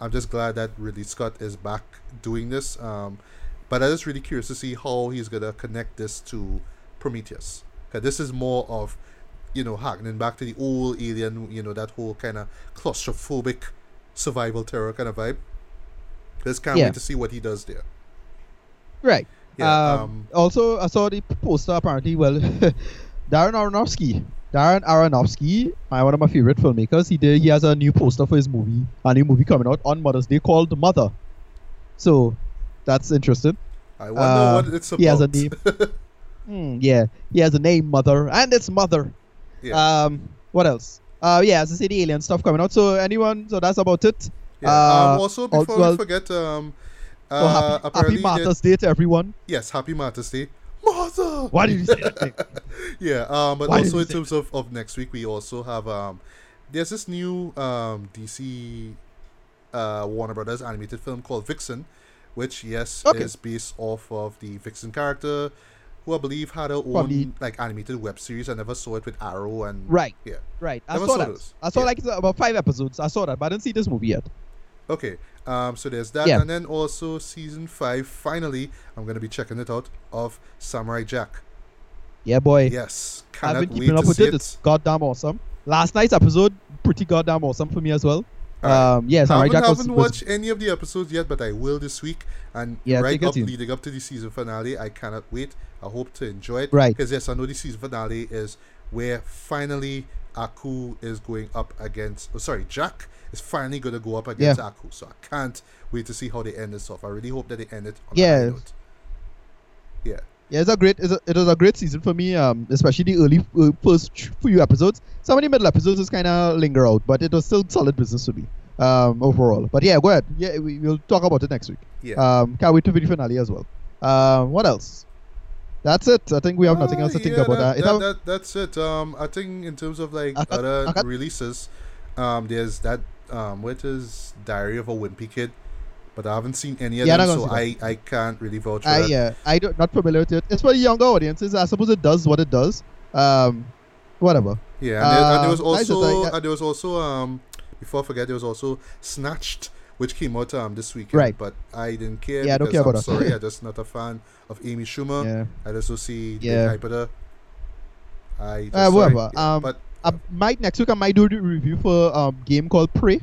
A: I'm just glad that Ridley Scott is back doing this. Um, but I'm just really curious to see how he's gonna connect this to Prometheus. Cause this is more of, you know, harkening back to the old Alien. You know that whole kind of claustrophobic survival terror kind of vibe. Just can't
B: Yeah.
A: wait to see what he does there.
B: Right.
A: Yeah.
B: um,
A: Um,
B: also, I saw the poster. Apparently, well, Darren Aronofsky. Darren Aronofsky, uh, one of my favorite filmmakers. He did. He has a new poster for his movie. A new movie coming out on Mother's Day called Mother. So, that's interesting.
A: I wonder
B: uh,
A: what it's about.
B: he has a name. Hmm, yeah, he has a name, Mother, and it's Mother.
A: Yeah.
B: Um, what else? Uh, yeah, as I say, the alien stuff coming out. So anyone, so that's about it.
A: Yeah.
B: Uh,
A: um, also, before
B: also-
A: we forget, um, Uh,
B: happy, happy Martha's Day to everyone.
A: yes, happy Martha's Day, Martha.
B: Why did you say that?
A: Yeah, um, but
B: Why
A: also in terms of, of next week, we also have um, there's this new um DC uh Warner Brothers animated film called Vixen, which yes
B: Okay.
A: is based off of the Vixen character, who I believe had her own
B: Probably-
A: like animated web series. I never saw it with Arrow and
B: Right.
A: yeah.
B: Right. I
A: Never
B: saw
A: saw
B: that.
A: those.
B: I saw
A: Yeah.
B: like about five episodes. I saw that, but I didn't see this movie yet.
A: Okay, um, so there's that,
B: Yeah.
A: and then also season five. Finally, I'm gonna be checking it out of Samurai Jack.
B: Yeah, boy.
A: Yes,
B: I've
A: cannot
B: been
A: wait
B: keeping up
A: to
B: with
A: see
B: it. It's goddamn awesome. Last night's episode, pretty goddamn awesome for me as well.
A: Alright.
B: Um, yeah,
A: I
B: Samurai
A: haven't,
B: Jack was,
A: haven't
B: was
A: watched any of the episodes yet, but I will this week. And
B: Yeah,
A: right up, leading up to the season finale, I cannot wait. I hope to enjoy it.
B: Right.
A: Because yes, I know the season finale is where finally Aku is going up against. Oh, sorry, Jack is finally going to go up against Aku. So I can't wait to see how they end this off. I really hope that they end it on
B: Yeah.
A: note. Yeah.
B: yeah, it's a great. It's a, it was a great season for me. Um, especially the early uh, first few episodes. Some of the middle episodes just kind of linger out, but it was still solid business for me. Um, overall. But yeah, go ahead. Yeah, we, we'll talk about it next week.
A: Yeah.
B: Um, can't wait to the finale as well. Um, what else? That's it. I think we have nothing
A: Uh,
B: else to think
A: yeah,
B: about.
A: That,
B: Uh,
A: that, that- that's it. Um, I think in terms of like
B: I
A: other
B: I
A: releases, um, there's that um, what is Diary of a Wimpy Kid, but I haven't seen any of
B: Yeah,
A: them, so I, I can't really vouch for
B: I
A: that.
B: yeah, I don't not familiar with it. It's for younger audiences. I suppose it does what it does. Um, whatever.
A: Yeah, and, there, and there was
B: Um,
A: also
B: like-
A: and there was also um before I forget there was also Snatched, which came out um this weekend.
B: Right.
A: But I didn't care.
B: Yeah, I don't care
A: I'm
B: about that.
A: sorry, I'm just not a fan of Amy Schumer.
B: Yeah.
A: I just don't see
B: Yeah.
A: the hype. I just,
B: Uh, whatever. Um,
A: but
B: I might next week. I might do the review for um game called Prey.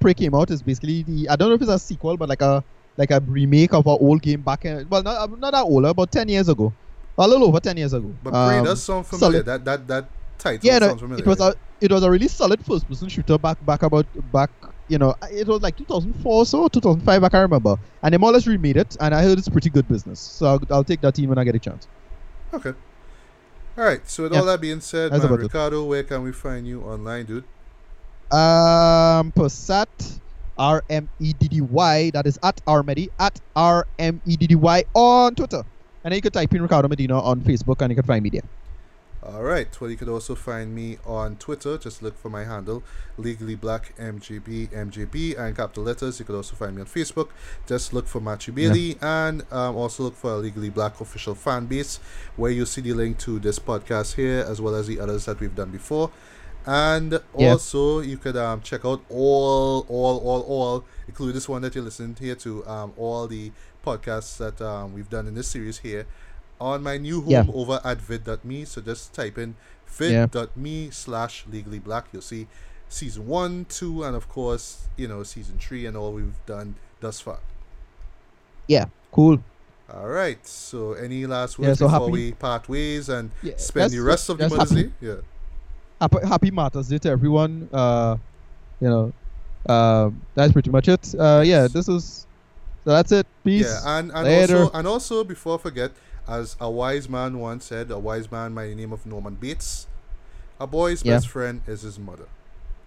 B: Prey came out. It's basically the I don't know if it's a sequel, but like a like a remake of an old game back in well not uh, not that old, about ten years ago, a little over ten years ago.
A: but Prey
B: Um,
A: does sound familiar.
B: solid.
A: That that that title
B: yeah, no,
A: sounds familiar.
B: it was a it was a really solid first person shooter back back about back you know it was like 2004 or so 2005 I can't remember and they more or less remade it and I heard it's pretty good business so I'll, I'll take that team when I get a chance.
A: Okay. All right. So with
B: Yeah.
A: all that being said, man,
B: about it.
A: Ricardo, where can we find you online, dude?
B: Um, Posat, R M E D D Y. That is at Armedy at R M E D D Y on Twitter. And then you can type in Ricardo Medina on Facebook and you can find me there.
A: All right. Well, you could also find me on Twitter. Just look for my handle, Legally Black MJB MJB, and capital letters. You could also find me on Facebook. Just look for Matthew Bailey, and um, also look for a Legally Black official fan base, where you see the link to this podcast here, as well as the others that we've done before. And
B: Yeah.
A: also, you could um, check out all, all, all, all, including this one that you're listening here to, um, all the podcasts that um, we've done in this series here on my new home
B: Yeah.
A: over at vid.me. So just type in
B: Yeah.
A: vid.me slash legally black. You'll see season one, two, and of course, you know, season three and all we've done thus far.
B: Yeah, cool.
A: All right. So any last
B: Yeah,
A: words
B: so
A: before
B: happy-
A: we part ways and
B: Yeah,
A: spend the rest of the Mother's Day?
B: happy-
A: Yeah.
B: Happy, happy Martha's Day to everyone. Uh, you know, um, that's pretty much it. Uh, yeah, this is so that's it. Peace.
A: Yeah, and, and
B: Later.
A: also and also before I forget, as a wise man once said, a wise man by the name of Norman Bates, a boy's
B: Yeah.
A: best friend is his mother.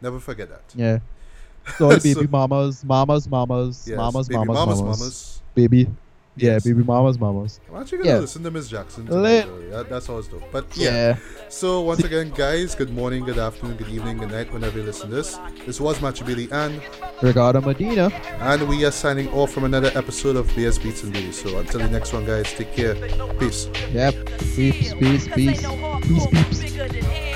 A: Never forget that.
B: yeah. So the
A: So-
B: baby mamas, mamas, mamas,
A: Yes,
B: mamas,
A: baby
B: mamas,
A: mamas,
B: mamas,
A: mamas.
B: baby. Yeah,
A: Yes.
B: baby mamas, mamas.
A: I'm actually gonna
B: Yeah.
A: listen to Miss Jackson.
B: Lit.
A: Today, though. That, that's always dope. But yeah.
B: Yeah.
A: So once again, guys, good morning, good afternoon, good evening, good night, whenever you listen to this. This was Matthew Bailey and
B: Ricardo Medina.
A: and we are signing off from another episode of BS Beats and Beauty. So until the next one, guys, take care. Peace.
B: Yep. Peace, peace, peace. Peace, peeps.
C: Bigger than